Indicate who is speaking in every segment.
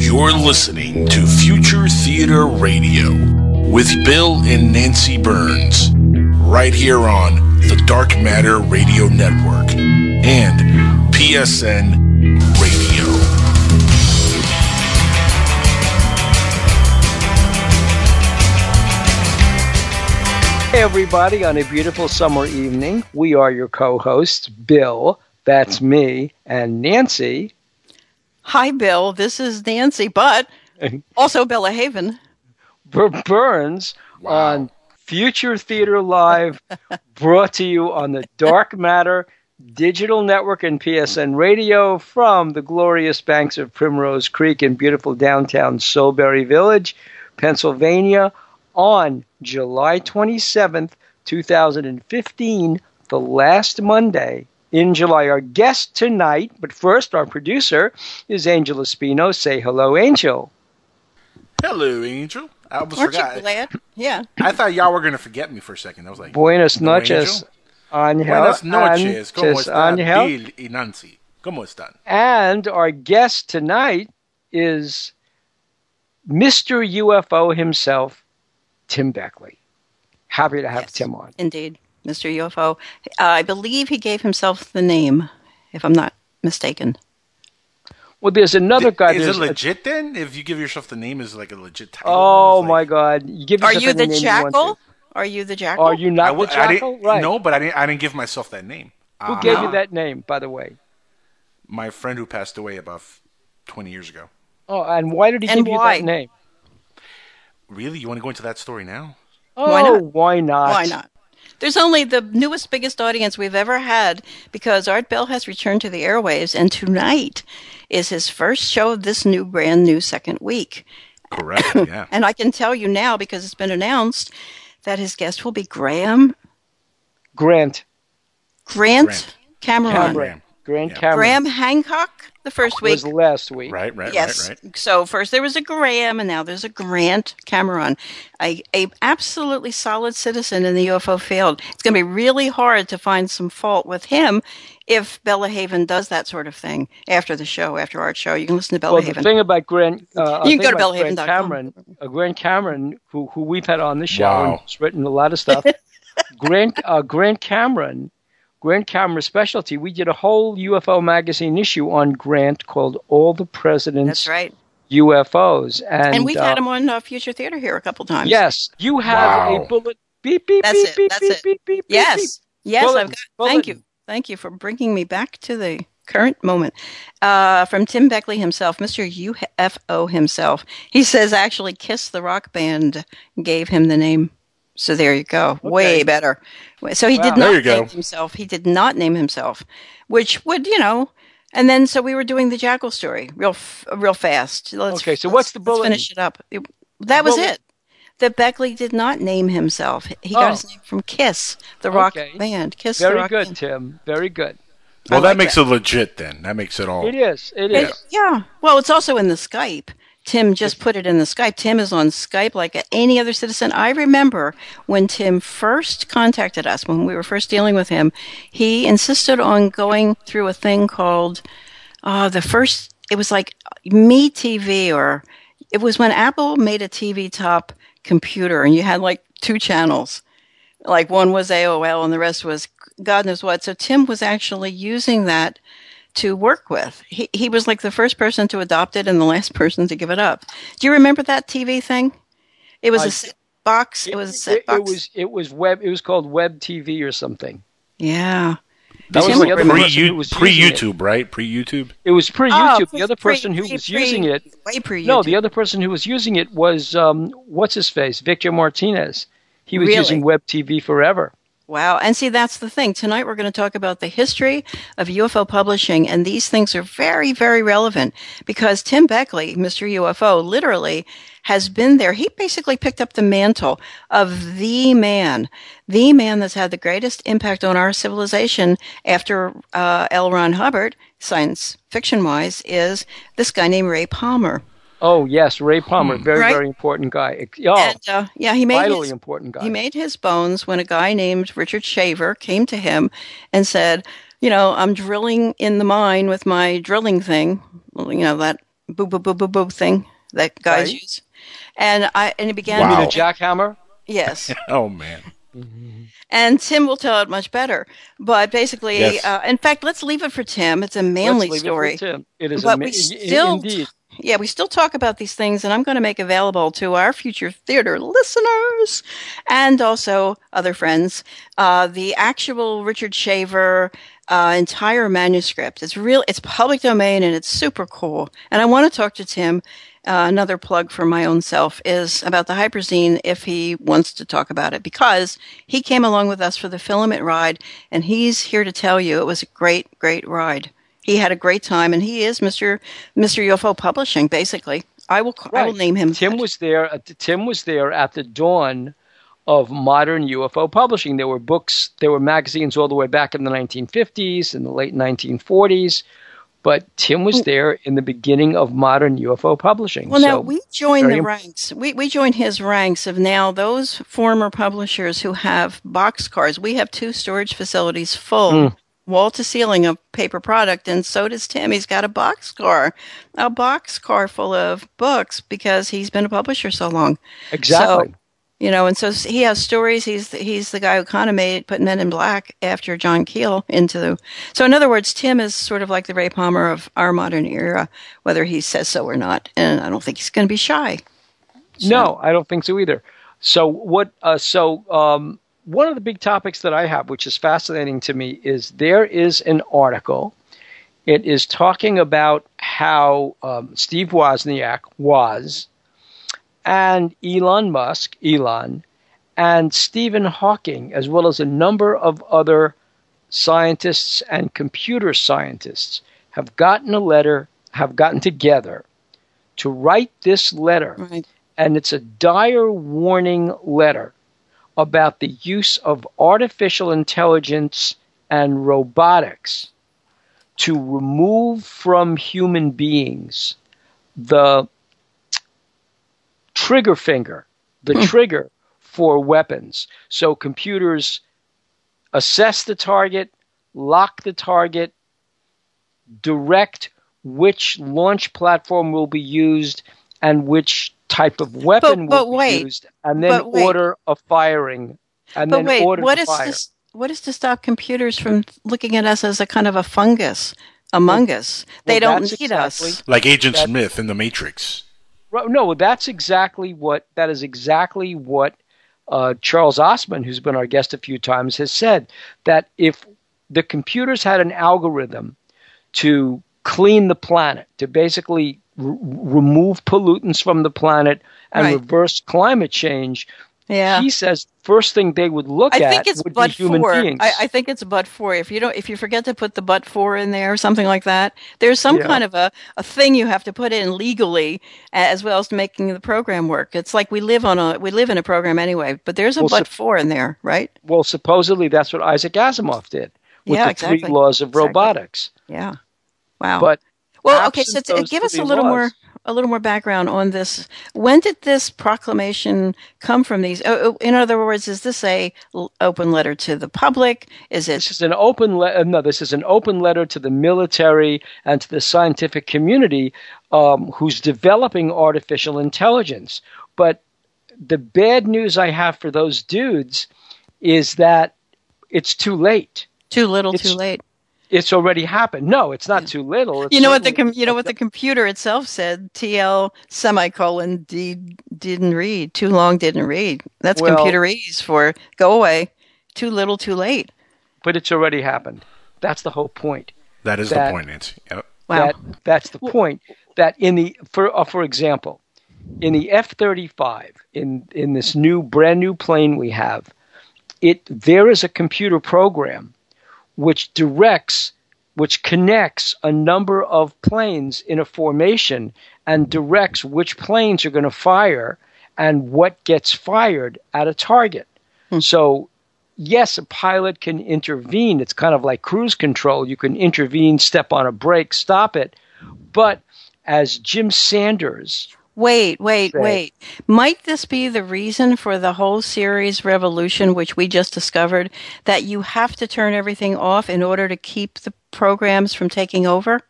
Speaker 1: You're listening to Future Theater Radio with Bill and Nancy Burns, right here on the Dark Matter Radio Network and PSN
Speaker 2: Hey, everybody, on a beautiful summer evening, we are your co hosts, Bill, that's me, and Nancy.
Speaker 3: Hi, Bill. This is Nancy, but also Bella Haven.
Speaker 2: Burns on Future Theater Live, brought to you on the Dark Matter Digital Network and PSN Radio from the glorious banks of Primrose Creek in beautiful downtown Solebury Village, Pennsylvania, on July 27th, 2015, the last Monday in July. Our guest tonight, but first, our producer is Angel Espino. Say hello, Angel.
Speaker 4: Hello, Angel. I almost
Speaker 3: Aren't
Speaker 4: forgot.
Speaker 3: you glad? Yeah.
Speaker 4: I thought y'all were going to forget me for a second. I was like,
Speaker 2: Buenas
Speaker 4: "No,
Speaker 2: noches,
Speaker 4: Angel?"
Speaker 2: Angel.
Speaker 4: Buenas noches. ¿Cómo
Speaker 2: Antes,
Speaker 4: están,
Speaker 2: Angel.
Speaker 4: Bill y Nancy? ¿Cómo están?
Speaker 2: And our guest tonight is Mr. UFO himself, Tim Beckley. Happy to have
Speaker 3: Yes.
Speaker 2: Tim on.
Speaker 3: Indeed. Mr. UFO. Uh, I believe he gave himself the name, if I'm not mistaken.
Speaker 2: Well, there's another guy.
Speaker 4: Is
Speaker 2: there's
Speaker 4: it
Speaker 2: a-
Speaker 4: legit then? If you give yourself the name is like a legit title?
Speaker 2: oh
Speaker 4: It's
Speaker 2: my God! You give
Speaker 3: Are
Speaker 2: yourself
Speaker 3: you
Speaker 2: any
Speaker 3: the
Speaker 2: name you want
Speaker 3: jackal? Are you the jackal?
Speaker 2: Are you not
Speaker 4: w-
Speaker 2: the
Speaker 4: I
Speaker 2: jackal?
Speaker 4: didn't,
Speaker 2: right.
Speaker 4: No, but I didn't. I didn't give myself that name.
Speaker 2: Who
Speaker 4: Uh,
Speaker 2: gave
Speaker 3: No.
Speaker 2: you that name, by the way?
Speaker 4: My friend who passed away about twenty years ago.
Speaker 2: Oh, and why did he
Speaker 3: And
Speaker 2: give
Speaker 3: why?
Speaker 2: you that name?
Speaker 4: Really? You want to go into that story now?
Speaker 2: Oh,
Speaker 3: Why not?
Speaker 2: Why not?
Speaker 3: Why not? There's only the newest, biggest audience we've ever had because Art Bell has returned to the airwaves, and tonight is his first show of this new, brand new second week.
Speaker 4: Correct. Yeah.
Speaker 3: And I can tell you now because it's been announced that his guest will be Graham
Speaker 2: Grant
Speaker 3: Grant,
Speaker 4: Grant.
Speaker 3: Cameron.
Speaker 2: Cameron.
Speaker 4: Graham.
Speaker 2: Grant
Speaker 4: Yeah.
Speaker 2: Cameron
Speaker 3: Graham Hancock the first week.
Speaker 2: was last week.
Speaker 4: Right. Right.
Speaker 3: yes.
Speaker 4: Right. Right.
Speaker 3: So first there was a Graham, and now there's a Grant Cameron, a, a absolutely solid citizen in the UFO field. It's going to be really hard to find some fault with him if Bella Haven does that sort of thing after the show, after our show. You can listen to Bella
Speaker 2: Well, the
Speaker 3: Haven.
Speaker 2: thing about Grant, uh,
Speaker 3: You can go to
Speaker 2: about Grant
Speaker 3: bellahaven.com.
Speaker 2: Cameron, uh, Grant Cameron, who who we've had on the show
Speaker 4: Wow.
Speaker 2: and has written a lot of stuff. Grant uh, Grant Cameron, Grant Cameron's specialty. We did a whole UFO magazine issue on Grant called "All the President's
Speaker 3: That's right.
Speaker 2: UFOs," and,
Speaker 3: And, we've
Speaker 2: uh,
Speaker 3: had him on uh, Future Theater here a couple times.
Speaker 2: Yes, you have
Speaker 4: Wow.
Speaker 2: a bullet. Beep beep
Speaker 3: That's
Speaker 2: beep
Speaker 3: it,
Speaker 2: beep
Speaker 3: that's
Speaker 2: beep,
Speaker 3: it.
Speaker 2: beep beep beep.
Speaker 3: Yes. Yes,
Speaker 2: Bulletin,
Speaker 3: I've got. Thank you. Thank you for bringing me back to the current moment. Uh, from Tim Beckley himself, Mr. UFO himself. He says actually Kiss the Rock Band gave him the name. So there you go. Way better. So he
Speaker 2: Wow.
Speaker 3: did not
Speaker 4: you go.
Speaker 3: name himself. He did not name himself, which would, you know, and then so we were doing the Jackal story real, f- real fast. Let's,
Speaker 2: Okay, so
Speaker 3: let's-
Speaker 2: what's the
Speaker 3: let's finish it up. It- that was
Speaker 2: Bullet-
Speaker 3: it. That Beckley did not name himself. He got
Speaker 2: Oh.
Speaker 3: his name from Kiss, the rock
Speaker 2: Okay.
Speaker 3: band. Kiss the
Speaker 2: Very
Speaker 3: rock
Speaker 2: good,
Speaker 3: band.
Speaker 2: Tim. Very good.
Speaker 4: Well,
Speaker 3: I
Speaker 4: that
Speaker 3: like
Speaker 4: makes it legit. Then that makes it all.
Speaker 2: It is. It
Speaker 3: It-
Speaker 2: is.
Speaker 3: yeah. Well, it's also in the Skype. Tim just put it in the Skype. Tim is on Skype like any other citizen. I remember when Tim first contacted us, when we were first dealing with him, he insisted on going through a thing called uh, the first, it was like Me TV, or it was when Apple made a TV top computer and you had like two channels. Like one was AOL and the rest was God knows what. So Tim was actually using that to work with. He he was like the first person to adopt it and the last person to give it up. Do you remember that TV thing? It was
Speaker 2: I-
Speaker 3: a set box. It, was a set
Speaker 2: it,
Speaker 3: box.
Speaker 2: it was it was web. It was called Web TV or something.
Speaker 3: yeah.
Speaker 2: That was the other
Speaker 3: remember-
Speaker 4: Pre
Speaker 2: was
Speaker 4: pre YouTube, right? Pre YouTube.
Speaker 2: It was pre
Speaker 3: Oh,
Speaker 2: YouTube.
Speaker 3: pre-
Speaker 2: the other
Speaker 3: pre-
Speaker 2: person who was
Speaker 3: pre-
Speaker 2: using it.
Speaker 3: Way pre
Speaker 2: No, the other person who was using it was um, what's his face, Victor Martinez. He was
Speaker 3: Really?
Speaker 2: using Web TV forever.
Speaker 3: Wow. And see, that's the thing. Tonight we're going to talk about the history of UFO publishing, and these things are very, very relevant because Tim Beckley, Mr. UFO, literally has been there. He basically picked up the mantle of the man, the man that's had the greatest impact on our civilization after uh, L. Ron Hubbard, science fiction wise, is this guy named Ray Palmer.
Speaker 2: Oh yes, Ray Palmer, very
Speaker 3: Right.
Speaker 2: very important guy. Oh,
Speaker 3: And uh, yeah, he made
Speaker 2: vitally
Speaker 3: his,
Speaker 2: important guy.
Speaker 3: he made his bones when a guy named Richard Shaver came to him and said, "You know, I'm drilling in the mine with my drilling thing, you know that boo boo boo boo boo thing that guys
Speaker 2: Right.
Speaker 3: use." And I and he began.
Speaker 4: Wow.
Speaker 2: You mean a jackhammer?
Speaker 3: Yes.
Speaker 4: Oh man.
Speaker 3: And Tim will tell it much better. But basically,
Speaker 4: Yes.
Speaker 3: uh, in fact, let's leave it for Tim. It's a manly
Speaker 2: Let's leave
Speaker 3: story.
Speaker 2: It, for Tim. it is
Speaker 3: But
Speaker 2: ama-
Speaker 3: we still-
Speaker 2: indeed.
Speaker 3: Yeah, we still talk about these things, and I'm going to make available to our future theater listeners and also other friends uh, the actual Richard Shaver uh, entire manuscript. It's real. It's public domain, and it's super cool. And I want to talk to Tim. Uh, another plug for my own self is about the Hyperzine if he wants to talk about it because he came along with us for the filament ride, and he's here to tell you it was a great, great ride. He had a great time, and he is Mr. Mr. UFO Publishing. Basically, I will I will name him.
Speaker 2: Tim
Speaker 3: that.
Speaker 2: was there. At the, Tim was there at the dawn of modern UFO publishing. There were books, there were magazines all the way back in the 1950s and the late 1940s, but Tim was there in the beginning of modern UFO publishing.
Speaker 3: Well,
Speaker 2: so,
Speaker 3: now we join the ranks. We we join his ranks of now those former publishers who have box cars. We have two storage facilities full.
Speaker 2: Mm.
Speaker 3: Wall to ceiling of paper product, and so does Tim. He's got a box car, a box car full of books because he's been a publisher so long.
Speaker 2: exactly.
Speaker 3: So, you know, and so he has stories. He's the, he's the guy who kind of made put Men in Black after John Keel into the. So in other words, Tim is sort of like the Ray Palmer of our modern era, whether he says so or not. And I don't think he's going to be shy.
Speaker 2: No, I don't think so either. So what? Uh, so um, one of the big topics that I have, which is fascinating to me, is there is an article. It is talking about how um, Steve Wozniak was, and Elon Musk, Elon, and Stephen Hawking, as well as a number of other scientists and computer scientists, have gotten a letter, have gotten together to write this letter
Speaker 3: Right.
Speaker 2: and it's a dire warning letter about the use of artificial intelligence and robotics to remove from human beings the trigger finger, the hmm. trigger for weapons. So computers assess the target, lock the target, direct which launch platform will be used and which type of weapon
Speaker 3: but
Speaker 2: will
Speaker 3: wait,
Speaker 2: be used, and then
Speaker 3: but wait.
Speaker 2: order a firing, and
Speaker 3: But
Speaker 2: then
Speaker 3: wait,
Speaker 2: order
Speaker 3: what
Speaker 2: to
Speaker 3: is
Speaker 2: fire.
Speaker 3: this? What is to stop computers from looking at us as a kind of a fungus among us? They
Speaker 2: well,
Speaker 3: don't
Speaker 2: that's
Speaker 3: need
Speaker 2: exactly-
Speaker 3: us.
Speaker 4: Like Agent Smith in The Matrix.
Speaker 2: No, that's exactly what that is exactly what uh, Charles Ostman, who's been our guest a few times, has said that if the computers had an algorithm to clean the planet, to basically r- remove pollutants from the planet and
Speaker 3: Right.
Speaker 2: reverse climate change,
Speaker 3: Yeah.
Speaker 2: he says first thing they would look
Speaker 3: I
Speaker 2: at
Speaker 3: think it's
Speaker 2: would
Speaker 3: but
Speaker 2: be human
Speaker 3: for.
Speaker 2: beings.
Speaker 3: I, I think it's but four. If you don't, if you forget to put the but four in there or something like that, there's some
Speaker 2: Yeah.
Speaker 3: kind of a, a thing you have to put in legally as well as making the program work. It's like we live on a we live in a program anyway, but there's a
Speaker 2: Well,
Speaker 3: but
Speaker 2: so-
Speaker 3: for in there, right?
Speaker 2: well, supposedly that's what Isaac Asimov did with
Speaker 3: Yeah,
Speaker 2: the
Speaker 3: exactly.
Speaker 2: three laws of
Speaker 3: Exactly.
Speaker 2: robotics.
Speaker 3: Yeah. Wow.
Speaker 2: But
Speaker 3: well, okay. So
Speaker 2: absent
Speaker 3: t-
Speaker 2: those
Speaker 3: give us a little
Speaker 2: laws-
Speaker 3: more a little more background on this. When did this proclamation come from? These, oh, oh, in other words, is this a l- open letter to the public? Is it
Speaker 2: This is an open le- no. This is an open letter to the military and to the scientific community um, who's developing artificial intelligence. But the bad news I have for those dudes is that it's too late.
Speaker 3: too little,
Speaker 2: it's-
Speaker 3: too late?
Speaker 2: It's already happened. No, it's not too little. It's
Speaker 3: You know what the com- you know what the computer itself said? TL semicolon D didn't read. Too long didn't read. That's
Speaker 2: Well-
Speaker 3: computerese for go away. Too little, too late.
Speaker 2: but it's already happened. That's the whole point.
Speaker 4: That is
Speaker 2: That-
Speaker 4: the point, Nancy. Yep.
Speaker 3: Wow.
Speaker 2: That that's the point. That in the for uh, for example, in the F thirty five in in this new brand new plane we have, it there is a computer program which directs which connects a number of planes in a formation and directs which planes are going to fire and what gets fired at a target. Hmm. So yes, a pilot can intervene. It's kind of like cruise control. You can intervene, step on a brake, stop it. But as Jim Sanders
Speaker 3: Wait, wait,
Speaker 2: Say.
Speaker 3: wait. Might this be the reason for the whole series revolution, which we just discovered, that you have to turn everything off in order to keep the programs from taking over?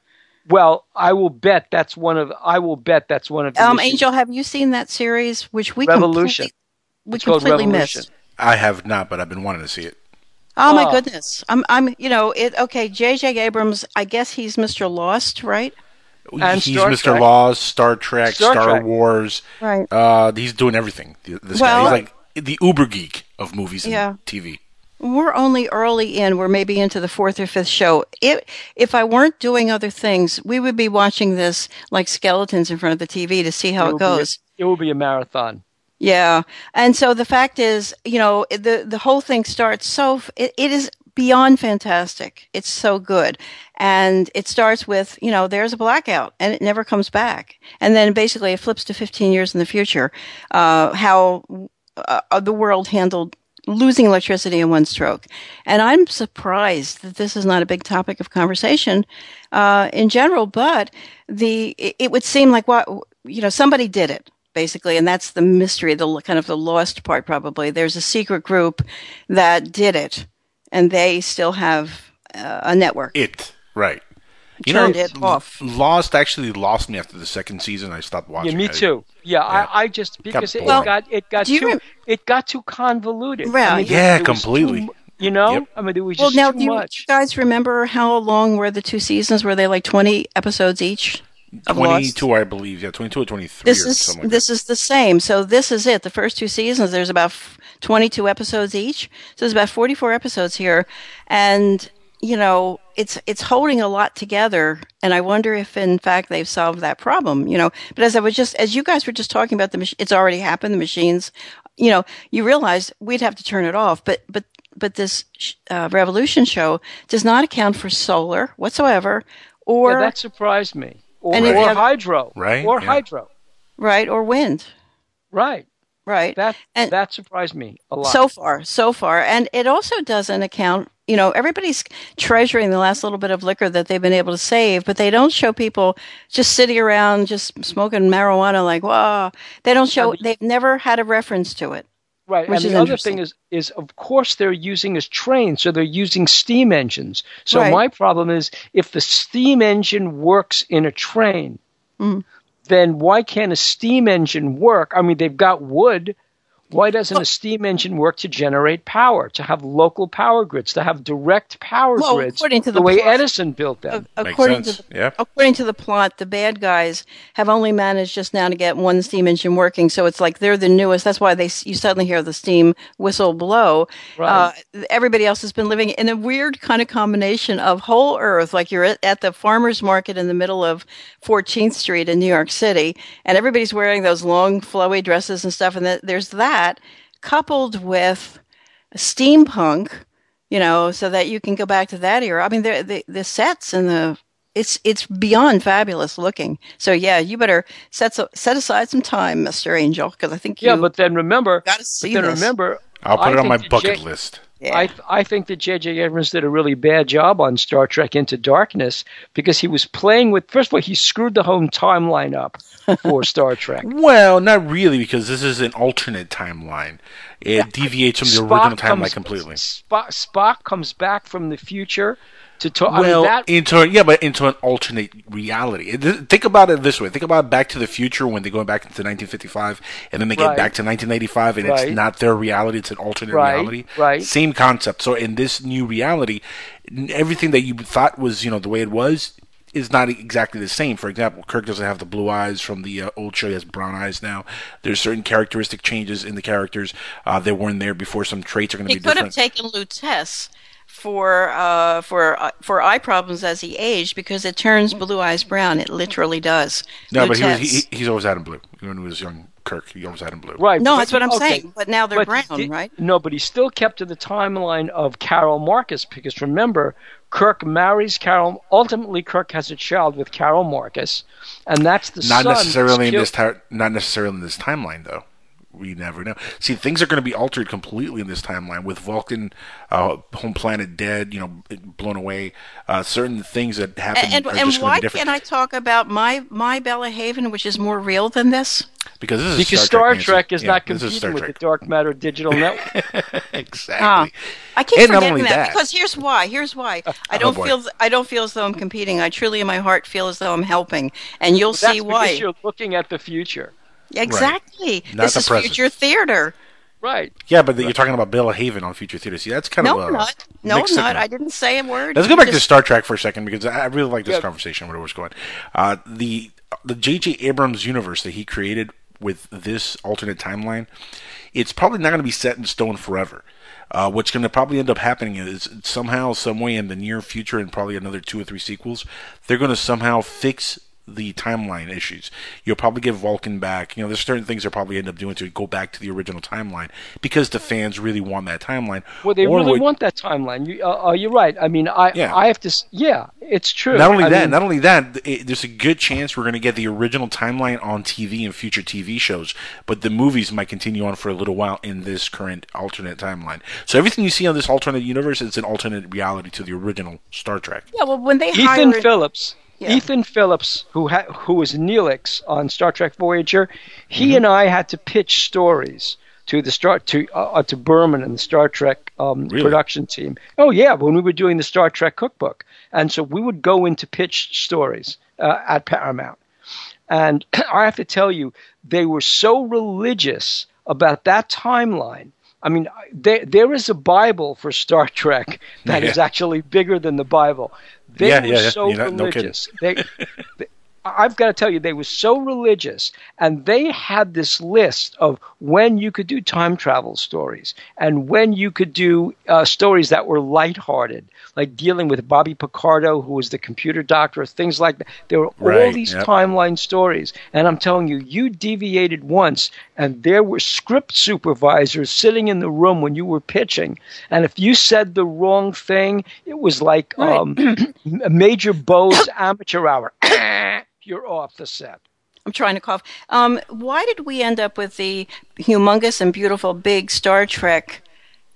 Speaker 2: Well, I will bet that's one of. I will bet that's one of. The
Speaker 3: Um,
Speaker 2: issues.
Speaker 3: Angel, have you seen that series, which we
Speaker 2: Revolution.
Speaker 3: completely, we
Speaker 2: It's
Speaker 3: completely
Speaker 2: Revolution.
Speaker 3: missed?
Speaker 4: I have not, but I've been wanting to see it.
Speaker 3: Oh my
Speaker 2: Oh.
Speaker 3: goodness! I'm, I'm, you know, it. Okay, J.J. Abrams. I guess he's Mr. Lost, right?
Speaker 2: And
Speaker 4: he's
Speaker 2: Star
Speaker 4: Mr.
Speaker 2: Trek.
Speaker 4: Laws, Star Trek,
Speaker 2: Star
Speaker 4: Star,
Speaker 2: Trek.
Speaker 4: Wars.
Speaker 3: Right.
Speaker 4: Uh, he's doing everything. This
Speaker 3: Well-
Speaker 4: guy, he's like the uber geek of movies and
Speaker 3: Yeah.
Speaker 4: TV.
Speaker 3: We're only early in. We're maybe into the fourth or fifth show. If if I weren't doing other things, we would be watching this like skeletons in front of the TV to see how
Speaker 2: will
Speaker 3: it
Speaker 2: be-
Speaker 3: goes.
Speaker 2: it will be a marathon.
Speaker 3: Yeah, and so the fact is, you know, the the whole thing starts so it, it is beyond fantastic. It's so good, and it starts with you know there's a blackout and it never comes back, and then basically it flips to 15 years in the future, uh, how uh, the world handled losing electricity in one stroke, and I'm surprised that this is not a big topic of conversation uh, in general. But the it, it would seem like what you know somebody did it basically. And that's the mystery the kind of the lost part probably. There's a secret group that did it and they still have uh, a network
Speaker 4: It right.
Speaker 3: You Turned it off.
Speaker 4: Lost actually lost me after the second season. I stopped watching.
Speaker 2: Yeah, me
Speaker 4: it.
Speaker 2: too. Yeah,
Speaker 4: Yeah.
Speaker 2: I, I just because it,
Speaker 4: boring.
Speaker 2: got it got too
Speaker 3: rem-
Speaker 2: it got too convoluted.
Speaker 3: Right.
Speaker 2: I mean,
Speaker 4: Yeah,
Speaker 2: there was too
Speaker 4: completely.
Speaker 2: mu- you know,
Speaker 4: Yep.
Speaker 2: I mean, there was
Speaker 3: well
Speaker 2: just
Speaker 3: now
Speaker 2: too
Speaker 3: do you guys remember how long were the two seasons were they like 20 episodes each of Lost?
Speaker 4: Twenty-two, I believe. Yeah, twenty-two or twenty-three.
Speaker 3: this
Speaker 4: or
Speaker 3: is
Speaker 4: something like
Speaker 3: this is the same. So this is it. The first two seasons, there's about f- 22 episodes each. So there's about 44 episodes here, and you know it's it's holding a lot together. And I wonder if, in fact, they've solved that problem. You know, but as I was just as you guys were just talking about the mach- it's already happened. The machines, you know, you realize we'd have to turn it off, but but but this uh, Revolution show does not account for solar whatsoever, or
Speaker 2: yeah, that surprised me. Or,
Speaker 3: And
Speaker 4: if
Speaker 2: or
Speaker 3: have-
Speaker 2: hydro,
Speaker 4: Right,
Speaker 2: Or
Speaker 4: yeah.
Speaker 2: hydro,
Speaker 3: right or wind,
Speaker 2: right?
Speaker 3: Right.
Speaker 2: That
Speaker 3: And-
Speaker 2: that surprised me a lot.
Speaker 3: So far, so far. And it also doesn't account, you know, everybody's treasuring the last little bit of liquor that they've been able to save, but they don't show people just sitting around just smoking marijuana like, wow. They don't show,
Speaker 2: mean-
Speaker 3: they've never had a reference to it.
Speaker 2: Right,
Speaker 3: Which
Speaker 2: and
Speaker 3: is
Speaker 2: the other thing is, is of course they're using as trains, so they're using steam engines. So
Speaker 3: Right.
Speaker 2: my problem is, if the steam engine works in a train,
Speaker 3: Mhm.
Speaker 2: Then why can't a steam engine work? I mean, they've got wood. Why doesn't a steam engine work to generate power, to have local power grids, to have direct power
Speaker 3: Well,
Speaker 2: grids,
Speaker 3: according to
Speaker 2: the,
Speaker 3: the
Speaker 2: way
Speaker 3: plot-
Speaker 2: Edison built them?
Speaker 3: A-
Speaker 4: Makes
Speaker 3: according
Speaker 4: sense.
Speaker 3: to the
Speaker 4: yeah.
Speaker 3: According to the plot, the bad guys have only managed just now to get one steam engine working. So it's like they're the newest. That's why they you suddenly hear the steam whistle blow.
Speaker 2: Right.
Speaker 3: Uh, everybody else has been living in a weird kind of combination of whole Earth, like you're at, at the farmers market in the middle of 14th Street in New York City, and everybody's wearing those long flowy dresses and stuff. And th- there's that coupled with steampunk you know, so that you can go back to that era. I mean, the the, the sets and the it's it's beyond fabulous looking. So yeah, you better set so, set aside some time, Mister Angel, because I think you
Speaker 2: yeah, but then remember,
Speaker 3: got to
Speaker 2: but then
Speaker 3: this.
Speaker 2: remember,
Speaker 4: I'll put
Speaker 2: I
Speaker 4: it on my bucket
Speaker 2: J-
Speaker 4: list.
Speaker 3: Yeah.
Speaker 2: I I think that J.J. Abrams did a really bad job on Star Trek Into Darkness because he was playing with. First of all, he screwed the home timeline up for Star Trek.
Speaker 4: Well, not really, because this is an alternate timeline. It deviates from the original timeline completely.
Speaker 2: Spock, Spock comes back from the future to talk.
Speaker 4: Well,
Speaker 2: I mean, that,
Speaker 4: into yeah, but into an alternate reality. Think about it this way: think about Back to the Future when they go back into 1955, and then they get
Speaker 2: Right.
Speaker 4: back to 1985, and
Speaker 2: Right.
Speaker 4: it's not their reality; it's an alternate
Speaker 2: Right,
Speaker 4: reality.
Speaker 2: right.
Speaker 4: Same concept. So in this new reality, everything that you thought was you know the way it was is not exactly the same. For example, Kirk doesn't have the blue eyes from the uh, old show; he has brown eyes now. There's certain characteristic changes in the characters. Uh, they weren't there before. Some traits are going to
Speaker 3: he
Speaker 4: be
Speaker 3: could
Speaker 4: different.
Speaker 3: have taken Latisse for uh, for uh, for eye problems as he aged because it turns blue eyes brown. It literally does.
Speaker 4: no, but he was, he, he's always had him blue. When he was young, Kirk, he always had him blue.
Speaker 2: right?
Speaker 3: no,
Speaker 2: but-
Speaker 3: that's what I'm
Speaker 2: okay,
Speaker 3: saying. But now they're
Speaker 2: but
Speaker 3: brown,
Speaker 2: he-
Speaker 3: right?
Speaker 2: No, but he still kept to the timeline of Carol Marcus because remember, Kirk marries Carol. Ultimately, Kirk has a child with Carol Marcus, and that's the
Speaker 4: Not
Speaker 2: son
Speaker 4: necessarily in
Speaker 2: killed-
Speaker 4: this ti- not necessarily in this timeline though. We never know. See, things are going to be altered completely in this timeline with Vulcan, uh, home planet dead, you know, blown away. Uh, certain things that happen
Speaker 3: And,
Speaker 4: are
Speaker 3: and
Speaker 4: just going to
Speaker 3: why
Speaker 4: be different.
Speaker 3: can't I talk about my my Bella Haven, which is more real than this?
Speaker 4: because this is
Speaker 2: Because
Speaker 4: Star
Speaker 2: Star
Speaker 4: Trek,
Speaker 2: Trek, is
Speaker 4: Yeah,
Speaker 2: not
Speaker 4: this is
Speaker 2: competing
Speaker 4: Star
Speaker 2: with
Speaker 4: Trek.
Speaker 2: the Dark Matter Digital Network.
Speaker 4: exactly.
Speaker 3: Ah, I keep
Speaker 4: And not
Speaker 3: forgetting
Speaker 4: only
Speaker 3: that,
Speaker 4: that-
Speaker 3: because here's why. Here's why. I don't
Speaker 4: boy.
Speaker 3: feel I don't feel as though I'm competing. I truly, in my heart, feel as though I'm helping, and you'll
Speaker 2: That's
Speaker 3: see
Speaker 2: because
Speaker 3: why.
Speaker 2: you're looking at the future.
Speaker 3: Exactly.
Speaker 4: Not
Speaker 3: this
Speaker 4: the
Speaker 3: is
Speaker 4: present.
Speaker 3: future theater.
Speaker 2: Right.
Speaker 4: Yeah, but you're talking about Bella Haven on Future Theater. See, that's kind
Speaker 3: No,
Speaker 4: of
Speaker 3: I'm
Speaker 4: a
Speaker 3: not. No, I'm
Speaker 4: mixed
Speaker 3: not.
Speaker 4: signal.
Speaker 3: I didn't say a word.
Speaker 4: Let's go back to Star Trek for a second because I I really like this
Speaker 2: Yeah.
Speaker 4: conversation where it was going. Uh, the the J.J. Abrams universe that he created with this alternate timeline, it's probably not going to be set in stone forever. Uh, what's going to probably end up happening is somehow, some way in the near future, and probably another two or three sequels, they're going to somehow fix the timeline issues. You'll probably get Vulcan back. You know, there's certain things they'll probably end up doing to go back to the original timeline because the fans really want that timeline.
Speaker 2: Well, they
Speaker 4: Or
Speaker 2: really
Speaker 4: what-
Speaker 2: want that timeline. You, uh, uh, you're right. I mean, I
Speaker 4: Yeah.
Speaker 2: I have to. Yeah, it's true.
Speaker 4: Not only
Speaker 2: I
Speaker 4: that,
Speaker 2: mean,
Speaker 4: not only that, it, there's a good chance we're going to get the original timeline on TV in future TV shows, but the movies might continue on for a little while in this current alternate timeline. So everything you see on this alternate universe is an alternate reality to the original Star Trek.
Speaker 3: Yeah, well, when they
Speaker 2: Ethan
Speaker 3: hired,
Speaker 2: Phillips.
Speaker 3: Yeah.
Speaker 2: Ethan Phillips, who ha- who was Neelix on Star Trek Voyager, he
Speaker 4: Mm-hmm.
Speaker 2: and I had to pitch stories to the Star to uh, to Berman and the Star Trek um,
Speaker 4: Really?
Speaker 2: production team. Oh yeah, when we were doing the Star Trek cookbook, and so we would go in to pitch stories uh, at Paramount. And I have to tell you, they were so religious about that timeline. I mean, there there is a Bible for Star Trek that is
Speaker 4: Yeah.
Speaker 2: actually bigger than the Bible. They
Speaker 4: Yeah,
Speaker 2: were
Speaker 4: yeah, yeah.
Speaker 2: so
Speaker 4: You're not- no
Speaker 2: religious. they, they- I've got to tell you, they were so religious, and they had this list of when you could do time travel stories and when you could do uh, stories that were lighthearted, like dealing with Bobby Picardo, who was the computer doctor, things like that. There were all these
Speaker 4: yep.
Speaker 2: timeline stories, and I'm telling you, you deviated once, and there were script supervisors sitting in the room when you were pitching, and if you said the wrong thing, it was like
Speaker 3: Right.
Speaker 2: um, Major Bowes amateur hour. You're off the set.
Speaker 3: I'm trying to cough. Um, why did we end up with the humongous and beautiful big Star Trek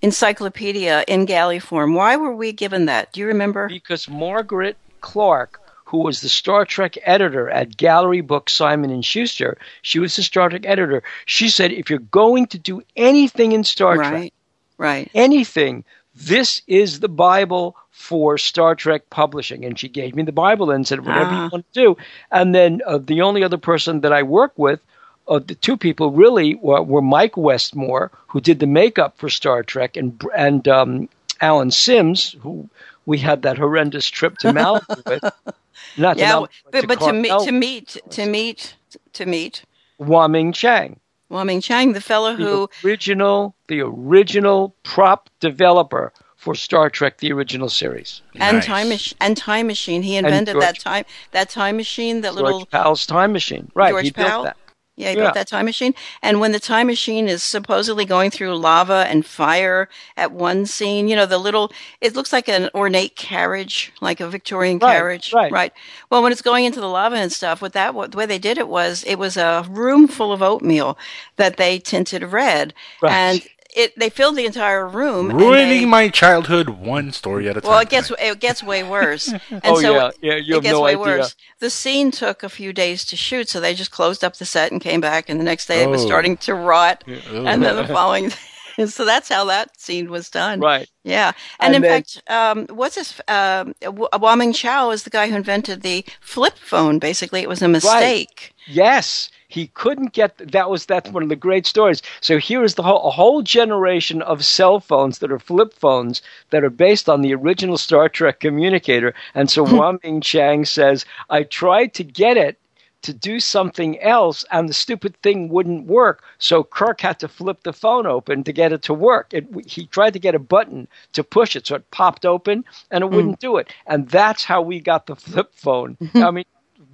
Speaker 3: encyclopedia in galley form? Why were we given that? Do you remember?
Speaker 2: because Margaret Clark, who was the Star Trek editor at Gallery Book Simon and Schuster, she was the Star Trek editor. She said, if you're going to do anything in Star Trek,
Speaker 3: Right, right.
Speaker 2: anything, this is the Bible for Star Trek publishing. And she gave me the Bible and said, whatever
Speaker 3: Ah.
Speaker 2: you want to do. And then uh, the only other person that I work with, uh, the two people really were, were Mike Westmore, who did the makeup for Star Trek, and and um, Alan Sims, who we had that horrendous trip to Malibu with. Not to
Speaker 3: Yeah,
Speaker 2: Malibu,
Speaker 3: but, but to meet to meet to meet to meet
Speaker 2: Wah Chang,
Speaker 3: Wah Chang, the fellow
Speaker 2: the
Speaker 3: who
Speaker 2: original, the original prop developer for Star Trek, the original series.
Speaker 3: and
Speaker 4: Nice.
Speaker 3: time mach- and time machine. He invented
Speaker 2: George-
Speaker 3: that time that time machine. That little
Speaker 2: George
Speaker 3: little
Speaker 2: Pal's time machine. Right,
Speaker 3: George
Speaker 2: he built that.
Speaker 3: Yeah, he
Speaker 2: Yeah.
Speaker 3: built that time machine. And when the time machine is supposedly going through lava and fire at one scene, you know, the little, it looks like an ornate carriage, like a Victorian
Speaker 2: Right,
Speaker 3: carriage.
Speaker 2: right. Right.
Speaker 3: Well, when it's going into the lava and stuff, what that, what, the way they did it was, it was a room full of oatmeal that they tinted red.
Speaker 2: Right.
Speaker 3: And it, they filled the entire room.
Speaker 4: Ruining
Speaker 3: they-
Speaker 4: my childhood one story at a time.
Speaker 3: well, it gets it gets way worse. And
Speaker 2: Oh,
Speaker 3: so
Speaker 2: yeah, yeah, you
Speaker 3: it
Speaker 2: have
Speaker 3: gets
Speaker 2: no
Speaker 3: way
Speaker 2: idea.
Speaker 3: worse. The scene took a few days to shoot, so they just closed up the set and came back, and the next day it was
Speaker 4: Oh.
Speaker 3: starting to rot, and then the following. so that's how that scene was done.
Speaker 2: Right.
Speaker 3: Yeah, and,
Speaker 2: And
Speaker 3: in
Speaker 2: then-
Speaker 3: fact, um, what's this? Um, W- Wah Ming Chang is the guy who invented the flip phone. Basically, it was a mistake. Right.
Speaker 2: Yes, he couldn't get that was that's one of the great stories. So here is the whole a whole generation of cell phones that are flip phones that are based on the original Star Trek communicator. And so hmm. Wah Ming Chang says, I tried to get it to do something else and the stupid thing wouldn't work. So Kirk had to flip the phone open to get it to work. It, he tried to get a button to push it so it popped open and it hmm. wouldn't do it. And that's how we got the flip phone. I mean,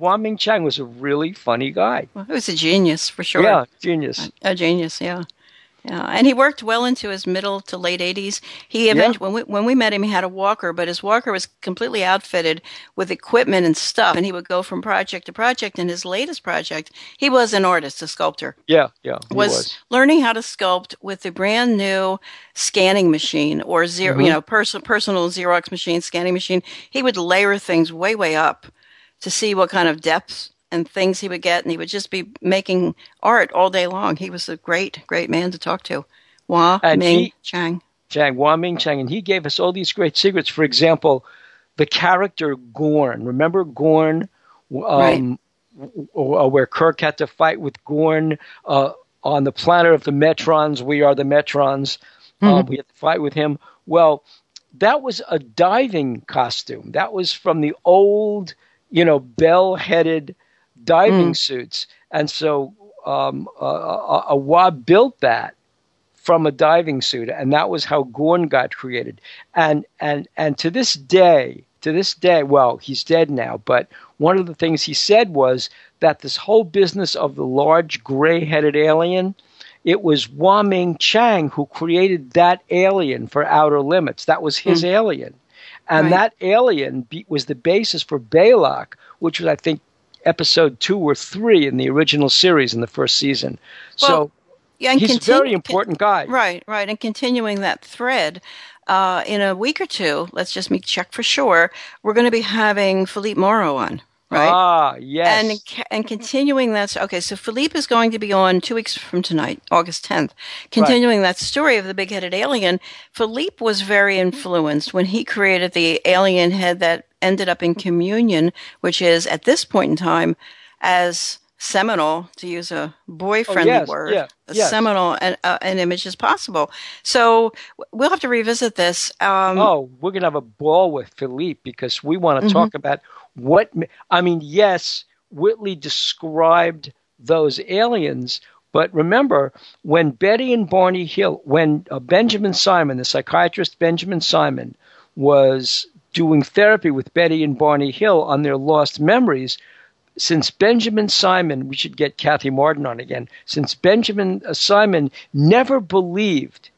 Speaker 2: Wah Ming Chang was a really funny guy.
Speaker 3: Well, he was a genius for sure.
Speaker 2: Yeah, genius.
Speaker 3: a genius. Yeah. Yeah, and he worked well into his middle to late 80s. He eventually, when we when we met him, he had a walker, but his walker was completely outfitted with equipment and stuff, and he would go from project to project. And his latest project, he was an artist, a sculptor.
Speaker 2: Yeah, yeah,
Speaker 3: was,
Speaker 2: was.
Speaker 3: learning how to sculpt with the brand new scanning machine or 0 you mm-hmm. know, pers- personal Xerox machine, scanning machine. He would layer things way, way up to see what kind of depths and things he would get, and he would just be making art all day long. He was a great, great man to talk to. Hua
Speaker 2: And
Speaker 3: Ming
Speaker 2: he-
Speaker 3: Chang.
Speaker 2: Chang, Wah Ming Chang, and he gave us all these great secrets. For example, the character Gorn. Remember Gorn, um, w- w- where Kirk had to fight with Gorn uh, on the planet of the Metrons. We are the Metrons. Uh, we had to fight with him. Well, that was a diving costume. That was from the old, you know, bell-headed diving suits, and so um, uh, uh, uh, built that from a diving suit, and that was how Gorn got created. And and and to this day, to this day, well, he's dead now, but one of the things he said was that this whole business of the large gray-headed alien, it was Wah Ming Chang who created that alien for Outer Limits. That was his alien, and
Speaker 3: Right.
Speaker 2: that alien be, was the basis for Balok, which was I think episode two or three in the original series in the first season. so
Speaker 3: Well, Yeah, and
Speaker 2: he's a very important guy.
Speaker 3: Right, right. And continuing that thread, uh, in a week or two, let's just make check for sure, we're going to be having Philippe Mora on, right?
Speaker 2: Ah, yes.
Speaker 3: And and continuing that. Okay, so Philippe is going to be on two weeks from tonight, August 10th. Continuing that story of the big-headed alien, Philippe was very influenced when he created the alien head that ended up in Communion, which is at this point in time as seminal, to use a boy-friendly
Speaker 2: yes,
Speaker 3: word,
Speaker 2: yeah, yes.
Speaker 3: seminal and uh, an image as possible. So we'll have to revisit this. Um,
Speaker 2: oh, we're going to have a ball with Philippe because we want to
Speaker 3: Mm-hmm.
Speaker 2: talk about what. I mean, yes, Whitley described those aliens, but remember when Betty and Barney Hill, when uh, Benjamin Simon, the psychiatrist Benjamin Simon, was doing therapy with Betty and Barney Hill on their lost memories, since Benjamin Simon, we should get Kathy Marden on again, since Benjamin uh, Simon never believed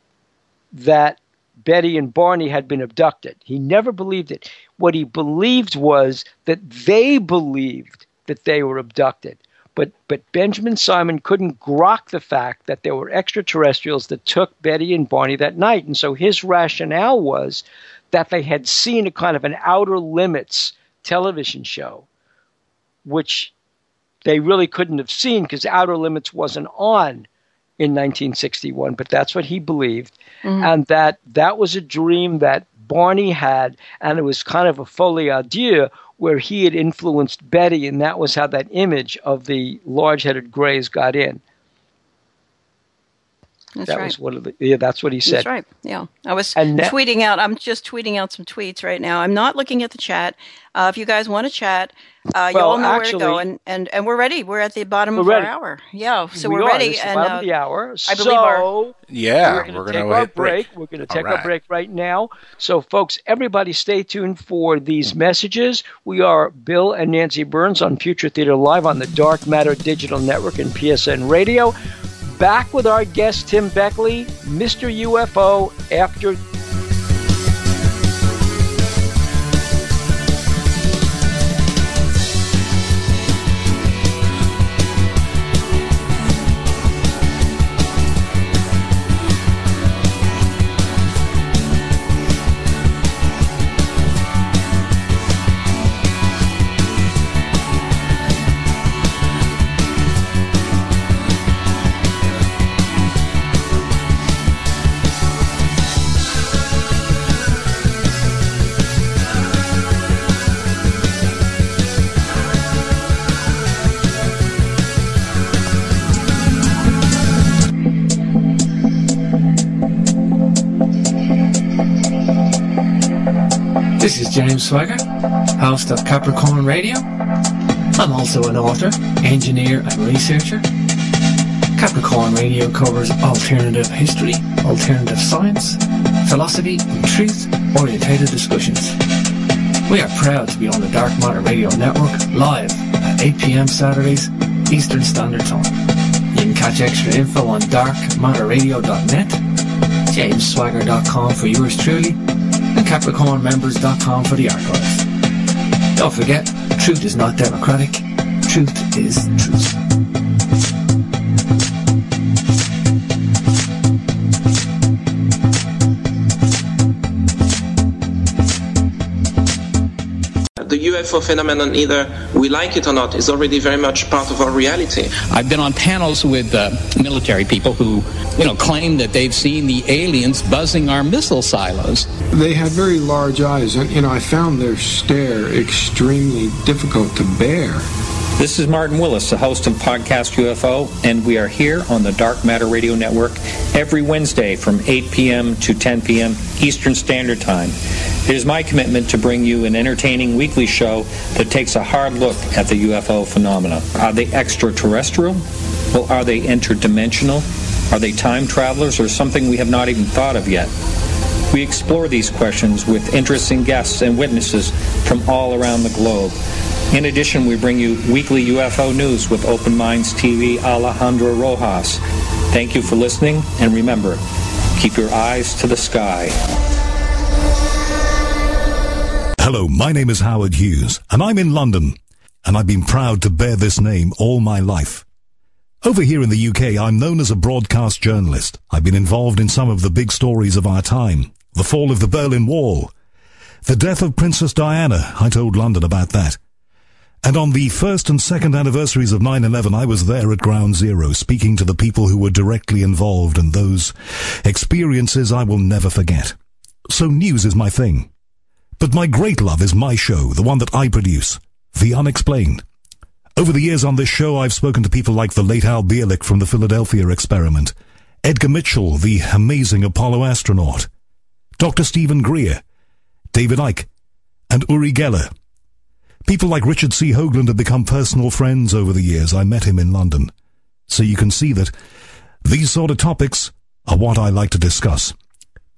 Speaker 2: that Betty and Barney had been abducted. He never believed it. What he believed was that they believed that they were abducted. But but Benjamin Simon couldn't grok the fact that there were extraterrestrials that took Betty and Barney that night. And so his rationale was that they had seen a kind of an outer limits television show, which they really couldn't have seen because Outer Limits wasn't on in 1961, but that's what he believed, mm-hmm. and that that was a dream that Barney had, and it was kind of a folie à deux where he had influenced Betty, and that was how that image of the large-headed grays got in.
Speaker 3: That's
Speaker 2: that
Speaker 3: right.
Speaker 2: was one of the yeah, that's what he said.
Speaker 3: That's right. Yeah, I was
Speaker 2: And that-
Speaker 3: tweeting out. I'm just tweeting out some tweets right now. I'm not looking at the chat. Uh, if you guys want to chat, uh, you all know where to go, and, and and we're ready. We're at the bottom of
Speaker 2: We're
Speaker 3: our hour. Yeah, so
Speaker 2: we
Speaker 3: are
Speaker 2: are.
Speaker 3: ready.
Speaker 2: This is
Speaker 3: and
Speaker 2: bottom
Speaker 3: uh,
Speaker 2: of the hour.
Speaker 3: I believe
Speaker 2: so
Speaker 3: our-
Speaker 4: Yeah,
Speaker 2: we're
Speaker 4: we're
Speaker 2: going
Speaker 4: going
Speaker 2: to
Speaker 4: to
Speaker 2: take our
Speaker 4: hit break.
Speaker 2: break. We're going to
Speaker 4: All
Speaker 2: take our break right now. So, folks, everybody stay tuned for these messages. We are Bill and Nancy Burns on Future Theater Live on the Dark Matter Digital Network and PSN Radio. Back with our guest, Tim Beckley, Mr. UFO, after
Speaker 5: James Swagger, host of Capricorn Radio. I'm also an author, engineer, and researcher. Capricorn Radio covers alternative history, alternative science, philosophy, and truth orientated discussions. We are proud to be on the Dark Matter Radio Network live at 8 pm Saturdays, Eastern Standard Time. You can catch extra info on darkmatterradio.net, jamesswagger.com for yours truly, capricornmembers.com for the archives. Don't forget, truth is not democratic, truth is truth.
Speaker 6: UFO phenomenon, either we like it or not, is already very much part of our reality.
Speaker 7: I've been on panels with uh, military people who, you know, claim that they've seen the aliens buzzing our missile silos.
Speaker 8: They had very large eyes, and you know, I found their stare extremely difficult to bear.
Speaker 9: This is Martin Willis, the host of Podcast UFO, and we are here on the Dark Matter Radio Network every Wednesday from 8 p.m. to 10 p.m. Eastern Standard Time. It is my commitment to bring you an entertaining weekly show that takes a hard look at the UFO phenomena. Are they extraterrestrial? Well, are they interdimensional? Are they time travelers or something we have not even thought of yet? We explore these questions with interesting guests and witnesses from all around the globe. In addition, we bring you weekly UFO news with Open Minds TV Alejandro Rojas. Thank you for listening, and remember, keep your eyes to the sky.
Speaker 10: Hello, my name is Howard Hughes, and I'm in London, and I've been proud to bear this name all my life. Over here in the UK, I'm known as a broadcast journalist. I've been involved in some of the big stories of our time. The fall of the Berlin Wall. The death of Princess Diana. I told London about that. And on the first and second anniversaries of 9-11, I was there at Ground Zero, speaking to the people who were directly involved and those experiences I will never forget. So news is my thing. But my great love is my show, the one that I produce, The Unexplained. Over the years on this show, I've spoken to people like the late Al Bielek from the Philadelphia experiment, Edgar Mitchell, the amazing Apollo astronaut, Dr. Stephen Greer, David Icke, and Uri Geller. People like Richard C. Hoagland have become personal friends over the years. I met him in London. So you can see that these sort of topics are what I like to discuss.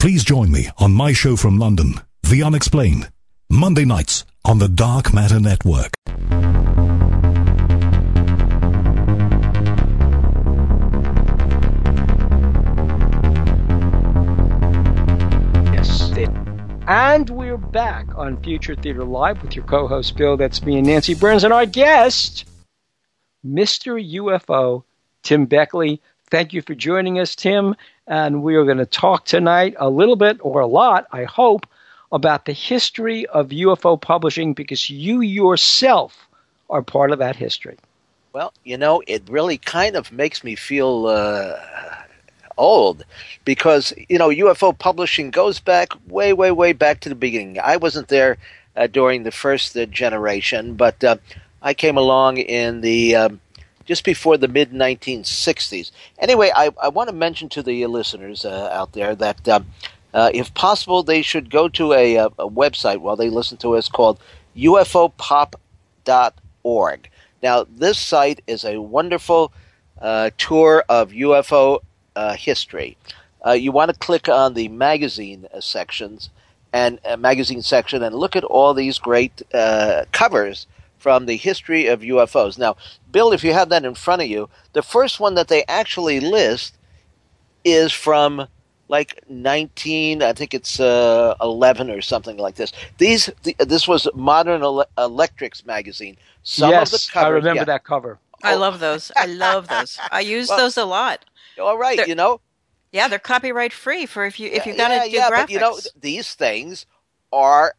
Speaker 10: Please join me on my show from London, The Unexplained, Monday nights on the Dark Matter Network.
Speaker 2: Yes. And we're back on Future Theater Live with your co host Bill, that's me and Nancy Burns, and our guest, Mr. UFO, Tim Beckley. Thank you for joining us, Tim. And we are going to talk tonight a little bit, or a lot, I hope, about the history of UFO publishing because you yourself are part of that history.
Speaker 11: Well, you know, it really kind of makes me feel uh, old because, you know, UFO publishing goes back way, way, way back to the beginning. I wasn't there uh, during the first uh, generation, but uh, I came along in the. Um, just before the mid 1960s. Anyway, I, I want to mention to the listeners uh, out there that um, uh, if possible, they should go to a, a, a, website while they listen to us called UFOpop.org. Now, this site is a wonderful uh, tour of UFO uh, history. Uh, you want to click on the magazine uh, sections and magazine section and look at all these great covers from the history of UFOs. Now, Bill, if you have that in front of you, the first one that they actually list is from like 19 i think it's uh, 11 or something like this these the, this was modern Ele- electrics magazine
Speaker 2: some yes, of the covers, i remember yeah. that cover
Speaker 3: i oh. love those i love those i use well, those a lot
Speaker 11: all right they're, you know
Speaker 3: yeah they're copyright free for if you if you got to
Speaker 11: yeah,
Speaker 3: do
Speaker 11: yeah,
Speaker 3: graphics.
Speaker 11: but you know these things are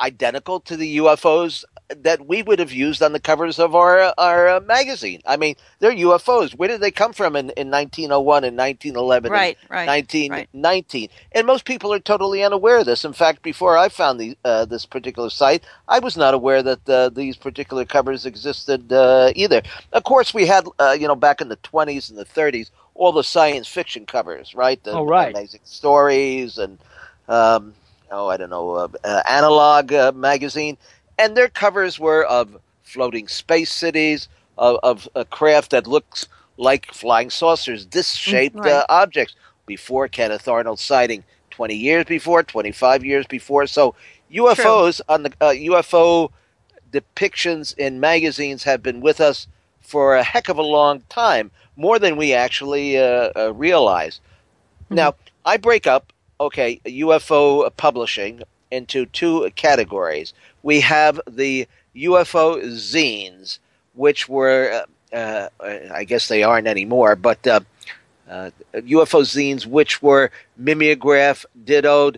Speaker 11: identical to the ufos that we would have used on the covers of our our uh, magazine. I mean, they're UFOs. Where did they come from in, in 1901 and 1911
Speaker 3: right,
Speaker 11: and
Speaker 3: right,
Speaker 11: 1919? Right. And most people are totally unaware of this. In fact, before I found the, uh, this particular site, I was not aware that uh, these particular covers existed uh, either. Of course, we had, uh, you know, back in the 20s and the 30s, all the science fiction covers, right? The
Speaker 2: oh, right.
Speaker 11: amazing stories and, um, oh, I don't know, uh, analog magazine and their covers were of floating space cities, of, of a craft that looks like flying saucers, disc-shaped right. uh, objects. Before Kenneth Arnold sighting, twenty years before, twenty-five years before. So UFOs True. on the uh, UFO depictions in magazines have been with us for a heck of a long time, more than we actually uh, uh, realize. Now, I break up, okay, UFO publishing into two categories. We have the UFO zines, which were, uh, uh, I guess they aren't anymore, but uh, uh, UFO zines, which were mimeograph, dittoed.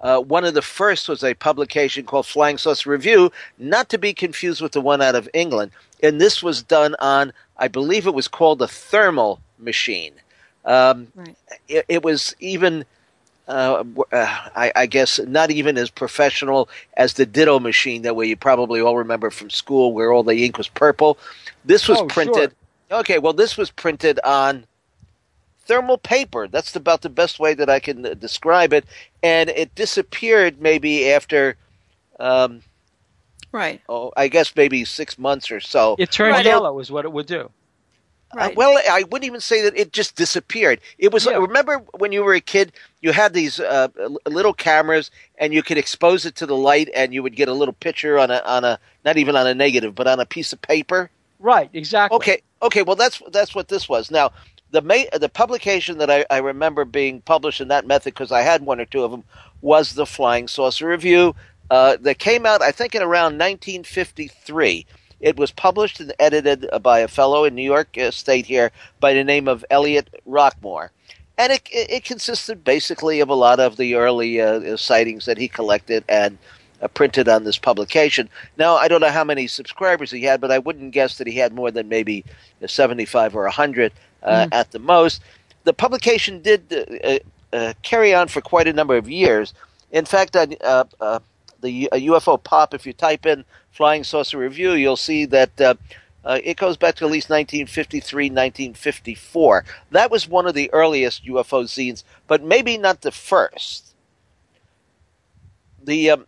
Speaker 11: Uh, one of the first was a publication called Flying Saucer Review, not to be confused with the one out of England. And this was done on, I believe it was called a thermal machine. Um,
Speaker 3: Right.
Speaker 11: it, it was even, uh, uh, I, I guess, not even as professional as the Ditto machine that way you probably all remember from school, where all the ink was purple. This was
Speaker 2: Oh,
Speaker 11: printed. Okay, well, this was printed on thermal paper. That's about the best way that I can uh, describe it. And it disappeared maybe after, um,
Speaker 3: Right.
Speaker 11: oh, I guess maybe six months or so.
Speaker 2: It turned
Speaker 11: Although-
Speaker 2: yellow is what it would do.
Speaker 11: Uh, well, I wouldn't even say that it just disappeared. It was. Remember when you were a kid, you had these uh, little cameras, and you could expose it to the light, and you would get a little picture on a on a not even on a negative, but on a piece of paper.
Speaker 2: Right, exactly.
Speaker 11: Okay, okay. Well, that's that's what this was. Now, the ma- the publication that I, I remember being published in that method because I had one or two of them was the Flying Saucer Review uh, that came out, I think, in around 1953. It was published and edited by a fellow in New York uh, State here by the name of Elliot Rockmore. And it, it, consisted basically of a lot of the early uh, sightings that he collected and uh, printed on this publication. Now, I don't know how many subscribers he had, but I wouldn't guess that he had more than maybe 75 or 100 uh, at the most. The publication did uh, uh, carry on for quite a number of years. In fact, on, uh, uh, the uh, UFO Pop, if you type in Flying Saucer Review, you'll see that uh, uh, it goes back to at least 1953, 1954. That was one of the earliest UFO zines, but maybe not the first. The um,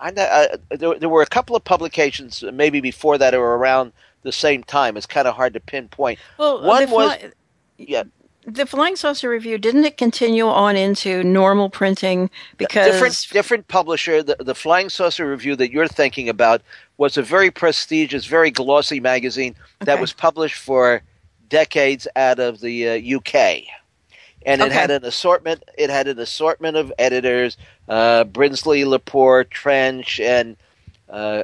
Speaker 11: I, uh, there, there were a couple of publications uh, maybe before that or around the same time. It's kind of hard to pinpoint.
Speaker 3: Well,
Speaker 11: one was yeah.
Speaker 3: The Flying Saucer Review didn't it continue on into normal printing because
Speaker 11: different different publisher. The, the Flying Saucer Review that you're thinking about was a very prestigious, very glossy magazine that
Speaker 3: Okay.
Speaker 11: was published for decades out of the uh, UK, and it
Speaker 3: Okay.
Speaker 11: had an assortment. It had an assortment of editors: uh, Brinsley, Le Poer, Trench, and uh,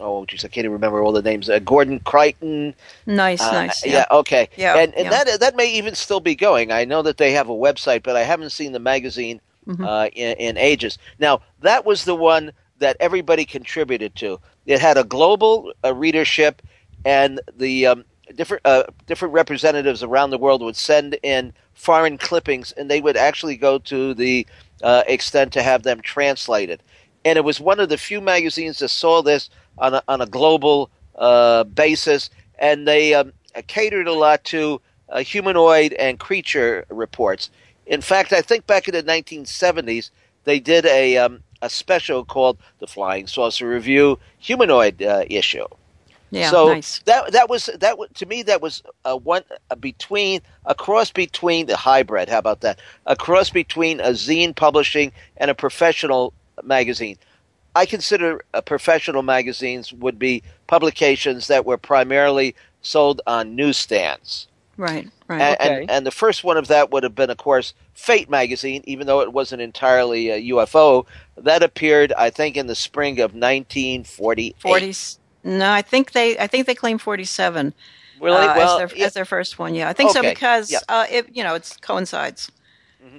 Speaker 11: oh, geez, I can't even remember all the names. Uh, Gordon Creighton.
Speaker 3: nice,
Speaker 11: Uh,
Speaker 3: nice.
Speaker 11: Yeah. Okay.
Speaker 3: Yeah,
Speaker 11: And, and
Speaker 3: yeah.
Speaker 11: that that may even still be going. I know that they have a website, but I haven't seen the magazine
Speaker 3: Mhm.
Speaker 11: uh, in, in ages. Now that was the one that everybody contributed to. It had a global uh, readership, and the um, different uh, different representatives around the world would send in foreign clippings, and they would actually go to the uh, extent to have them translated. And it was one of the few magazines that saw this on a, on a global uh, basis, and they um, catered a lot to uh, humanoid and creature reports. In fact, I think back in the 1970s, they did a um, a special called the Flying Saucer Review Humanoid uh, issue.
Speaker 3: Yeah,
Speaker 11: so
Speaker 3: nice.
Speaker 11: that that was that to me that was a one a between a cross between the hybrid. How about that? A cross between a zine publishing and a professional magazine. I consider uh, professional magazines would be publications that were primarily sold on newsstands.
Speaker 3: Right, right.
Speaker 11: And, and, and the first one of that would have been, of course, Fate magazine, even though it wasn't entirely a UFO. That appeared, I think, in the spring of 1948.
Speaker 3: 40 No, I think they I think they claim 47.
Speaker 11: Really?
Speaker 3: uh,
Speaker 11: Well,
Speaker 3: as, their,
Speaker 11: yeah.
Speaker 3: as their first one. Yeah, I think so because
Speaker 11: yeah.
Speaker 3: uh, it you know it coincides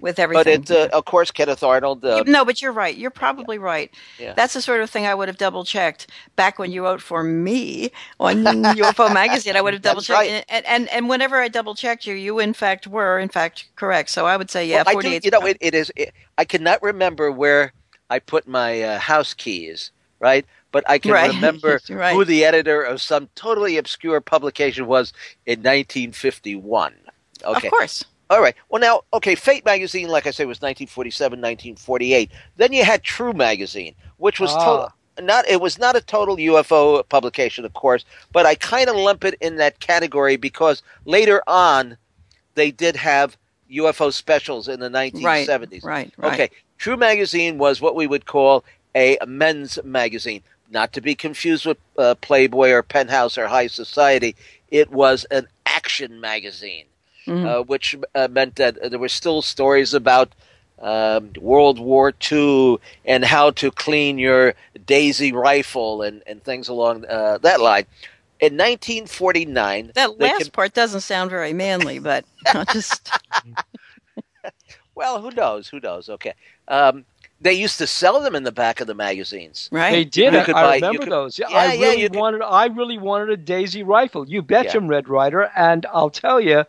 Speaker 3: with everything.
Speaker 11: But
Speaker 3: everything.
Speaker 11: it, uh, of course, Kenneth Arnold. Uh,
Speaker 3: no, but you're right. You're probably right.
Speaker 11: Yeah.
Speaker 3: That's the sort of thing I would have double checked back when you wrote for me on UFO magazine. I would have double checked,
Speaker 11: right.
Speaker 3: and, and and whenever I double checked you, you in fact were in fact correct. So I would say yeah,
Speaker 11: Well,
Speaker 3: 48.
Speaker 11: you know, it, it is. It, I cannot remember where I put my uh, house keys, right? But I can
Speaker 3: Right.
Speaker 11: remember
Speaker 3: Right.
Speaker 11: who the editor of some totally obscure publication was in 1951. Okay.
Speaker 3: Of course.
Speaker 11: All right. Well, now, okay, Fate magazine, like I say, was 1947, 1948. Then you had True magazine, which was
Speaker 2: Ah.
Speaker 11: total. Not it was not a total UFO publication, of course, but I kind of lump it in that category because later on they did have UFO specials in the 1970s.
Speaker 3: right, right.
Speaker 11: Okay, True magazine was what we would call a men's magazine, not to be confused with uh, Playboy or Penthouse or High Society. it was an action magazine, uh, which uh, meant that there were still stories about um, World War II and how to clean your Daisy rifle and, and things along uh, that line. In 1949,
Speaker 3: That last
Speaker 11: com-
Speaker 3: part doesn't sound very manly, but I'll just
Speaker 11: well, who knows? Who knows? Okay. Um, they used to sell them in the back of the magazines.
Speaker 3: right.
Speaker 2: They did.
Speaker 11: You
Speaker 2: I,
Speaker 11: could
Speaker 2: I
Speaker 11: buy- you
Speaker 2: remember
Speaker 11: could-
Speaker 2: those. Yeah,
Speaker 11: Yeah,
Speaker 2: I
Speaker 11: yeah,
Speaker 2: really
Speaker 11: you could-
Speaker 2: wanted. I really wanted a Daisy rifle. You betcha, Red Ryder. And I'll tell you,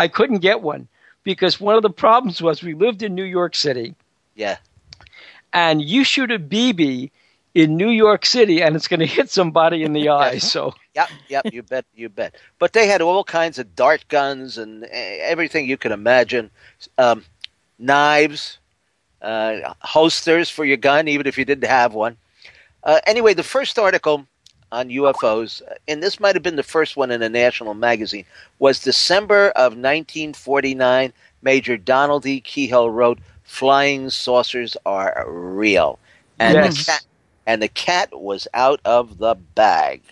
Speaker 2: I couldn't get one because one of the problems was we lived in New York City,
Speaker 11: Yeah.
Speaker 2: and you shoot a BB in New York City, and it's going to hit somebody in the eye. So
Speaker 11: Yep, yep, you bet, you bet. But they had all kinds of dart guns and eh, everything you can imagine, um, knives, uh, holsters for your gun, even if you didn't have one. Uh, anyway, the first article on UFOs, and this might have been the first one in a national magazine, was December of 1949. Major Donald E. Keyhoe wrote, "Flying saucers are real," and
Speaker 2: Yes.
Speaker 11: the cat and the cat was out of the bag.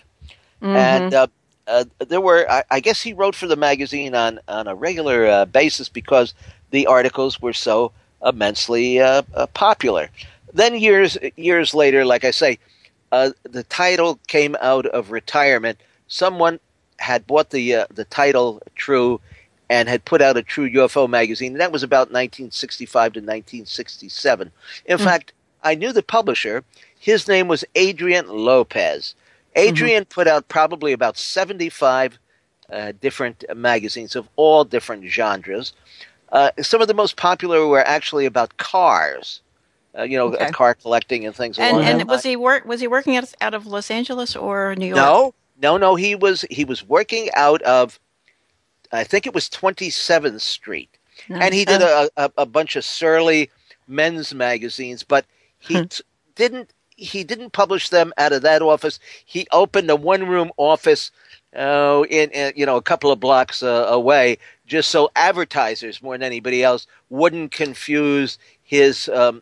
Speaker 3: Mm-hmm.
Speaker 11: And uh, uh, there were, I, I guess, he wrote for the magazine on on a regular uh, basis because the articles were so immensely uh, uh, popular. Then years years later, like I say, uh, the title came out of retirement. Someone had bought the uh, the title True and had put out a True UFO magazine. And that was about 1965 to 1967. In fact, I knew the publisher. His name was Adrian Lopez. Adrian put out probably about 75 uh, different magazines of all different genres. Uh, some of the most popular were actually about cars, uh, you know,
Speaker 3: Okay.
Speaker 11: car collecting and things
Speaker 3: And
Speaker 11: that
Speaker 3: and was he work was he working out, out of Los Angeles or New York?
Speaker 11: no, no, no. He was he was working out of, I think it was Twenty Seventh Street,
Speaker 3: No.
Speaker 11: and he did
Speaker 3: Oh.
Speaker 11: a, a a bunch of surly men's magazines, but he
Speaker 3: Hmm.
Speaker 11: t- didn't he didn't publish them out of that office. He opened a one room office, uh, in, in you know a couple of blocks uh, away, just so advertisers more than anybody else wouldn't confuse his um,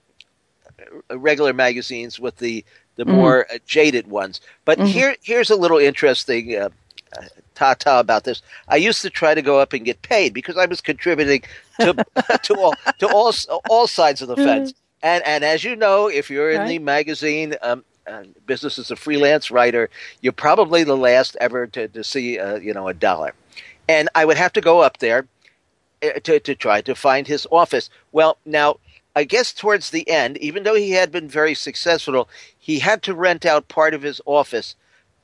Speaker 11: regular magazines with the the
Speaker 3: Mhm.
Speaker 11: more uh, jaded ones. But
Speaker 3: Mhm.
Speaker 11: here here's a little interesting uh, uh, ta-ta about this. I used to try to go up and get paid because I was contributing to to all to all all sides of the fence. And and as you know, if you're in the magazine um, uh, business as a freelance writer, you're probably the last ever to to see uh, you know a dollar. And I would have to go up there uh, to to try to find his office. Well, now I guess towards the end, even though he had been very successful, he had to rent out part of his office,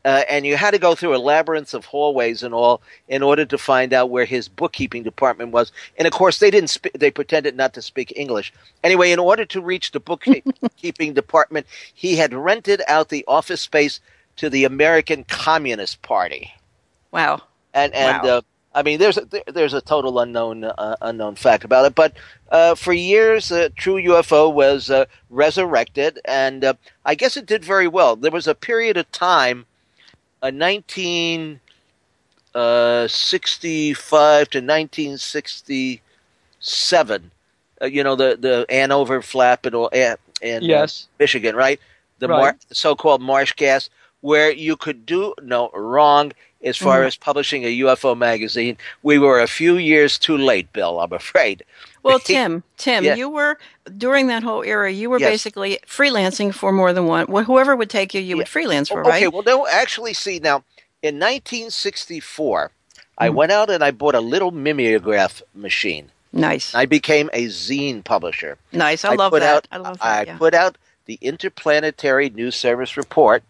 Speaker 11: uh, and you had to go through a labyrinth of hallways and all in order to find out where his bookkeeping department was. And of course, they didn't. Sp- they pretended not to speak English. Anyway, in order to reach the bookkeeping department, he had rented out the office space to the American Communist Party
Speaker 3: Wow.
Speaker 11: and and
Speaker 3: Wow.
Speaker 11: uh, I mean, there's a, there's a total unknown uh, unknown fact about it. But uh, for years, uh, True UFO was uh, resurrected, and uh, I guess it did very well. There was a period of time, uh, 1965 to 1967. Uh, you know the the Hanover flap and all, and and, uh,
Speaker 2: Yes.
Speaker 11: Michigan, right? The
Speaker 2: Right.
Speaker 11: mar- so-called marsh gas, where you could do no wrong as far
Speaker 3: Mhm.
Speaker 11: as publishing a UFO magazine. We were a few years too late, Bill. I'm afraid.
Speaker 3: Well, Tim, Tim,
Speaker 11: Yeah.
Speaker 3: you were during that whole era. You were
Speaker 11: Yes.
Speaker 3: basically freelancing for more than one. wh- Whoever would take you, you would freelance for,
Speaker 11: O-
Speaker 3: right?
Speaker 11: Okay, well, no, actually, see now, in 1964, I
Speaker 3: Mm.
Speaker 11: went out and I bought a little mimeograph machine.
Speaker 3: nice,
Speaker 11: I became a zine publisher.
Speaker 3: nice. I, love that.
Speaker 11: Out,
Speaker 3: I love
Speaker 11: I
Speaker 3: that. yeah.
Speaker 11: put out the Interplanetary News Service report.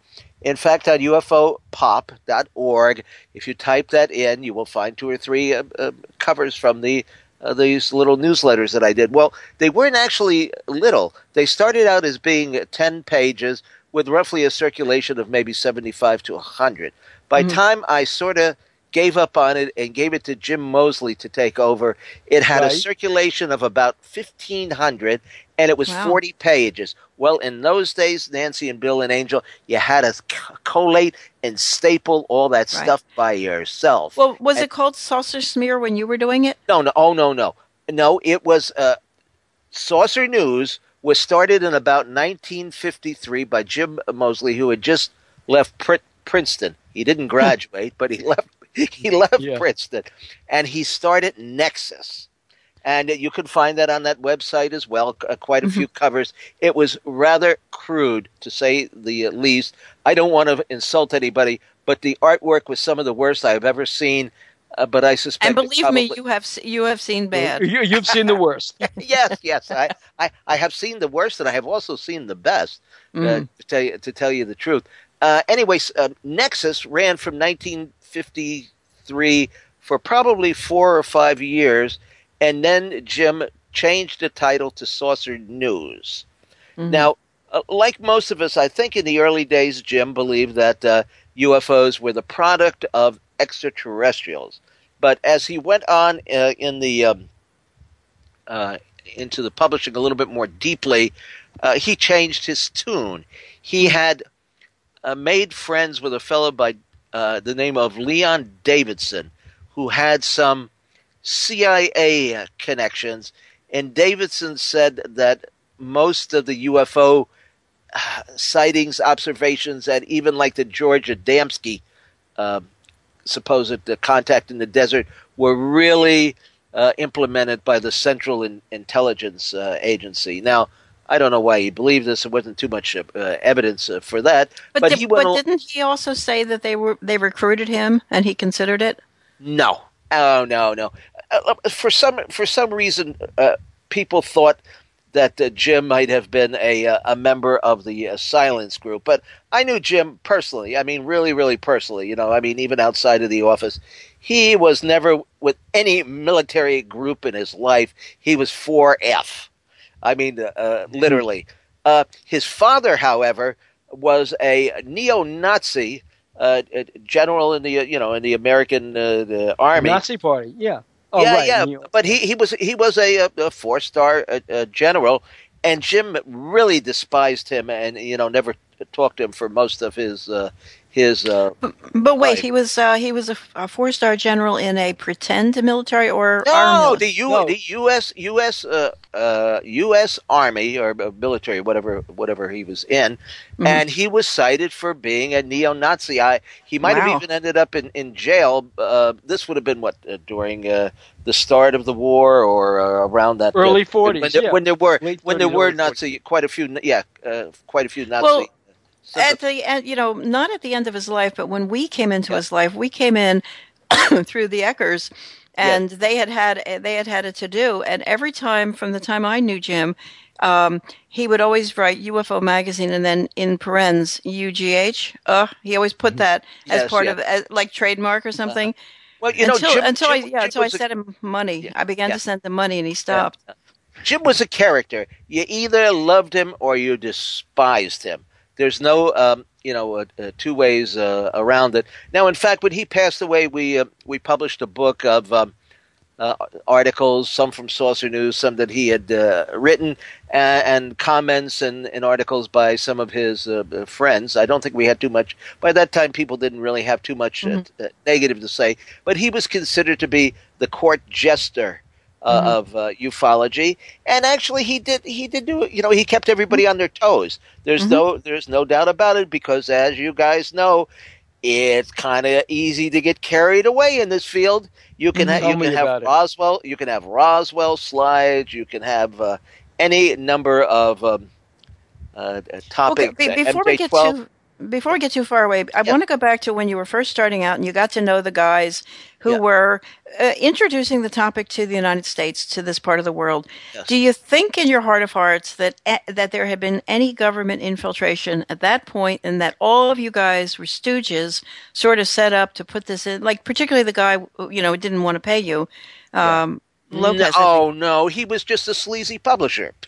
Speaker 11: In fact, on UFOpop.org, if you type that in, you will find two or three uh, uh, covers from the uh, these little newsletters that I did. Well, they weren't actually little. They started out as being 10 pages with roughly a circulation of maybe 75 to 100. By
Speaker 3: Mhm.
Speaker 11: time I sort of gave up on it and gave it to Jim Moseley to take over, it had a circulation of about 1,500 and it was
Speaker 3: Wow.
Speaker 11: 40 pages. Well, in those days, Nancy and Bill and Angel, you had to collate and staple all that
Speaker 3: Right.
Speaker 11: stuff by yourself.
Speaker 3: Well, was
Speaker 11: And-
Speaker 3: it called saucer smear when you were doing it?
Speaker 11: no, no, oh no, no, no. It was uh, Saucer News was started in about 1953 by Jim Moseley, who had just left Pr- Princeton. He didn't graduate, but he left. he left
Speaker 2: Yeah.
Speaker 11: Princeton, and he started Nexus. And you can find that on that website as well. uh, Quite a few covers. It was rather crude, to say the least. I don't want to insult anybody, but the artwork was some of the worst I've ever seen. Uh, but I suspect.
Speaker 3: And
Speaker 11: it
Speaker 3: believe me, you have you have seen bad.
Speaker 2: You, you've seen the worst.
Speaker 11: yes, yes. I, I, I have seen the worst, and I have also seen the best. Uh,
Speaker 3: Mm.
Speaker 11: to tell you to tell you the truth. Uh, anyways, uh, Nexus ran from 1953 for probably four or five years, and then Jim changed the title to Saucer News. Now, uh, like most of us, I think in the early days, Jim believed that uh, UFOs were the product of extraterrestrials. But as he went on uh, in the um, uh, into the publishing a little bit more deeply, uh, he changed his tune. He had uh, made friends with a fellow by uh, the name of Leon Davidson, who had some CIA connections. And Davidson said that most of the UFO uh, sightings, observations, and even like the George Adamski uh, supposed contact in the desert were really uh, implemented by the Central in- Intelligence uh, Agency. Now, I don't know why he believed this. There wasn't too much uh, uh, evidence uh, for that.
Speaker 3: But,
Speaker 11: But,
Speaker 3: did, but
Speaker 11: al-
Speaker 3: didn't he also say that they were they recruited him and he considered it?
Speaker 11: No, oh no, no. Uh, for some for some reason, uh, people thought that uh, Jim might have been a uh, a member of the uh, Silence Group, but I knew Jim personally. I mean, really, really personally. You know, I mean, even outside of the office, he was never with any military group in his life. He was for F. I mean, uh, uh, literally. Uh, his father, however, was a neo-Nazi uh, uh, general in the uh, you know in the American uh, the army.
Speaker 2: Nazi Party. Yeah. Oh,
Speaker 11: yeah,
Speaker 2: right.
Speaker 11: yeah.
Speaker 2: Neil.
Speaker 11: But he, he was he was a, a four star general, and Jim really despised him, and you know never talked to him for most of his uh, his. Uh,
Speaker 3: But wait,
Speaker 11: Right.
Speaker 3: he was uh, he was a, a four star general in a pretend military or
Speaker 11: no,
Speaker 3: army?
Speaker 11: the U
Speaker 2: No.
Speaker 11: the U.S. U.S. Uh, uh, U.S. Army or uh, military, whatever whatever he was in,
Speaker 3: Mhm.
Speaker 11: and he was cited for being a neo-Nazi. I he might
Speaker 3: Wow.
Speaker 11: have even ended up in in jail. Uh, this would have been what uh, during uh, the start of the war or uh, around that
Speaker 2: Early
Speaker 11: uh,
Speaker 2: 40s,
Speaker 11: when, there,
Speaker 2: yeah.
Speaker 11: when there were
Speaker 2: Late
Speaker 11: when there were
Speaker 2: early 40s.
Speaker 11: Nazi quite a few yeah uh, quite a few Nazi.
Speaker 3: Well,
Speaker 11: sympath-
Speaker 3: at the end, you know, not at the end of his life, but when we came into his life, we came in through the Eckers, and they had had they had had a to do, and every time from the time I knew Jim. Um, he would always write UFO magazine and then in parens UGH. Uh, he always put that as
Speaker 11: Mm-hmm. Yes,
Speaker 3: part
Speaker 11: yeah.
Speaker 3: of as, like trademark or something.
Speaker 11: well, you know,
Speaker 3: until
Speaker 11: Jim,
Speaker 3: until I yeah
Speaker 11: Jim
Speaker 3: until I
Speaker 11: a-
Speaker 3: sent him money. I began
Speaker 11: yeah.
Speaker 3: to send him money and he stopped.
Speaker 11: Jim was a character. You either loved him or you despised him. There's no, um, you know, uh, uh, two ways uh, around it. Now, in fact, when he passed away, we uh, we published a book of um, uh, articles, some from Saucer News, some that he had uh, written, and, and comments and, and articles by some of his friends. I don't think we had too much. By that time, people didn't really have too much uh, negative to say. But he was considered to be the court jester uh,
Speaker 3: Mhm.
Speaker 11: of uh, ufology, and actually, he did he did do it. You know, he kept everybody on their toes. There's
Speaker 3: Mhm.
Speaker 11: no there's no doubt about it because, as you guys know, it's kind of easy to get carried away in this field. You can ha- you can have
Speaker 2: about it.
Speaker 11: Roswell, you can have Roswell slides, you can have uh, any number of um, uh, uh, topics.
Speaker 3: Okay,
Speaker 11: uh,
Speaker 3: before we get
Speaker 11: MJ12.
Speaker 3: too before we get too far away, I want to go back to when you were first starting out and you got to know the guys who
Speaker 11: Yeah.
Speaker 3: were uh, introducing the topic to the United States to this part of the world.
Speaker 11: Yes.
Speaker 3: Do you think, in your heart of hearts, that eh, that there had been any government infiltration at that point, and that all of you guys were stooges, sort of set up to put this in? Like, particularly the guy, you know, didn't want to pay you. Um, Lopez. I think.
Speaker 11: No, no, he was just a sleazy publisher.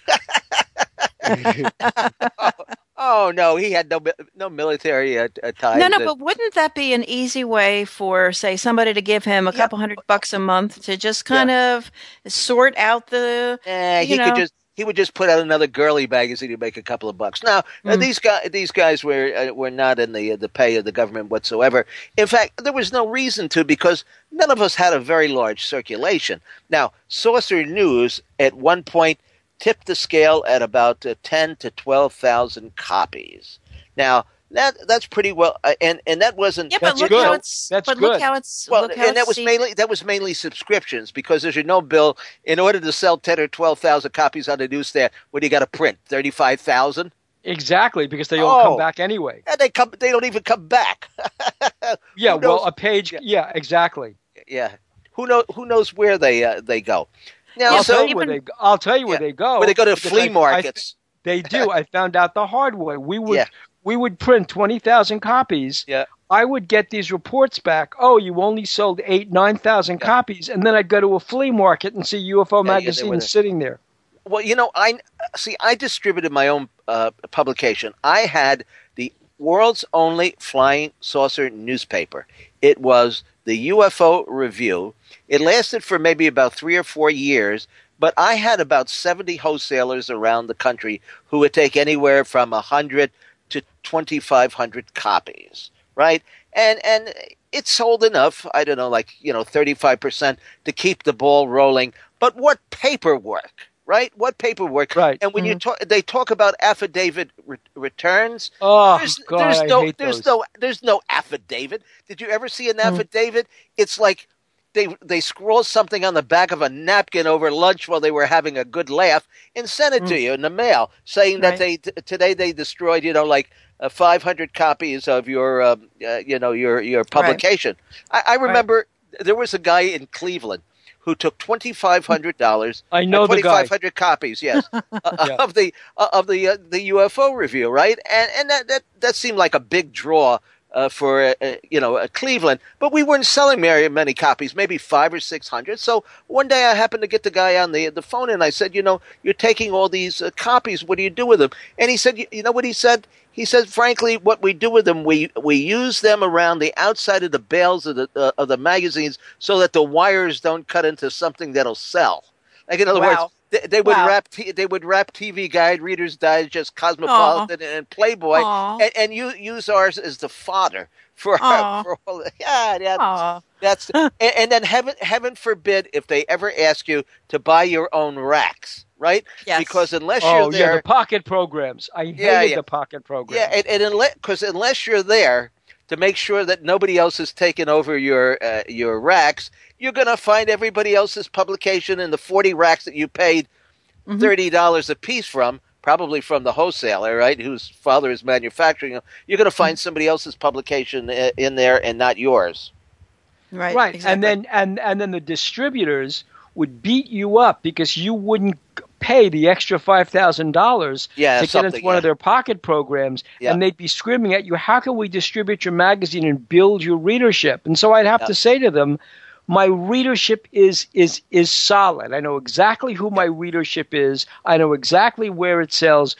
Speaker 11: oh no, he had no no military uh, uh, ties.
Speaker 3: No, no,
Speaker 11: Uh,
Speaker 3: but wouldn't that be an easy way for, say, somebody to give him a
Speaker 11: Yeah.
Speaker 3: couple hundred bucks a month to just kind of sort out the?
Speaker 11: Eh, he
Speaker 3: you
Speaker 11: could just he would just put out another girly magazine to make a couple of bucks. Now uh,
Speaker 3: Mm.
Speaker 11: these guys these guys were uh, were not in the the pay of the government whatsoever. In fact, there was no reason to because none of us had a very large circulation. Now, Saucer News at one point tipped the scale at about uh, ten to twelve thousand copies. Now. that that's pretty well, uh, and and that wasn't.
Speaker 3: Yeah, but
Speaker 2: That's
Speaker 3: look
Speaker 2: good.
Speaker 3: how it's.
Speaker 2: That's
Speaker 3: but
Speaker 2: good.
Speaker 3: look how it's.
Speaker 11: Well,
Speaker 3: look how
Speaker 11: and that was
Speaker 3: seen-
Speaker 11: mainly that was mainly subscriptions because, as you know, Bill, in order to sell ten or twelve thousand copies on the newsstand, what do you got to print? Thirty five thousand,
Speaker 2: Exactly, because they all
Speaker 11: Oh.
Speaker 2: come back anyway.
Speaker 11: and they come. They don't even come back.
Speaker 2: Yeah, well, a page. Yeah, exactly.
Speaker 11: yeah, who knows? Who knows where they uh, they go? Now,
Speaker 2: I'll
Speaker 11: so
Speaker 2: tell you where they. I'll tell you where
Speaker 11: Yeah.
Speaker 2: they go.
Speaker 11: where they go to flea
Speaker 2: I- I-
Speaker 11: markets.
Speaker 2: They do. I found out the hard way. We would
Speaker 11: Yeah.
Speaker 2: we would print twenty thousand copies.
Speaker 11: Yeah.
Speaker 2: I would get these reports back. Oh, you only sold eight nine thousand copies, and then I'd go to a flea market and see UFO
Speaker 11: Yeah, yeah,
Speaker 2: magazine sitting there.
Speaker 11: Well, you know, I see. I distributed my own uh, publication. I had the world's only flying saucer newspaper. It was the UFO Review. It lasted for maybe about three or four years, but I had about seventy wholesalers around the country who would take anywhere from a hundred to twenty five hundred copies. Right, and and it sold enough. I don't know, like you know, thirty five percent to keep the ball rolling. But what paperwork? Right? What paperwork?
Speaker 2: Right.
Speaker 11: And when you talk, they talk about affidavit re- returns.
Speaker 2: Oh
Speaker 11: there's,
Speaker 2: God,
Speaker 11: there's
Speaker 2: I
Speaker 11: no,
Speaker 2: hate
Speaker 11: there's
Speaker 2: those.
Speaker 11: No, there's no affidavit. Did you ever see an affidavit? It's like they they scroll something on the back of a napkin over lunch while they were having a good laugh and send it
Speaker 2: Hmm.
Speaker 11: to you in the mail, saying that they t- today they destroyed, you know, like. Uh, 500 copies of your, um, uh, you know, your your publication. I, I remember there was a guy in Cleveland who took twenty five hundred dollars.
Speaker 2: I know the
Speaker 11: twenty five hundred copies. Yes, uh,
Speaker 2: Yeah.
Speaker 11: of the uh, of the uh, the UFO review, right? And and that that, that seemed like a big draw. Uh, for you know uh, Cleveland, but we weren't selling very many copies, maybe five or six hundred. So one day I happened to get the guy on the the phone, and I said, you know, you're taking all these uh, copies. What do you do with them? And he said, you, you know what he said? He said, frankly, what we do with them, we we use them around the outside of the bales of the uh, of the magazines so that the wires don't cut into something that'll sell. Like in other
Speaker 3: Wow.
Speaker 11: words, they, they would
Speaker 3: Wow.
Speaker 11: wrap t- they would wrap TV Guide, Reader's Digest, Cosmopolitan, and Playboy,
Speaker 3: Aw.
Speaker 11: and, and you use ours as the fodder for
Speaker 3: Aw.
Speaker 11: for all. the- Yeah, yeah.
Speaker 3: Aw.
Speaker 11: That's and, and then heaven heaven forbid if they ever ask you to buy your own racks, right?
Speaker 3: Yes.
Speaker 11: Because unless
Speaker 2: Oh
Speaker 11: you're there,
Speaker 2: yeah, the pocket programs. I hated
Speaker 11: Yeah, yeah.
Speaker 2: the pocket programs.
Speaker 11: yeah, and, and unless because unless you're there to make sure that nobody else has taken over your uh, your racks, you're going to find everybody else's publication in the forty racks that you paid
Speaker 3: Mm-hmm.
Speaker 11: thirty dollars a piece from, probably from the wholesaler, right, whose father is manufacturing them. You're going to
Speaker 3: Mm-hmm.
Speaker 11: find somebody else's publication in there and not yours.
Speaker 3: Right.
Speaker 2: right
Speaker 3: exactly.
Speaker 2: and then and and then the distributors would beat you up because you wouldn't pay the extra five thousand dollars to get into one of their pocket programs
Speaker 11: Yeah.
Speaker 2: and they'd be screaming at you how can we distribute your magazine and build your readership and so i'd have
Speaker 11: Yeah.
Speaker 2: to say to them my readership is is is solid i know exactly who my readership is i know exactly where it sells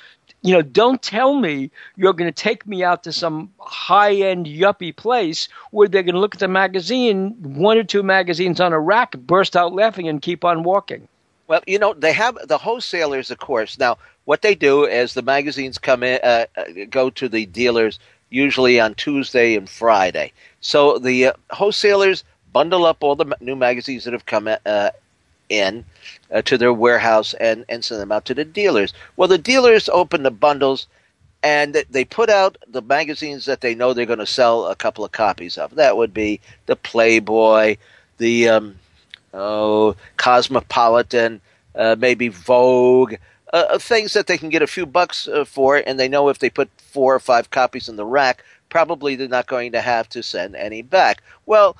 Speaker 2: you know, don't tell me you're going to take me out to some high end yuppie place where they're going to look at the magazine, one or two magazines on a rack, burst out laughing, and keep on walking.
Speaker 11: Well, you know, they have the wholesalers, of course. Now, what they do is the magazines come in, uh, uh, go to the dealers usually on Tuesday and Friday. So the uh, wholesalers bundle up all the new magazines that have come uh, in uh, to their warehouse and, and send them out to the dealers. Well, the dealers open the bundles and they put out the magazines that they know they're going to sell a couple of copies of. That would be the Playboy, the um, oh Cosmopolitan, uh, maybe Vogue, uh, uh, things that they can get a few bucks uh, for, and they know if they put four or five copies in the rack, probably they're not going to have to send any back. Well,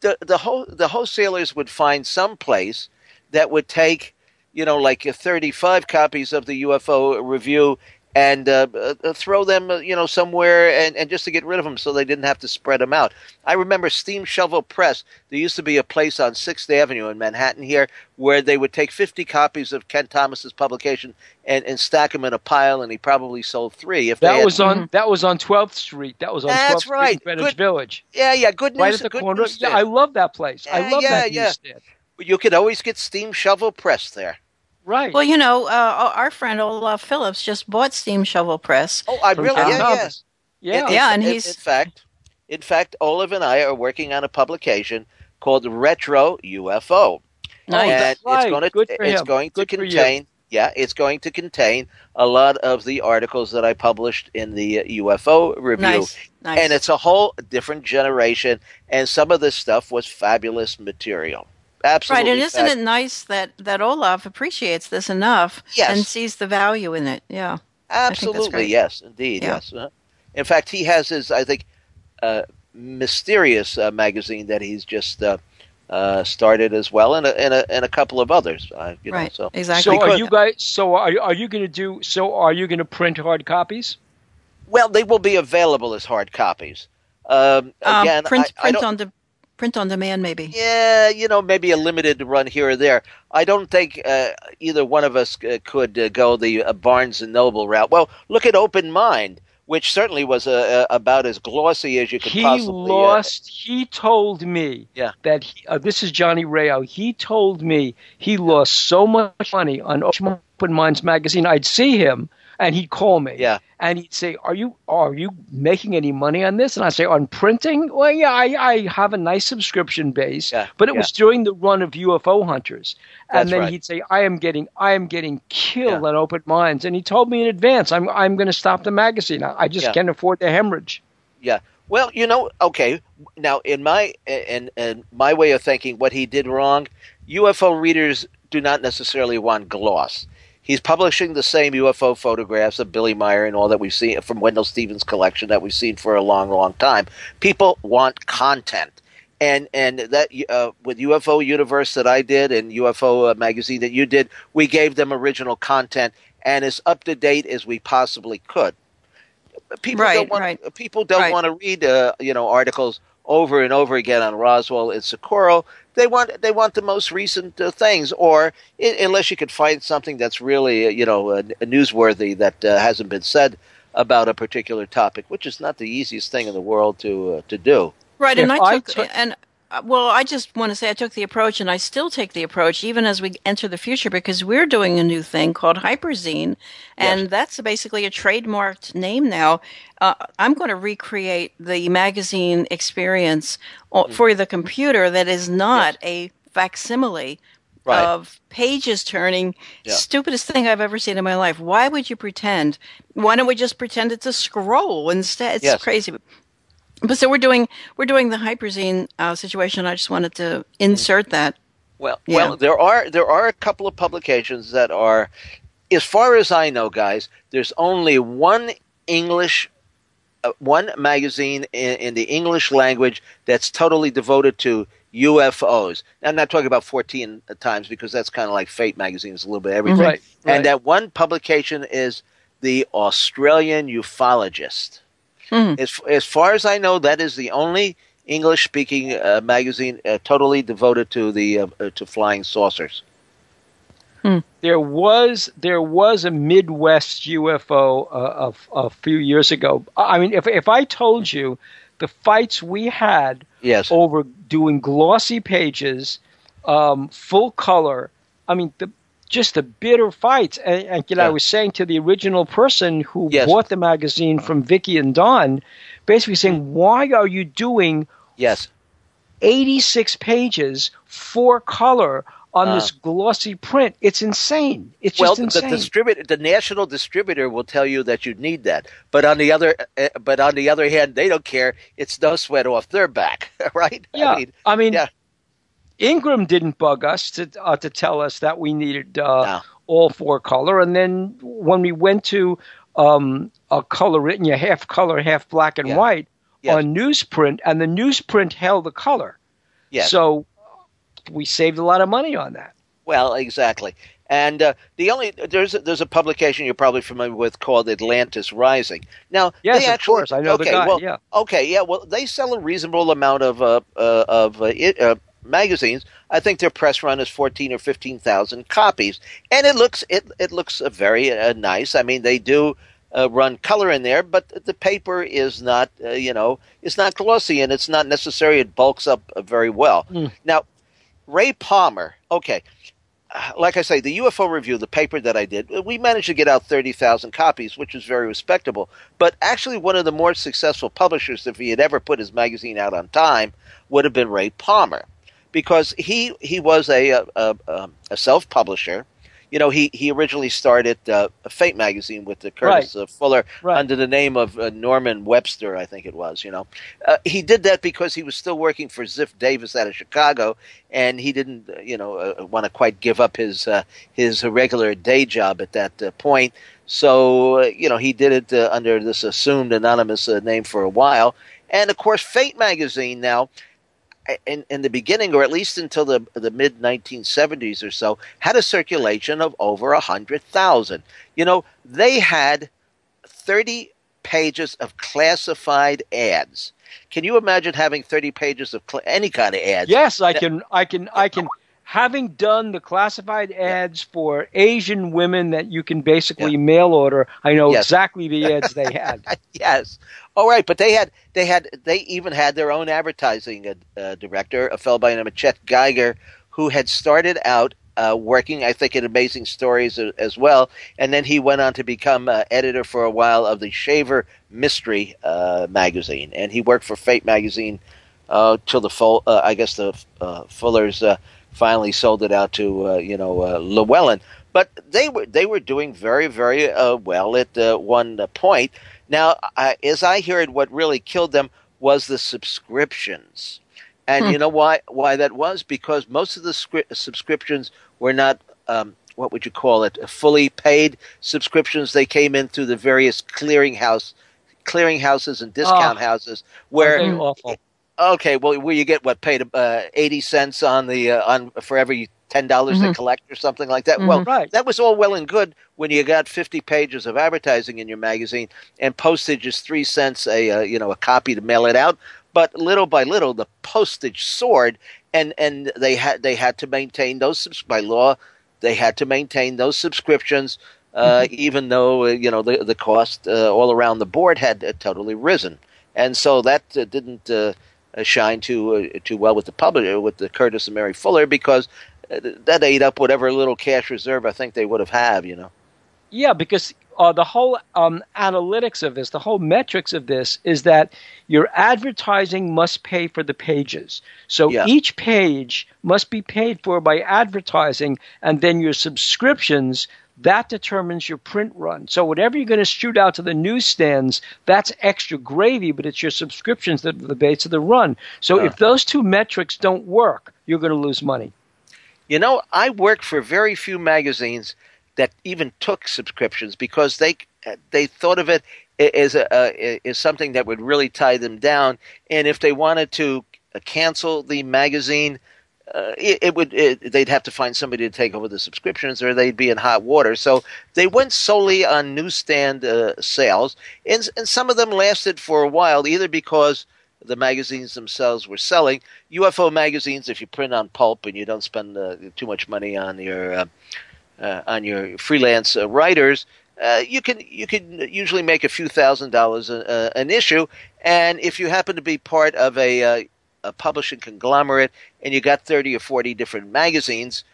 Speaker 11: the the whole the wholesalers would find some place that would take, you know, like uh, 35 copies of the UFO review and uh, uh, throw them, uh, you know, somewhere and, and just to get rid of them so they didn't have to spread them out. I remember Steam Shovel Press. There used to be a place on 6th Avenue in Manhattan here where they would take 50 copies of Kenn Thomas's publication and, and stack them in a pile, and he probably sold three. If
Speaker 2: That was on that was on 12th Street. That was on 12th
Speaker 11: That's
Speaker 2: Street
Speaker 11: right.
Speaker 2: in Greenwich
Speaker 11: Good-
Speaker 2: Village.
Speaker 11: Yeah, yeah, good news.
Speaker 2: Right at the
Speaker 11: good
Speaker 2: corner.
Speaker 11: newsstand.
Speaker 2: Yeah, I love that place. I love
Speaker 11: yeah,
Speaker 2: that
Speaker 11: yeah.
Speaker 2: newsstand.
Speaker 11: You could always get Steam Shovel Press there.
Speaker 2: Right.
Speaker 3: Well, you know, uh, our friend Olav Phillips just bought Steam Shovel Press.
Speaker 11: Oh, I really,
Speaker 2: Kenn
Speaker 11: yeah, yeah.
Speaker 2: Thomas. Yeah.
Speaker 11: In-
Speaker 3: Yeah,
Speaker 11: in-
Speaker 3: and
Speaker 11: in-
Speaker 3: he's-
Speaker 11: in fact, in fact, Olav and I are working on a publication called Retro UFO,
Speaker 3: Nice.
Speaker 11: and
Speaker 2: right.
Speaker 11: it's going to
Speaker 2: Good for
Speaker 11: it's
Speaker 2: him.
Speaker 11: going to
Speaker 2: Good
Speaker 11: contain yeah, it's going to contain a lot of the articles that I published in the uh, UFO review.
Speaker 3: Nice, nice.
Speaker 11: And it's a whole different generation, and some of this stuff was fabulous material. Absolutely.
Speaker 3: Right, and isn't
Speaker 11: fab-
Speaker 3: it nice that that Olav appreciates this enough
Speaker 11: Yes.
Speaker 3: and sees the value in it? Yeah. I think that's
Speaker 11: Absolutely, yes, indeed,
Speaker 3: Yeah.
Speaker 11: yes. Uh, In fact, he has his, I think, uh, mysterious uh, magazine that he's just uh, uh, started as well, and a, and a, and a couple of others. Uh, you
Speaker 3: Right,
Speaker 11: know, so
Speaker 3: exactly.
Speaker 2: So are you guys? So are are you going to do? So are you going to print hard copies?
Speaker 11: Well, they will be available as hard copies. Um,
Speaker 3: Um,
Speaker 11: again,
Speaker 3: print
Speaker 11: I, I
Speaker 3: print
Speaker 11: don't-
Speaker 3: on de- print on demand, maybe.
Speaker 11: Yeah, you know, maybe a limited run here or there. I don't think uh, either one of us uh, could uh, go the uh, Barnes and Noble route. Well, look at Open Mind, which certainly was uh, uh, about as glossy as you could
Speaker 2: He
Speaker 11: possibly. uh,
Speaker 2: lost. he told me
Speaker 11: Yeah.
Speaker 2: that he, uh, this is Johnny Rayo. He told me he lost so much money on Open Minds magazine. I'd see him and he'd call me.
Speaker 11: Yeah.
Speaker 2: And he'd say, "Are you are you making any money on this?" And I say, "On printing? Well, yeah, I, I have a nice subscription base,
Speaker 11: Yeah,
Speaker 2: but it
Speaker 11: yeah.
Speaker 2: was during the run of UFO Hunters."
Speaker 11: That's
Speaker 2: and then
Speaker 11: right.
Speaker 2: he'd say, "I am getting I am getting killed
Speaker 11: Yeah.
Speaker 2: on Open Minds," and he told me in advance, "I'm I'm going to stop the magazine. I, just can't afford the hemorrhage."
Speaker 11: Yeah. Well, you know, okay. Now, in my in, in my way of thinking, what he did wrong, UFO readers do not necessarily want gloss. He's publishing the same UFO photographs of Billy Meier and all that we've seen from Wendell Stevens' collection that we've seen for a long, long time. People want content, and and that uh, with UFO Universe that I did and UFO uh, magazine that you did, we gave them original content and as up to date as we possibly could people
Speaker 3: Right,
Speaker 11: don't want
Speaker 3: right.
Speaker 11: people don't
Speaker 3: Right.
Speaker 11: want to read uh, you know articles over and over again on Roswell and Socorro. They want they want the most recent uh, things, or i- unless you could find something that's really uh, you know uh, newsworthy that uh, hasn't been said about a particular topic, which is not the easiest thing in the world to uh, to do.
Speaker 3: Right,
Speaker 2: If
Speaker 3: and
Speaker 2: I
Speaker 3: I took
Speaker 2: took-
Speaker 3: and Uh, well, I just want to say I took the approach, and I still take the approach even as we enter the future because we're doing a new thing called Hyperzine, and
Speaker 11: Yes.
Speaker 3: that's basically a trademarked name now. Uh, I'm going to recreate the magazine experience o- for the computer that is not a facsimile.
Speaker 11: Right.
Speaker 3: Of pages turning,
Speaker 11: Yeah.
Speaker 3: stupidest thing I've ever seen in my life. Why would you pretend? Why don't we just pretend it's a scroll instead? It's
Speaker 11: Yes.
Speaker 3: crazy. But so we're doing we're doing the hyperzine uh, situation. I just wanted to insert that.
Speaker 11: Well,
Speaker 3: Yeah.
Speaker 11: well, there are there are a couple of publications that are, as far as I know, guys. There's only one English, uh, one magazine in, in the English language that's totally devoted to UFOs. I'm not talking about Fortean Times because that's kind of like Fate magazine. It's a little bit of everything.
Speaker 2: Right, right.
Speaker 11: And that one publication is the Australian Ufologist.
Speaker 3: Hmm.
Speaker 11: As as far as I know, that is the only English speaking uh, magazine uh, totally devoted to the uh, uh, to flying saucers.
Speaker 2: There was there was a Midwest UFO uh, a, a few years ago. I mean, if if I told you the fights we had
Speaker 11: Yes.
Speaker 2: over doing glossy pages, um, full color, I mean, the, just the bitter fights. And, and you know, I was saying to the original person who
Speaker 11: Yes.
Speaker 2: bought the magazine from Vicky and Don, basically saying, "Why are you doing
Speaker 11: Yes.
Speaker 2: 86 pages, four color?" On
Speaker 11: Uh.
Speaker 2: this glossy print, it's insane. It's
Speaker 11: well,
Speaker 2: just
Speaker 11: the distributor, the national distributor, will tell you that you need that. But on the other, uh, but on the other hand, they don't care. It's no sweat off their back, right?
Speaker 2: Yeah,
Speaker 11: I mean, yeah.
Speaker 2: Ingram didn't bug us to uh, to tell us that we needed uh,
Speaker 11: No.
Speaker 2: all four color, and then when we went to um, a color written, yeah, half color, half black and
Speaker 11: Yeah.
Speaker 2: white
Speaker 11: Yes.
Speaker 2: on newsprint, and the newsprint held the color.
Speaker 11: Yes.
Speaker 2: So we saved a lot of money on that.
Speaker 11: Well, exactly. And uh, the only there's a, there's a publication you're probably familiar with called Atlantis Rising. Now,
Speaker 2: Yes,
Speaker 11: they
Speaker 2: of course. I know the
Speaker 11: okay,
Speaker 2: guy,
Speaker 11: Well,
Speaker 2: yeah.
Speaker 11: Okay, yeah. Well, they sell a reasonable amount of uh, uh, of uh, it, uh, magazines. I think their press run is fourteen or fifteen thousand copies, and it looks it it looks uh, very uh, nice. I mean, they do. Uh, run color in there, but the paper is not, uh, you know, it's not glossy and it's not necessary. It bulks up uh, very well. Now, Ray Palmer, okay, uh, like I say, the UFO review, the paper that I did, we managed to get out 30,000 copies, which is very respectable. But actually, one of the more successful publishers, if he had ever put his magazine out on time, would have been Ray Palmer. Because he, he was a, a, a, a self publisher. you know, he, he originally started uh, Fate magazine with the Curtis
Speaker 2: Right.
Speaker 11: uh, Fuller
Speaker 2: Right.
Speaker 11: under the name of uh, Norman Webster, I think it was. You know, uh, he did that because he was still working for Ziff Davis out of Chicago, and he didn't, uh, you know, uh, want to quite give up his uh, his regular day job at that uh, point. So, uh, you know, he did it uh, under this assumed anonymous uh, name for a while. And of course, Fate magazine now in, in the beginning, or at least until the the mid 1970s or so, had a circulation of over a hundred thousand. You know, they had 30 pages of classified ads. Can you imagine having 30 pages of cl- any kind of ads?
Speaker 2: Yes, I can. I can. I can. Having done the classified ads for Asian women that you can basically mail order, I know
Speaker 11: Yes.
Speaker 2: exactly the ads they had.
Speaker 11: yes. All right, but they had they had they even had their own advertising uh, uh, director, a fellow by the name of Chet Geier, who had started out uh, working, I think, in Amazing Stories as well, and then he went on to become uh, editor for a while of the Shaver Mystery uh, magazine, and he worked for Fate magazine uh, till the full. Uh, I guess the uh, Fullers uh, finally sold it out to uh, you know uh, Llewellyn. But they were they were doing very very uh, well at uh, one point. Now, I, as I heard, what really killed them was the subscriptions, and
Speaker 12: Hmm.
Speaker 11: you know why why that was because most of the scri- subscriptions were not. Um, what would you call it? Fully paid subscriptions. They came in through the various clearinghouse, clearinghouses and discount
Speaker 2: Oh.
Speaker 11: houses, where. Okay, well, where you get what paid uh, eighty cents on the uh, on for every ten dollars they
Speaker 2: Mhm.
Speaker 11: collect or something like that. Well,
Speaker 2: Right.
Speaker 11: that was all well and good when you got fifty pages of advertising in your magazine and postage is three cents a uh, you know a copy to mail it out. But little by little, the postage soared, and and they had they had to maintain those subs- by law. They had to maintain those subscriptions, uh, even though uh, you know the the cost uh, all around the board had uh, totally risen, and so that uh, didn't shine too uh, too well with the publisher with the Curtis and Mary Fuller because uh, that ate up whatever little cash reserve I think they would have had. You know.
Speaker 2: Yeah, because uh, the whole um, analytics of this, the whole metrics of this, is that your advertising must pay for the pages. So
Speaker 11: Yeah.
Speaker 2: each page must be paid for by advertising, and then your subscriptions. That determines your print run. So whatever you're going to shoot out to the newsstands, that's extra gravy, but it's your subscriptions that are the base of the run. So
Speaker 11: Yeah.
Speaker 2: if those two metrics don't work, you're going to lose money.
Speaker 11: You know, I worked for very few magazines that even took subscriptions because they they thought of it as a uh, as something that would really tie them down, and if they wanted to cancel the magazine, uh, it, it would it, they'd have to find somebody to take over the subscriptions, or they'd be in hot water. So they went solely on newsstand uh, sales, and and some of them lasted for a while, either because the magazines themselves were selling. UFO magazines, if you print on pulp and you don't spend uh, too much money on your uh, uh, on your freelance uh, writers, uh, you can you can usually make a few thousand dollars a, a, an issue. And if you happen to be part of a, uh, a publishing conglomerate and you got thirty or forty different magazines.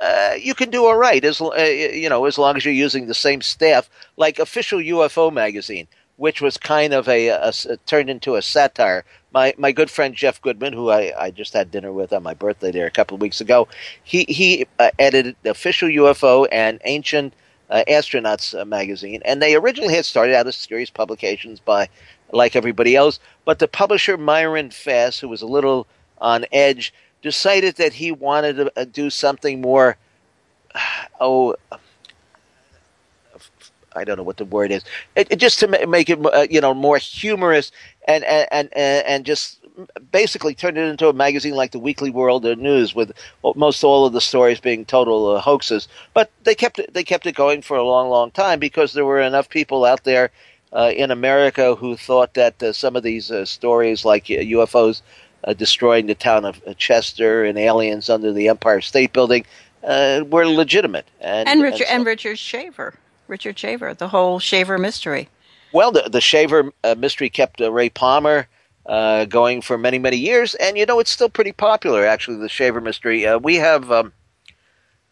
Speaker 11: Uh, you can do all right as uh, you know as long as you're using the same staff, like official UFO magazine, which was kind of a, a- a- turned into a satire. My my good friend Jeff Goodman, who I, I just had dinner with on my birthday there a couple of weeks ago, he he uh, edited official UFO and ancient uh, astronauts uh, magazine, and they originally had started out as serious publications by like everybody else, but the publisher Myron Fass, who was a little on edge, decided that he wanted to uh, do something more. Oh, I don't know what the word is. It, it just to make it, uh, you know, more humorous and and and and just basically turned it into a magazine like the Weekly World uh, News, with most all of the stories being total uh, hoaxes. But they kept it, they kept it going for a long, long time because there were enough people out there in America who thought that uh, some of these uh, stories, like uh, UFOs uh, destroying the town of uh, Chester and aliens under the Empire State Building, uh, were legitimate. And,
Speaker 3: And Richard
Speaker 11: so-
Speaker 3: and Richard Shaver, Richard Shaver, the whole Shaver mystery.
Speaker 11: Well, the, the Shaver uh, mystery kept uh, Ray Palmer uh, going for many, many years, and you know it's still pretty popular. Actually, the Shaver mystery. Uh, we have um,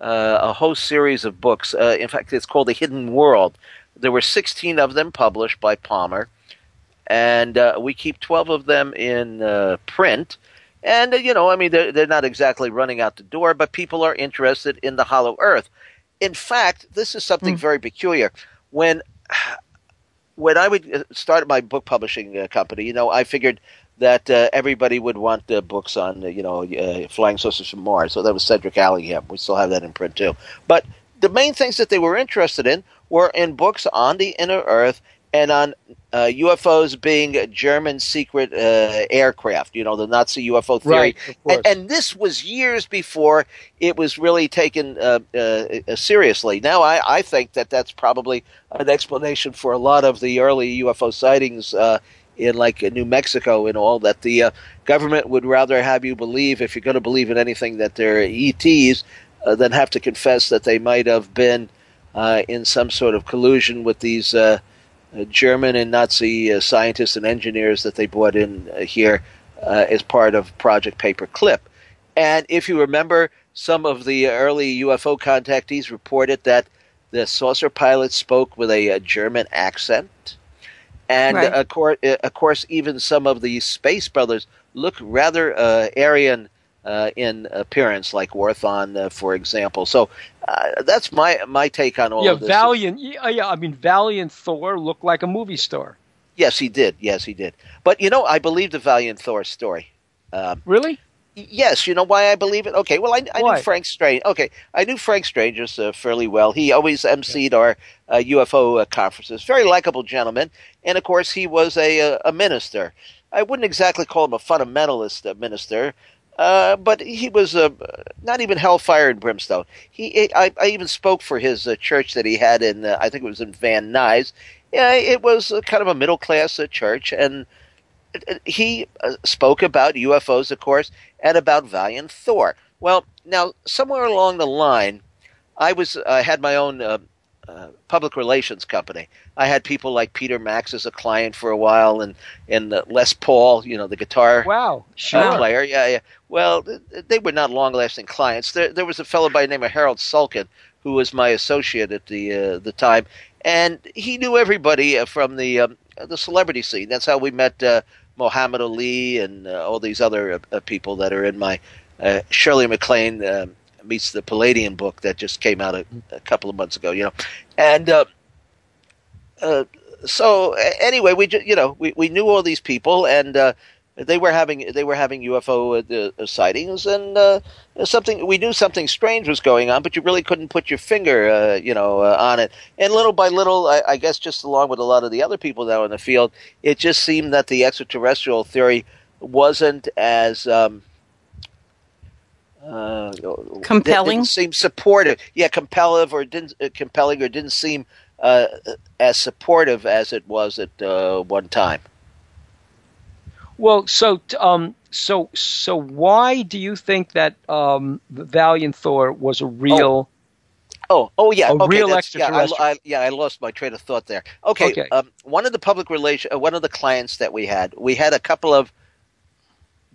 Speaker 11: uh, a whole series of books. Uh, in fact, it's called The Hidden World. There were 16 of them published by Palmer, and uh, we keep 12 of them in uh, print. And uh, you know, I mean, they're, they're not exactly running out the door, but people are interested in the Hollow Earth. in fact, this is something very peculiar. When when I would uh, start my book publishing uh, company, you know, I figured that uh, everybody would want uh, books on, uh, you know, uh, flying saucers from Mars. So that was Cedric Allingham. We still have that in print too. But the main things that they were interested in were in books on the inner Earth and on uh, UFOs being German secret uh, aircraft, you know, the Nazi UFO theory.
Speaker 2: Right,
Speaker 11: and, and this was years before it was really taken uh, uh, seriously. Now, I, I think that that's probably an explanation for a lot of the early UFO sightings uh, in, like, New Mexico and all, that the uh, government would rather have you believe, if you're going to believe in anything, that they're ETs, uh, than have to confess that they might have been in some sort of collusion with these uh, uh, German and Nazi uh, scientists and engineers that they brought in uh, here uh, as part of Project Paperclip. And if you remember, some of the early UFO contactees reported that the saucer pilot spoke with a, a German accent. And
Speaker 3: Right.
Speaker 11: of, course, of course, even some of the Space Brothers look rather uh, Aryan uh, in appearance, like Warthon, uh, for example. So uh, that's my my take on all
Speaker 2: yeah,
Speaker 11: of this.
Speaker 2: Valiant. Yeah, yeah, I mean, Valiant Thor looked like a movie star.
Speaker 11: Yes, he did. Yes, he did. But you know, I believe the Valiant Thor story. Um,
Speaker 2: Really?
Speaker 11: yes, you know why I believe it. Okay, well, I, I knew Frank Strange. Okay, I knew Frank Strange uh, fairly well. He always emceed our uh, UFO uh, conferences. Very likable gentleman, and of course, he was a uh, a minister. I wouldn't exactly call him a fundamentalist uh, minister. Uh, but he was uh, not even hellfire and brimstone. He, I, I even spoke for his uh, church that he had in, uh, I think it was in Van Nuys. Yeah, it was uh, kind of a middle class church, and he spoke about UFOs, of course, and about Valiant Thor. Well, now somewhere along the line, I was I had my own uh, public relations company. I had people like Peter Max as a client for a while, and and Les Paul, you know, the guitar
Speaker 2: Wow.
Speaker 11: uh,
Speaker 2: Sure.
Speaker 11: player. Yeah, yeah. Well, th- they were not long-lasting clients. There, there was a fellow by the name of Harold Sulkin who was my associate at the uh, the time, and he knew everybody uh, from the um, the celebrity scene. That's how we met uh, Muhammad Ali and uh, all these other people that are in my uh, Shirley MacLaine uh, meets the Palladium book that just came out a, a couple of months ago. You know, and. Uh, uh, so anyway, we ju- you know we, we knew all these people, and uh, they were having they were having UFO uh, uh, sightings, and uh, something we knew something strange was going on, but you really couldn't put your finger uh, you know uh, on it. And little by little, I, I guess just along with a lot of the other people now in the field, it just seemed that the extraterrestrial theory wasn't as um, uh,
Speaker 3: Compelling?
Speaker 11: Didn't seem supportive. Yeah, compelling or didn't uh, compelling or didn't seem uh, as supportive as it was at uh, one time.
Speaker 2: Well, so um, so so why do you think that um, Valiant Thor was a real?
Speaker 11: Oh, oh yeah,
Speaker 2: A
Speaker 11: okay,
Speaker 2: real
Speaker 11: that's- yeah, I. I, yeah, I lost my train of thought there. Okay,
Speaker 2: Okay.
Speaker 11: Um, one of the public relation, uh, one of the clients that we had, we had a couple of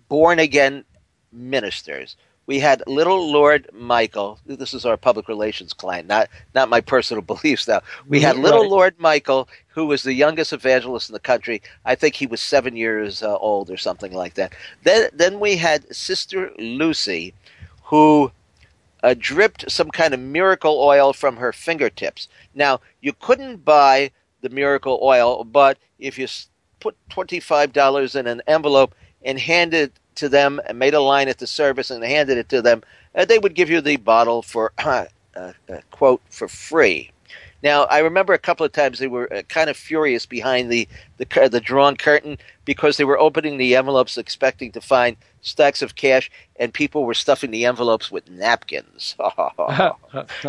Speaker 11: born again ministers. We had little Lord Michael. This is our public relations client, not not my personal beliefs. Now we had little
Speaker 2: Right.
Speaker 11: Lord Michael, who was the youngest evangelist in the country. I think he was seven years uh, old or something like that. Then then we had Sister Lucy, who uh, dripped some kind of miracle oil from her fingertips. Now, you couldn't buy the miracle oil, but if you put $25 in an envelope and handed it to them and made a line at the service and handed it to them, uh, they would give you the bottle for, uh, uh, quote, for free. Now, I remember a couple of times they were uh, kind of furious behind the, the the drawn curtain because they were opening the envelopes expecting to find stacks of cash, and people were stuffing the envelopes with napkins.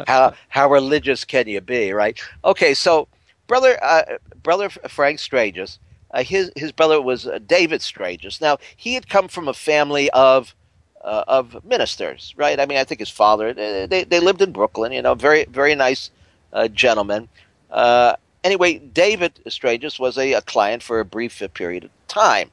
Speaker 11: how how religious can you be, right? Okay, so brother uh, brother Frank Stranges, uh, his his brother was uh, David Stranges. Now he had come from a family of uh, of ministers, right? I mean, I think his father they they, lived in Brooklyn, you know, very very nice uh, gentleman. Uh, anyway, David Stranges was a, a client for a brief period of time,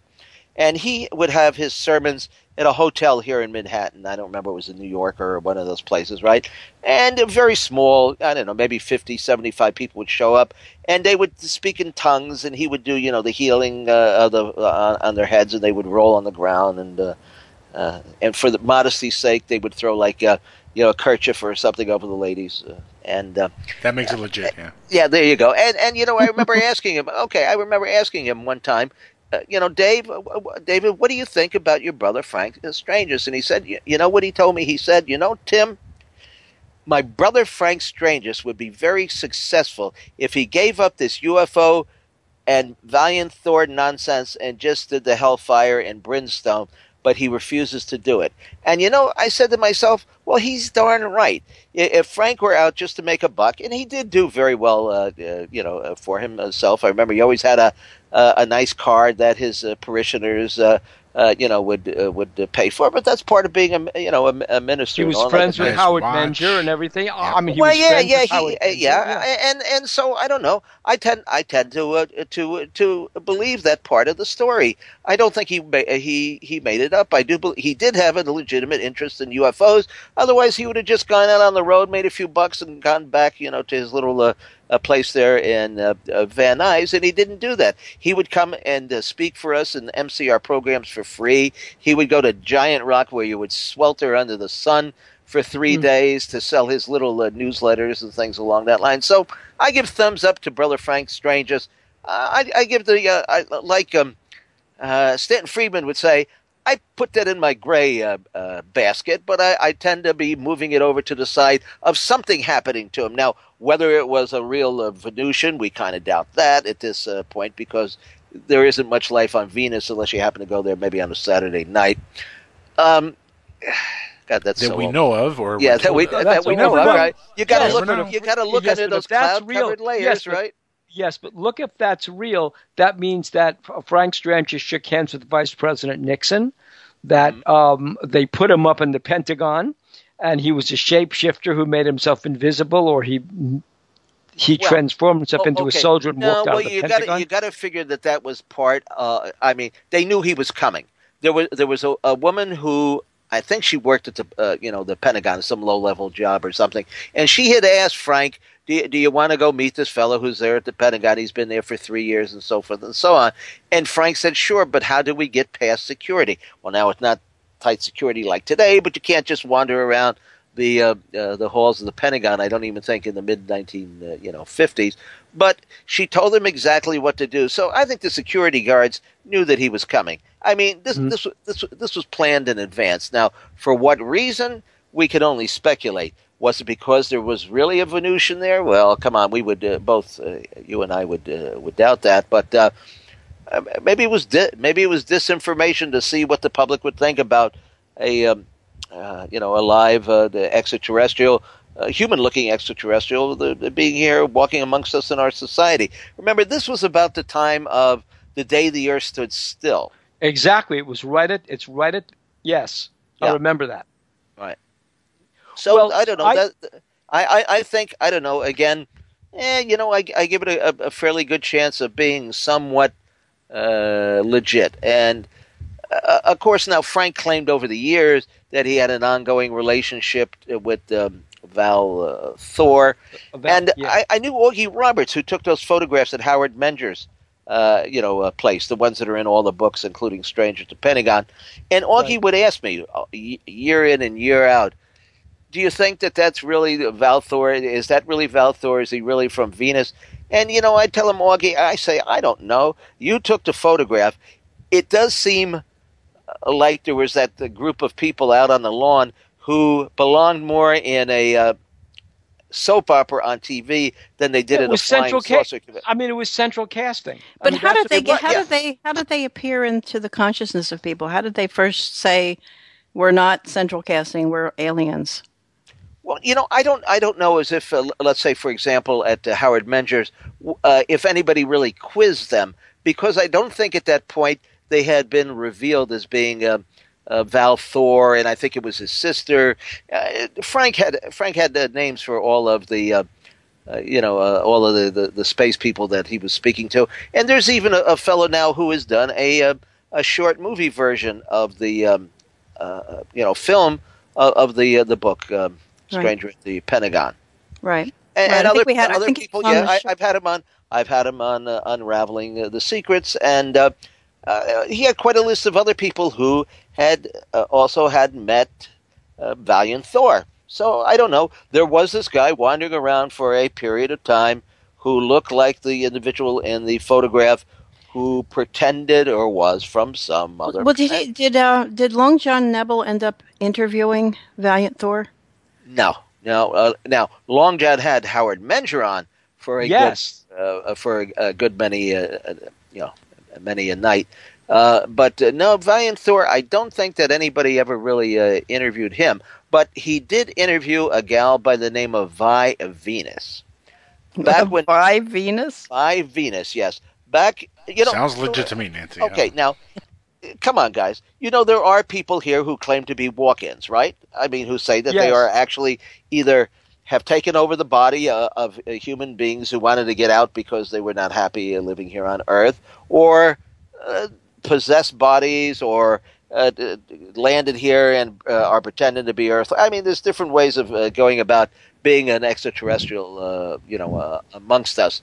Speaker 11: and he would have his sermons at a hotel here in Manhattan. I don't remember it was in New York or one of those places, right? And a very small, I don't know, maybe 50, 75 people would show up, and they would speak in tongues, and he would do, you know, the healing uh, of the, uh, on their heads, and they would roll on the ground, and uh, uh, and for the modesty's sake, they would throw like uh, you know, a kerchief or something over the ladies, uh, and uh,
Speaker 4: that makes it legit. Yeah.
Speaker 11: Yeah, there you go. And and you know, I remember asking him. Okay, I remember asking him one time. Uh, you know, Dave, uh, David, what do you think about your brother Frank Stranges? And he said, you, know what he told me? He said, you know, Tim, my brother Frank Stranges would be very successful if he gave up this UFO and Valiant Thor nonsense and just did the Hellfire and Brimstone but he refuses to do it. And you know, I said to myself, well, he's darn right. If Frank were out just to make a buck, and he did do very well, uh, uh, you know, uh, for himself. I remember he always had a a nice card that his uh, parishioners uh, uh, you know, would uh, would uh, pay for. But that's part of being a you know a, a minister.
Speaker 2: He was friends with Howard Menger and everything. Yeah. I mean,
Speaker 11: well, yeah, yeah, he, uh, yeah, yeah, and and so I don't know. I tend I tend to uh, to to believe that part of the story. I don't think he he he made it up. I do believe he ddid have a legitimate interest in UFOs. Otherwise, he would have just gone out on the road, made a few bucks, and gone back, you know, to his little uh, a place there in uh, uh, Van Nuys, and he didn't do that. He would come and uh, speak for us in MCR programs for free. He would go to Giant Rock, where you would swelter under the sun for three mm. days to sell his little uh, newsletters and things along that line. So I give thumbs up to Brother Frank Stranges. Uh, I, I, give the uh, I, like um, Stanton Friedman would say. I put that in my gray uh, uh, basket, but I, I, tend to be moving it over to the side of something happening to him. Now, whether it was a real uh, Venusian, we kind of doubt that at this uh, point because there isn't much life on Venus unless you happen to go there maybe on a Saturday night. Um, God, that's
Speaker 4: that
Speaker 11: so
Speaker 4: we
Speaker 11: old.
Speaker 4: know of, or
Speaker 11: yeah, that we that we know of. Right? You got to look. You got to look
Speaker 2: yes,
Speaker 11: under those cloud-covered layers,
Speaker 2: yes,
Speaker 11: right?
Speaker 2: Yes, but look if that's real. That means that Frank Stranges shook hands with Vice President Nixon. That mm-hmm. um, they put him up in the Pentagon and he was a shapeshifter who made himself invisible, or he he well, transformed himself
Speaker 11: oh,
Speaker 2: into
Speaker 11: okay.
Speaker 2: a soldier and
Speaker 11: no,
Speaker 2: walked
Speaker 11: well,
Speaker 2: out of the
Speaker 11: you
Speaker 2: Pentagon.
Speaker 11: Gotta, you got to figure that that was part. Uh, I mean, they knew he was coming. There was there was a, a woman who I think she worked at the uh, you know the Pentagon, some low level job or something, and she had asked Frank, "Do you, do you want to go meet this fellow who's there at the Pentagon? He's been there for three years and so forth and so on." And Frank said, "Sure, but how do we get past security?" Well, now it's not tight security like today, but you can't just wander around the uh, uh, the halls of the Pentagon. I don't even think in the mid nineteen uh, you know fifties. But she told him exactly what to do. So I think the security guards knew that he was coming. I mean, this mm-hmm. this this this was planned in advance. Now, for what reason, we can only speculate. Was it because there was really a Venusian there? Well, come on, we would uh, both uh, you and I would uh, would doubt that, but. Uh, maybe it was di- maybe it was disinformation to see what the public would think about a um, uh, you know, alive, uh, the extraterrestrial, uh, human-looking extraterrestrial, the, the being here, walking amongst us in our society. Remember, this was about the time of the day the Earth stood still.
Speaker 2: Exactly. It was right at. It's right at. Yes, yeah. I remember that.
Speaker 11: Right. So well, I don't know. I, that, I, I, I think I don't know. Again, eh, you know, I, I give it a, a fairly good chance of being somewhat uh, legit. And uh, of course, now Frank claimed over the years that he had an ongoing relationship with um, Val uh, Thor, Val, and yeah. I, I, knew Augie Roberts, who took those photographs at Howard Menger's, uh, you know, uh, place, the ones that are in all the books, including Stranger to Pentagon. And Augie right. would ask me uh, year in and year out, "Do you think that that's really Val Thor? Is that really Val Thor? Is he really from Venus?" And you know, I tell him, Augie, I say, I don't know. You took the photograph. It does seem like there was that the group of people out on the lawn who belonged more in a uh, soap opera on TV than they did
Speaker 2: it
Speaker 11: in
Speaker 2: was
Speaker 11: a flying
Speaker 2: central
Speaker 11: saucer.
Speaker 2: Ca- I mean, it was central casting.
Speaker 3: But
Speaker 2: I mean,
Speaker 3: how did they
Speaker 11: get?
Speaker 3: How
Speaker 11: yeah.
Speaker 3: did they? How did they appear into the consciousness of people? How did they first say, "We're not central casting. We're aliens"?
Speaker 11: Well, you know, I don't, I don't know as if, uh, let's say, for example, at uh, Howard Menger's, uh, if anybody really quizzed them, because I don't think at that point they had been revealed as being uh, uh, Val Thor, and I think it was his sister. Uh, Frank had Frank had names for all of the. Uh, you know, all of the, the, the, space people that he was speaking to, and there's even a, a fellow now who has done a a, a short movie version of the um, you know film of, of the the book um, Stranger right. at the Pentagon.
Speaker 3: Right.
Speaker 11: And,
Speaker 3: right.
Speaker 11: and other,
Speaker 3: had,
Speaker 11: other people, yeah, I, have had him on. I've had him on uh, unraveling uh, the secrets, and uh, uh, he had quite a list of other people who had uh, also had met uh, Valiant Thor. So I don't know. There was this guy wandering around for a period of time who looked like the individual in the photograph who pretended or was from some other.
Speaker 3: Well, did he, did uh, did Long John Nebel end up interviewing Valiant Thor?
Speaker 11: No, no. Uh, now Long John had Howard Menger on for a
Speaker 2: Yes.
Speaker 11: good, uh, for a, a good many, uh, uh, you know, many a night. Uh, but uh, no, Valiant Thor. I don't think that anybody ever really uh, interviewed him. But he did interview a gal by the name of Vi Venus. Back when
Speaker 3: Vi Venus,
Speaker 11: Vi Venus, yes. Back, you know,
Speaker 4: Sounds legit to me, Nancy.
Speaker 11: Okay, now, come on, guys. You know there are people here who claim to be walk-ins, right? I mean, who say that they are actually either have taken over the body uh, of uh, human beings who wanted to get out because they were not happy living here on Earth, or uh, possess bodies, or uh, landed here and uh, are pretending to be Earth. I mean, there's different ways of uh, going about being an extraterrestrial, uh, you know, uh, amongst us.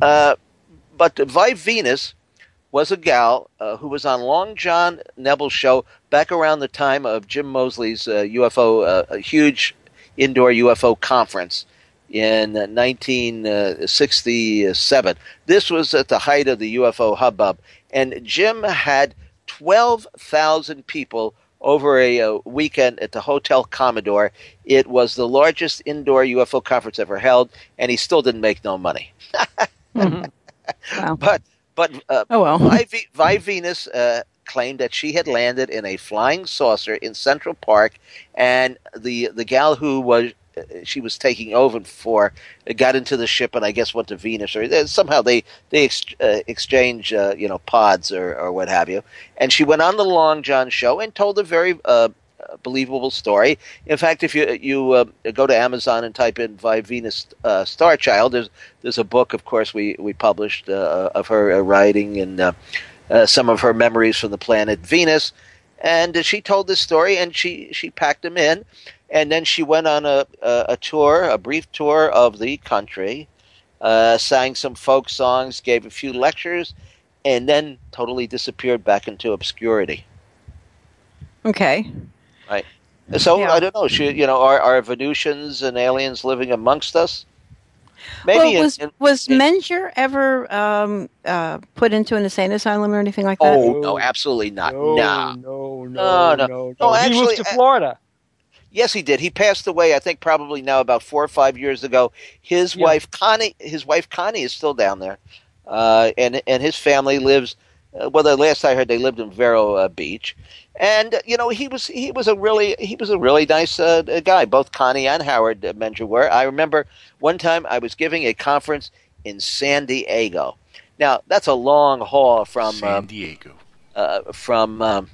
Speaker 11: Uh, but Vi Venus was a gal uh, who was on Long John Nebel's show back around the time of Jim Moseley's uh, UFO, uh, a huge indoor UFO conference in uh, 1967. This was at the height of the UFO hubbub, and Jim had 12,000 people over a, uh weekend at the Hotel Commodore. It was the largest indoor UFO conference ever held, and he still didn't make no money. Wow, But but uh,
Speaker 3: Oh, well.
Speaker 11: Vi, Vi Venus uh, claimed that she had landed in a flying saucer in Central Park, and the the gal who was uh, she was taking over for uh, got into the ship and I guess went to Venus or uh, somehow they they ex- uh, exchange uh, you know pods or, or what have you, and she went on the Long John show and told a very uh, believable story. In fact, if you you uh, go to Amazon and type in Vi Venus uh, Star Child, there's there's a book, of course, we we published uh, of her uh, writing and uh, uh, some of her memories from the planet Venus. And she told this story, and she she packed them in, and then she went on a a, a tour, a brief tour of the country, sang some folk songs, gave a few lectures, and then totally disappeared back into obscurity.
Speaker 3: Okay.
Speaker 11: Right. So
Speaker 3: Yeah.
Speaker 11: I don't know. Should you know are are Venusians and aliens living amongst us? Maybe
Speaker 3: well,
Speaker 11: in-
Speaker 3: was
Speaker 11: in-
Speaker 3: was Menger ever um, uh, put into an insane asylum or anything like that?
Speaker 11: Oh no, absolutely not.
Speaker 2: No,
Speaker 11: no,
Speaker 2: no, no,
Speaker 11: no,
Speaker 2: no,
Speaker 11: no.
Speaker 2: no. he
Speaker 11: actually,
Speaker 2: moved to Florida.
Speaker 11: Yes, he did. He passed away. I think probably now about four or five years ago. His
Speaker 2: Yeah.
Speaker 11: wife Connie, his wife Connie, is still down there, uh, and and his family lives. Uh, well, the last I heard, they lived in Vero uh, Beach, and uh, you know he was he was a really he was a really nice uh, guy. Both Connie and Howard uh, Menger were. I remember one time I was giving a conference in San Diego. Now that's a long haul from
Speaker 4: San
Speaker 11: um,
Speaker 4: Diego.
Speaker 11: uh, from um,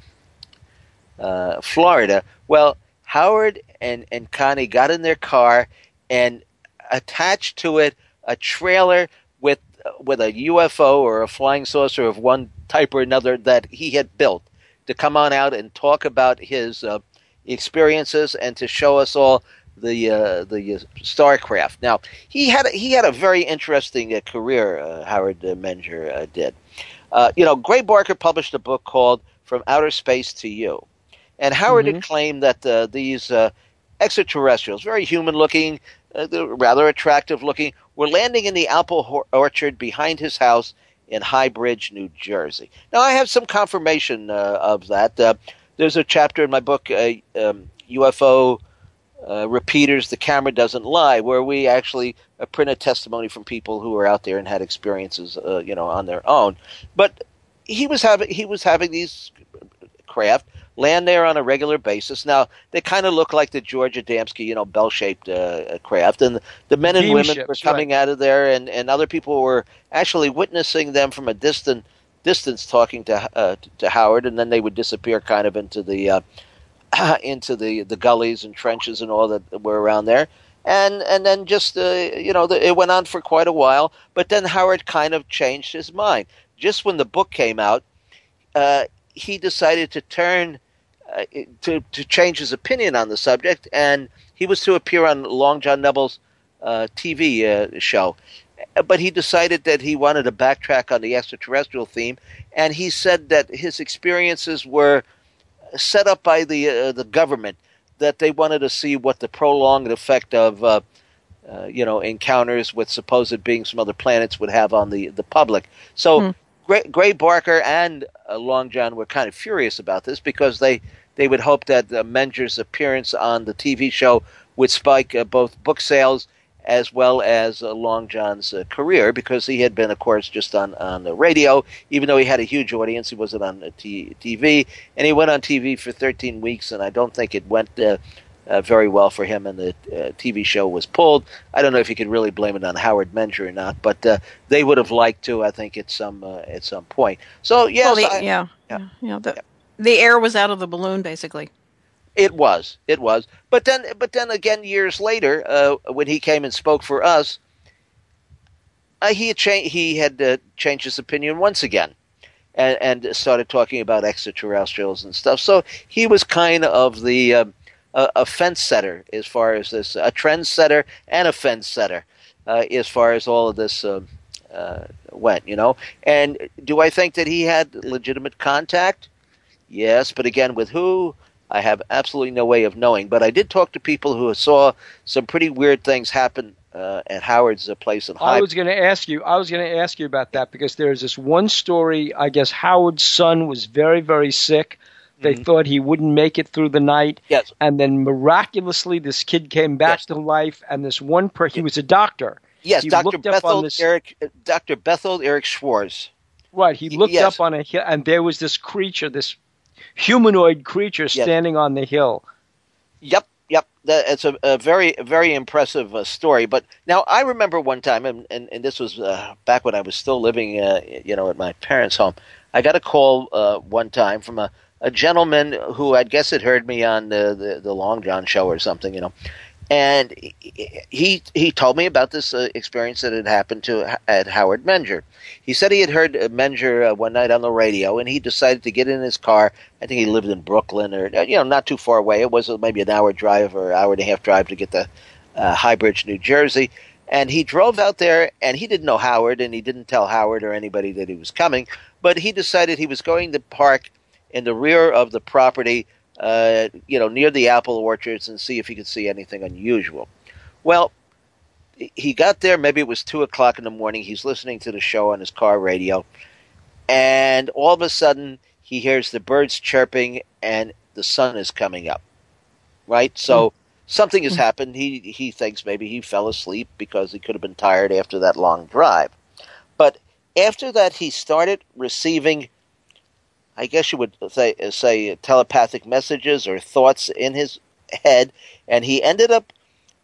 Speaker 11: uh, Florida. Well, Howard and, and Connie got in their car and attached to it a trailer with a UFO or a flying saucer of one type or another that he had built to come on out and talk about his uh, experiences and to show us all the uh, the uh, Starcraft. Now he had a, he had a very interesting uh, career. Uh, Howard uh, Menger uh, did. Uh, you know, Gray Barker published a book called "From Outer Space to You," and Howard had claimed that uh, these uh, extraterrestrials, very human-looking, uh, rather attractive-looking, were landing in the apple orchard behind his house in High Bridge, New Jersey. Now, I have some confirmation uh, of that. Uh, there's a chapter in my book, uh, um, UFO uh, Repeaters, The Camera Doesn't Lie, where we actually uh, print a testimony from people who were out there and had experiences, uh, you know, on their own. But he was having he was having these craft land there on a regular basis. Now they kind of look like the George Adamski, you know, bell-shaped uh, craft, and the men and
Speaker 2: Beam
Speaker 11: women
Speaker 2: ships,
Speaker 11: were coming out of there, and, and other people were actually witnessing them from a distant distance, talking to uh, to Howard, and then they would disappear kind of into the uh, into the the gullies and trenches and all that were around there. And and then just uh, you know the, it went on for quite a while, but then Howard kind of changed his mind. Just when the book came out, uh, he decided to turn uh, to to change his opinion on the subject, and he was to appear on Long John Nebel's uh, TV uh, show. But he decided that he wanted to backtrack on the extraterrestrial theme, and he said that his experiences were set up by the uh, the government. that they wanted to see what the prolonged effect of uh, uh, you know encounters with supposed beings from other planets would have on the the public. So
Speaker 3: Hmm.
Speaker 11: Gray, Gray Barker and uh, Long John were kind of furious about this because they they would hope that uh, Menger's appearance on the TV show would spike uh, both book sales as well as uh, Long John's uh, career because he had been, of course, just on on the radio. Even though he had a huge audience, he wasn't on t- TV, and he went on TV for 13 weeks, and I don't think it went. Uh, uh, very well for him, and the uh, TV show was pulled. I don't know if you could really blame it on Howard Menger or not, but uh, they would have liked to, I think, at some uh, at some point. So yes,
Speaker 3: Well, the-
Speaker 11: I-
Speaker 3: yeah, yeah, yeah. The, the air was out of the balloon, basically.
Speaker 11: It was. It was. But then, but then again, years later, uh, when he came and spoke for us, uh, he had cha- he had uh, changed his opinion once again, and and started talking about extraterrestrials and stuff. So he was kind of the uh, a, fence setter as far as this, a trend setter and a fence setter uh, as far as all of this. Uh, uh, went, you know, and do I think that he had legitimate contact? Yes, but again, with who? I have absolutely no way of knowing. But I did talk to people who saw some pretty weird things happen uh, at Howard's uh, place in
Speaker 2: I was going to ask you. I was going to ask you about that because there's this one story. I guess Howard's son was very, very sick. They thought he wouldn't make it through the night.
Speaker 11: Mm-hmm. Yes.
Speaker 2: And then miraculously, this kid came back to life. And this one person, he was a doctor.
Speaker 11: yes,
Speaker 2: he
Speaker 11: Dr. Berthold
Speaker 2: this-
Speaker 11: Eric, Dr. Berthold Eric Schwarz.
Speaker 2: Right. He looked
Speaker 11: yes.
Speaker 2: up on a hill, and there was this creature, this humanoid creature, standing on the hill.
Speaker 11: Yep, yep. That, it's a, a very, very impressive uh, story. But now I remember one time, and, and, and this was uh, back when I was still living, uh, you know, at my parents' home. I got a call uh, one time from a, a gentleman who I guess had heard me on the, the, the Long John show or something, you know. And he he told me about this uh, experience that had happened to at Howard Menger. He said he had heard uh, Menger uh, one night on the radio, and he decided to get in his car. I think he lived in Brooklyn, or uh, you know, not too far away. It was uh, maybe an hour drive or hour and a half drive to get to uh, New Jersey. And he drove out there, and he didn't know Howard, and he didn't tell Howard or anybody that he was coming. But he decided he was going to park in the rear of the property uh, you know, near the apple orchards and see if he could see anything unusual. Well, he got there. Maybe it was two o'clock in the morning. He's listening to the show on his car radio, and all of a sudden he hears the birds chirping and the sun is coming up. Right, so something has happened. He he thinks maybe he fell asleep because he could have been tired after that long drive. But after that, he started receiving I guess you would say say telepathic messages or thoughts in his head, and he ended up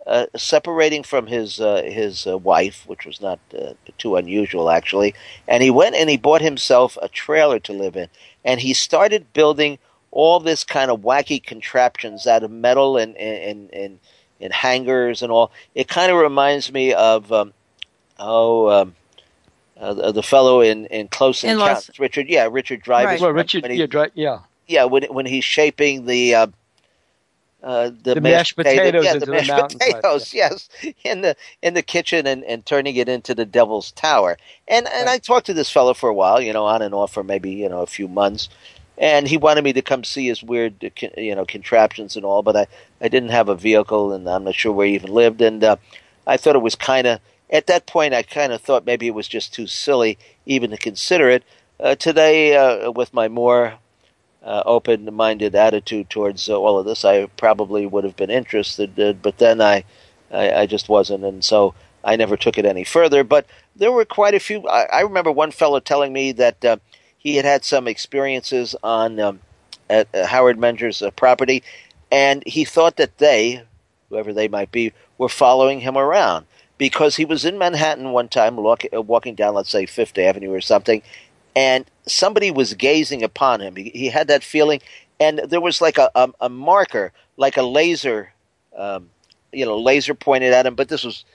Speaker 11: uh, separating from his uh, his uh, wife, which was not uh, too unusual actually. And he went and he bought himself a trailer to live in, and he started building all this kind of wacky contraptions out of metal and and and, and hangers and all. It kind of reminds me of um, oh. Um, uh, the, the fellow in, in Close
Speaker 2: In
Speaker 11: Encounters,
Speaker 2: Los-
Speaker 11: Richard, yeah, Richard Dreyfuss.
Speaker 2: Well, Richard,
Speaker 11: when he-
Speaker 2: yeah, dri- yeah.
Speaker 11: yeah, when when he's shaping the uh, uh, the,
Speaker 2: The mashed potatoes
Speaker 11: yeah,
Speaker 2: into
Speaker 11: the
Speaker 2: the
Speaker 11: mashed
Speaker 2: mountainside,
Speaker 11: potatoes, yes, in the in the kitchen and, and turning it into the Devil's Tower. And and I talked to this fellow for a while, you know, on and off for maybe you know a few months, and he wanted me to come see his weird uh, you know contraptions and all, but I I didn't have a vehicle and I'm not sure where he even lived, and uh, I thought it was kind of at that point I kind of thought maybe it was just too silly even to consider it. Uh, today, uh, with my more uh, open-minded attitude towards uh, all of this, I probably would have been interested, uh, but then I, I, I just wasn't, and so I never took it any further. But there were quite a few. I, I remember one fellow telling me that uh, he had had some experiences on um, at Howard Menger's property, and he thought that they, whoever they might be, were following him around because he was in Manhattan one time, walk, uh, walking down, let's say Fifth Avenue or something, and somebody was gazing upon him. He, he had that feeling, and there was like a, a, a marker, like a laser, um, you know, laser pointed at him. But this was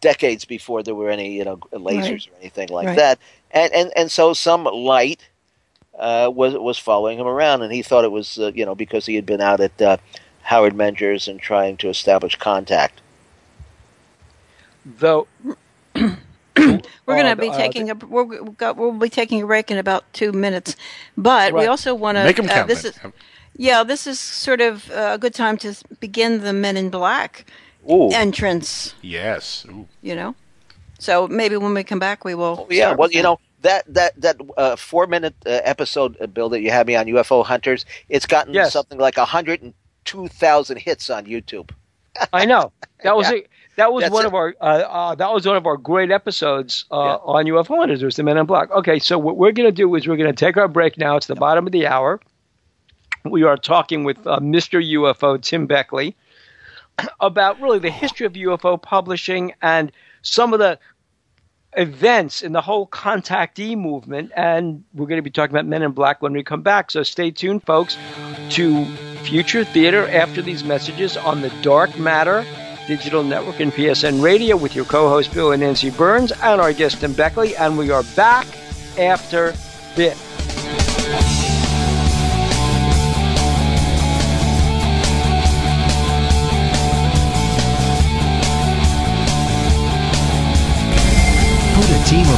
Speaker 11: decades before there were any, you know, lasers
Speaker 12: Right.
Speaker 11: or anything like
Speaker 12: Right.
Speaker 11: that. And and and so some light uh, was was following him around, and he thought it was, uh, you know, because he had been out at uh, Howard Menger's and trying to establish contact.
Speaker 2: Though
Speaker 3: We're going to be
Speaker 2: uh,
Speaker 3: taking a we're, we've got, we'll be taking a break in about two minutes, but we also want to.
Speaker 4: Make 'em
Speaker 3: uh,
Speaker 4: count,
Speaker 3: this is Yeah, this is sort of uh, a good time to begin the Men in Black
Speaker 11: Ooh.
Speaker 3: entrance.
Speaker 4: Yes. Ooh.
Speaker 3: You know, so maybe when we come back, we will.
Speaker 11: Yeah, well, you
Speaker 3: that.
Speaker 11: know that that that uh, four minute uh, episode, uh, Bill, that you had me on UFO Hunters, it's gotten
Speaker 2: Yes.
Speaker 11: something like hundred and two thousand hits on YouTube.
Speaker 2: I know that was
Speaker 11: Yeah.
Speaker 2: a, that was
Speaker 11: That's
Speaker 2: one
Speaker 11: it.
Speaker 2: of our uh, uh, that was one of our great episodes uh, on UFO Hunters. Was the Men in Black. Okay, so what we're going to do is we're going to take our break now. It's the bottom of the hour. We are talking with uh, Mr. UFO Tim Beckley about really the history of UFO publishing and some of the events in the whole contactee movement. And we're going to be talking about Men in Black when we come back. So stay tuned, folks, to Future Theater after these messages on the Dark Matter Digital Network and PSN Radio with your co host Bill and Nancy Burns and our guest Tim Beckley. And we are back after this.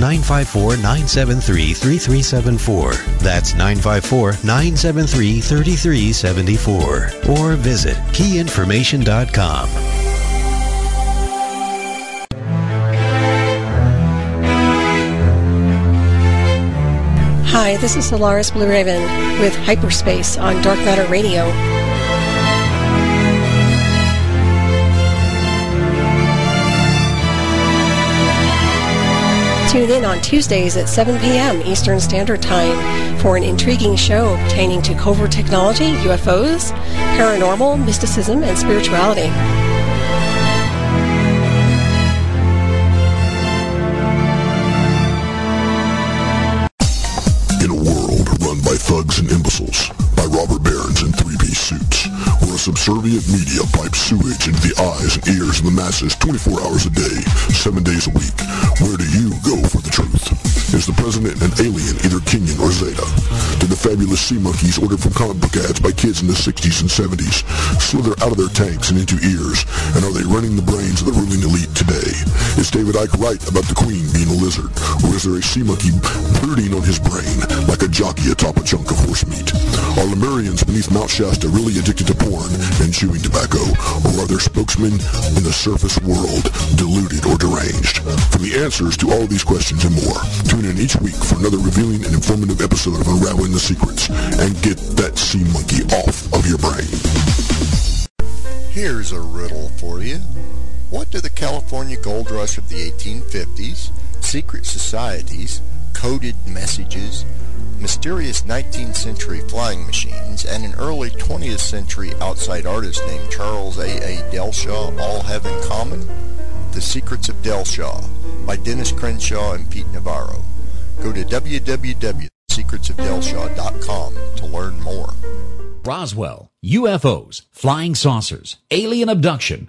Speaker 12: 954 973 3374. That's 954 973 3374. Or visit keyinformation.com.
Speaker 13: Hi, this is Solaris Blue Raven with Hyperspace on Dark Matter Radio. Tune in on Tuesdays at 7 p.m. Eastern Standard Time for an intriguing show pertaining to covert technology, UFOs, paranormal, mysticism, and spirituality.
Speaker 14: Media pipes sewage into the eyes and ears of the masses 24 hours a day, 7 days a week, where do you go? Is the president an alien, either Kenyan or Zeta? Did the fabulous sea monkeys ordered from comic book ads by kids in the 60s and 70s slither out of their tanks and into ears? And are they running the brains of the ruling elite today? Is David Icke right about the queen being a lizard? Or is there a sea monkey brooding on his brain like a jockey atop a chunk of horse meat? Are Lemurians beneath Mount Shasta really addicted to porn and chewing tobacco? Or are their spokesmen in the surface world deluded or deranged? For the answers to all these questions and more, tune in each week for another revealing and informative episode of Unraveling the Secrets and get that sea monkey off of your brain.
Speaker 15: Here's a riddle for you. What do the California gold rush of the 1850s, secret societies, coded messages, mysterious 19th century flying machines, and an early 20th century outside artist named Charles A. A. Dellschau all have in common? The Secrets of Dellschau by Dennis Crenshaw and Pete Navarro. Go to www.secretsofdelshaw.com to learn more.
Speaker 16: Roswell, UFOs, flying saucers, alien abduction.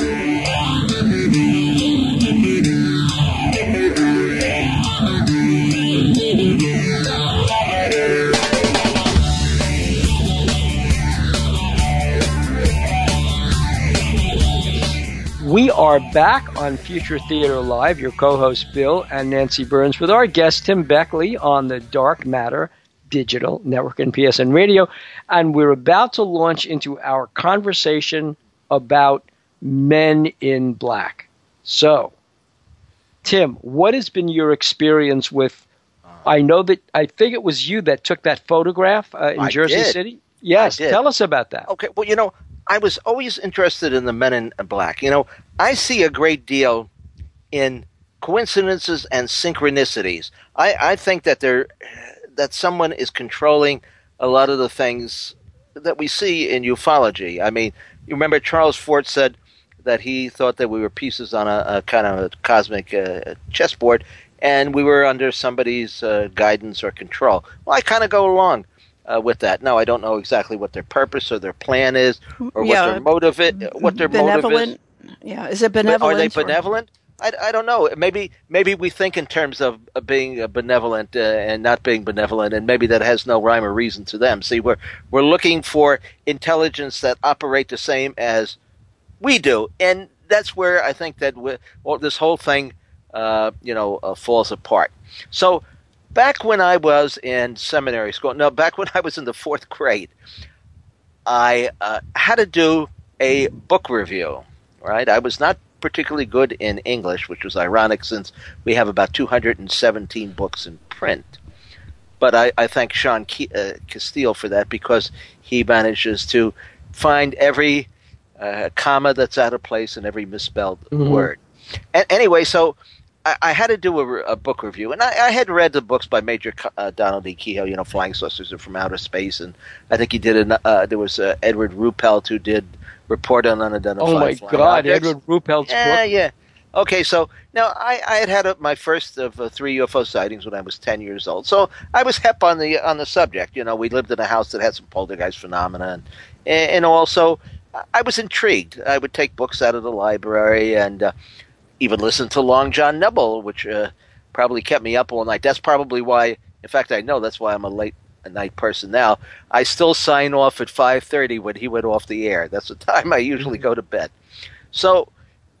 Speaker 2: Are back on Future Theater Live, your co host Bill and Nancy Burns, with our guest Tim Beckley on the Dark Matter Digital Network and PSN Radio. And we're about to launch into our conversation about men in black. So, Tim, what has been your experience with? I know that I think it was you that took that photograph uh, in
Speaker 11: I
Speaker 2: Jersey
Speaker 11: did.
Speaker 2: City. Yes, tell us about that.
Speaker 11: Okay, well, you know, I was always interested in the Men in Black. You know, I see a great deal in coincidences and synchronicities. I, I think that there that someone is controlling a lot of the things that we see in ufology. I mean, you remember Charles Fort said that he thought that we were pieces on a, a kind of a cosmic uh, chessboard, and we were under somebody's uh, guidance or control. Well, I kind of go along uh, with that. No, I don't know exactly what their purpose or their plan is, or
Speaker 3: Yeah,
Speaker 11: what their motive is. What their motive is.
Speaker 3: benevolent. Yeah, is it benevolent?
Speaker 11: Are they benevolent? I, I don't know. Maybe maybe we think in terms of uh, being uh, benevolent uh, and not being benevolent, and maybe that has no rhyme or reason to them. See, we're we're looking for intelligence that operate the same as we do, and that's where I think that we, well, this whole thing, uh, you know, uh, falls apart. So, back when I was in seminary school, no, back when I was in the fourth grade, I uh, had to do a book review. Right, I was not particularly good in English, which was ironic since we have about 217 books in print. But I, I thank Sean Ke- uh, Casteel for that because he manages to find every uh, comma that's out of place and every misspelled
Speaker 2: Mhm.
Speaker 11: word. A- anyway, so I, I had to do a, a book review, and I, I had read the books by Major uh, Donald E. Keyhoe, you know, Flying Saucers Are from Outer Space, and I think he did. An, uh, there was uh, Edward Ruppelt who did Report on Unidentified.
Speaker 2: Oh my God,
Speaker 11: Objects.
Speaker 2: Edward Ruppelt's
Speaker 11: Yeah,
Speaker 2: book.
Speaker 11: yeah. Yeah. Okay, so now I, I had had a, my first of uh, three UFO sightings when I was ten years old. So I was hep on the on the subject. You know, we lived in a house that had some poltergeist phenomena, and and also I was intrigued. I would take books out of the library and uh, even listen to Long John Nebel, which uh, probably kept me up all night. That's probably why. In fact, I know that's why I'm a late night person now. I still sign off at five thirty when he went off the air. That's the time I usually go to bed. So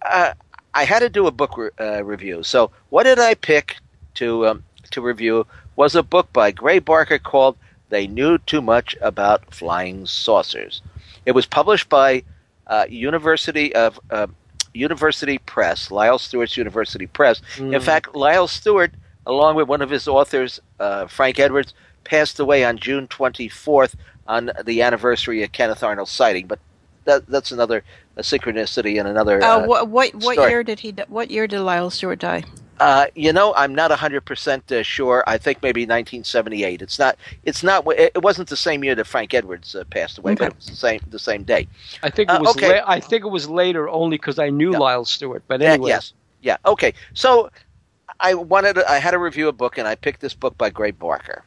Speaker 11: uh, I had to do a book re- uh, review. So what did I pick to um, to review? Was a book by Gray Barker called "They Knew Too Much About Flying Saucers." It was published by uh, University of uh, University Press, Lyle Stuart's University Press. In
Speaker 2: Mm.
Speaker 11: fact, Lyle Stewart, along with one of his authors, uh, Frank Edwards, passed away on June 24th on the anniversary of Kenneth Arnold's sighting. But that, that's another a synchronicity and another.
Speaker 3: Uh,
Speaker 11: uh,
Speaker 3: what what, what
Speaker 11: story.
Speaker 3: year did he? What year did Lyle Stuart die?
Speaker 11: Uh, you know, I'm not 100% uh, sure. I think maybe 1978. It's not. It's not. It it wasn't the same year that Frank Edwards uh, passed away, but it was the same the same day.
Speaker 2: I think it
Speaker 11: Uh,
Speaker 2: was.
Speaker 11: okay.
Speaker 2: la- I think it was later, only because I knew Lyle Stuart. But
Speaker 11: Yeah,
Speaker 2: anyway,
Speaker 11: yes. Yeah. Okay. So I wanted. I had to review a book, and I picked this book by Gray Barker.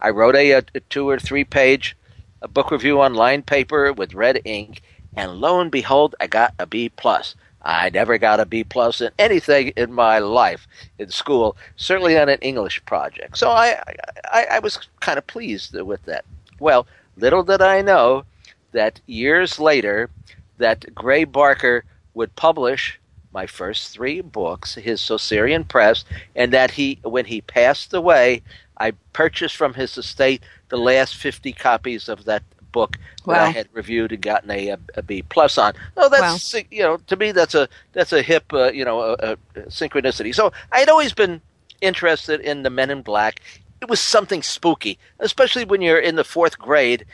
Speaker 11: I wrote a, a two or three page a book review on lined paper with red ink, and lo and behold, I got a B plus. I never got a B plus in anything in my life in school, certainly on an English project. So I, I, I was kind of pleased with that. Well, little did I know that years later, that Gray Barker would publish my first three books, his Saucerian Press, and that he, when he passed away, I purchased from his estate the last fifty copies of that book that I had reviewed and gotten a, a, a B plus on. Oh, that's you know to me that's a that's a hip uh, you know a, a synchronicity. So I'd always been interested in the Men in Black. It was something spooky, especially when you're in the fourth grade.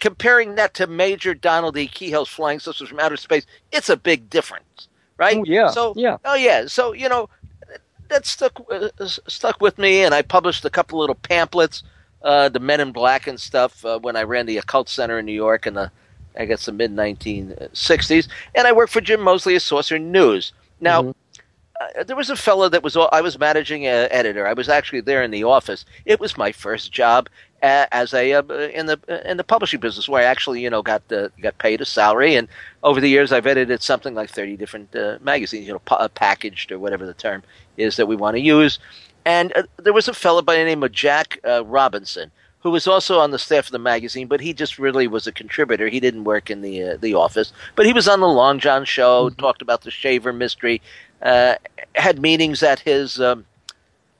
Speaker 11: Comparing that to Major Donald E. Keyhoe's Flying Saucers from Outer Space, it's a big difference, right?
Speaker 2: Oh, yeah,
Speaker 11: So
Speaker 2: yeah.
Speaker 11: Oh yeah. So you know that stuck uh, stuck with me, and I published a couple little pamphlets, uh, the Men in Black and stuff, uh, when I ran the Occult Center in New York in the I guess the mid 1960s, and I worked for Jim Moseley at Saucer News. Now. Uh, there was a fellow that was I was managing uh, editor. I was actually there in the office. It was my first job as a uh, in the in the publishing business, where I actually you know got uh, got paid a salary. And over the years, I've edited something like thirty different uh, magazines, you know, pa- packaged or whatever the term is that we want to use. And uh, there was a fellow by the name of Jack uh, Robinson who was also on the staff of the magazine, but he just really was a contributor. He didn't work in the uh, the office, but he was on the Long John show, talked about the Shaver mystery, uh, had meetings at his um,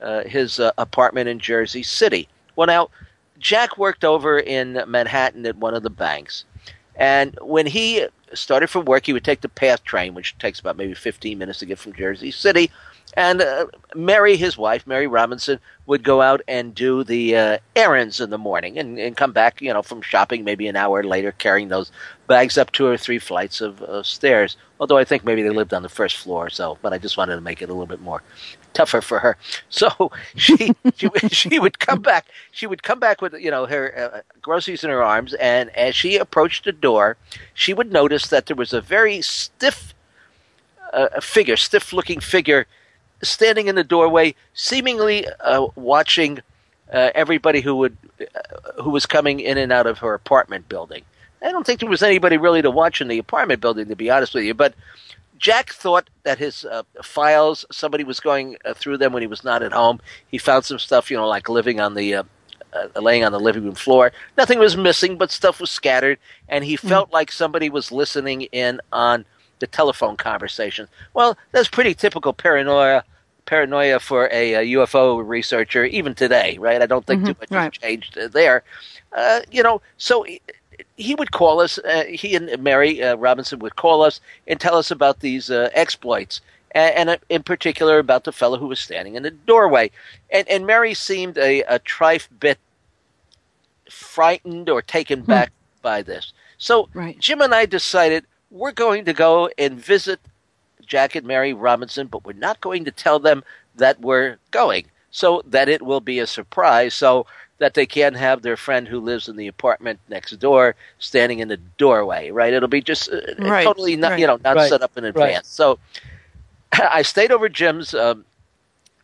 Speaker 11: uh, his uh, apartment in Jersey City. Well, now Jack worked over in Manhattan at one of the banks, and when he started from work, he would take the PATH train, which takes about maybe 15 minutes to get from Jersey City. And uh, Mary, his wife, Mary Robinson, would go out and do the uh, errands in the morning and, and come back, you know, from shopping maybe an hour later, carrying those bags up two or three flights of uh, stairs. Although I think maybe they lived on the first floor, or so but I just wanted to make it a little bit more tougher for her. So she she, she would come back. She would come back with you know her uh, groceries in her arms, and as she approached the door, she would notice that there was a very stiff uh, figure, stiff-looking figure, standing in the doorway, seemingly uh, watching uh, everybody who would uh, who was coming in and out of her apartment building. I don't think there was anybody really to watch in the apartment building, to be honest with you. But Jack thought that his uh, files, somebody was going uh, through them when he was not at home. He found some stuff, you know, like living on the, uh, uh laying on the living room floor. Nothing was missing, but stuff was scattered, and he felt mm. like somebody was listening in on the telephone conversation. Well, that's pretty typical paranoia. Paranoia for a, a UFO researcher, even today, right? I don't think mm-hmm, too much right. has changed uh, there. Uh, you know, so he would call us. Uh, he and Mary uh, Robinson would call us and tell us about these uh, exploits, and, and, uh, in particular about the fellow who was standing in the doorway. And, and Mary seemed a, a trife bit frightened or taken hmm. back by this. So right. Jim and I decided we're going to go and visit Jack and Mary Robinson, but we're not going to tell them that we're going, so that it will be a surprise. So that they can't have their friend who lives in the apartment next door standing in the doorway, right? It'll be just uh, right. totally not, right. you know, not right. set up in advance. So I stayed over Jim's. Um,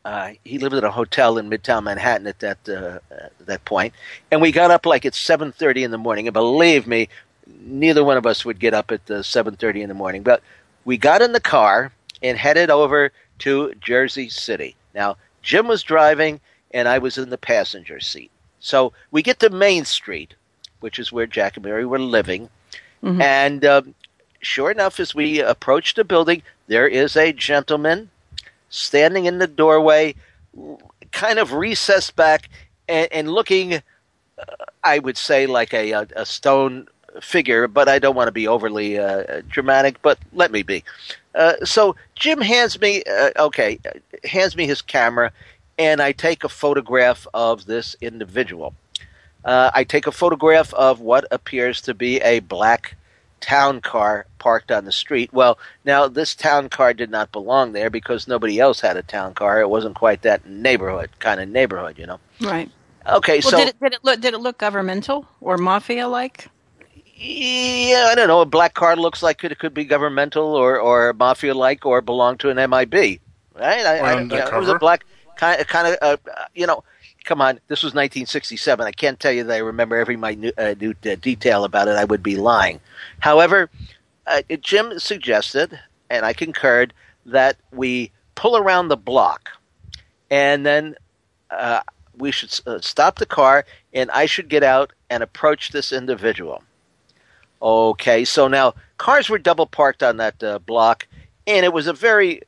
Speaker 11: uh, he lived at a hotel in Midtown Manhattan at that uh, that point, and we got up like at seven thirty in the morning. And believe me, neither one of us would get up at seven thirty in the morning. But we got in the car and headed over to Jersey City. Now Jim was driving, and I was in the passenger seat. So we get to Main Street, which is where Jack and Mary were living. Mm-hmm. And um, sure enough, as we approach the building, there is a gentleman standing in the doorway, kind of recessed back and, and looking, uh, I would say, like a, a, a, stone figure, but I don't want to be overly uh, dramatic, but let me be. Uh, so Jim hands me, uh, okay, hands me his camera and I take a photograph of this individual. Uh, I take a photograph of what appears to be a black town car parked on the street. Well, now this town car did not belong there because nobody else had a town car. It wasn't quite that neighborhood kind of neighborhood, you know.
Speaker 3: Right.
Speaker 11: Okay,
Speaker 3: well,
Speaker 11: so
Speaker 3: did it, did it look did it look governmental or mafia like?
Speaker 11: Yeah, I don't know. A black car looks like it could be governmental or or mafia like or belong to an MIB, right? I, I, you know, it was a black kind of, kind of, uh, you know, come on, this was 1967. I can't tell you that I remember every minute uh, detail about it. I would be lying. However, uh, Jim suggested, and I concurred, that we pull around the block, and then uh, we should uh, stop the car, and I should get out and approach this individual. Okay, so now cars were double parked on that uh, block, and it was a very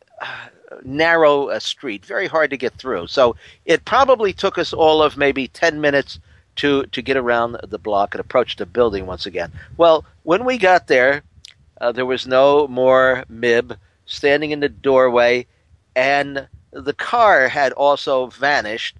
Speaker 11: narrow uh, street, very hard to get through. So it probably took us all of maybe 10 minutes to, to get around the block and approach the building once again. Well, when we got there, uh, there was no more Mib standing in the doorway, and the car had also vanished,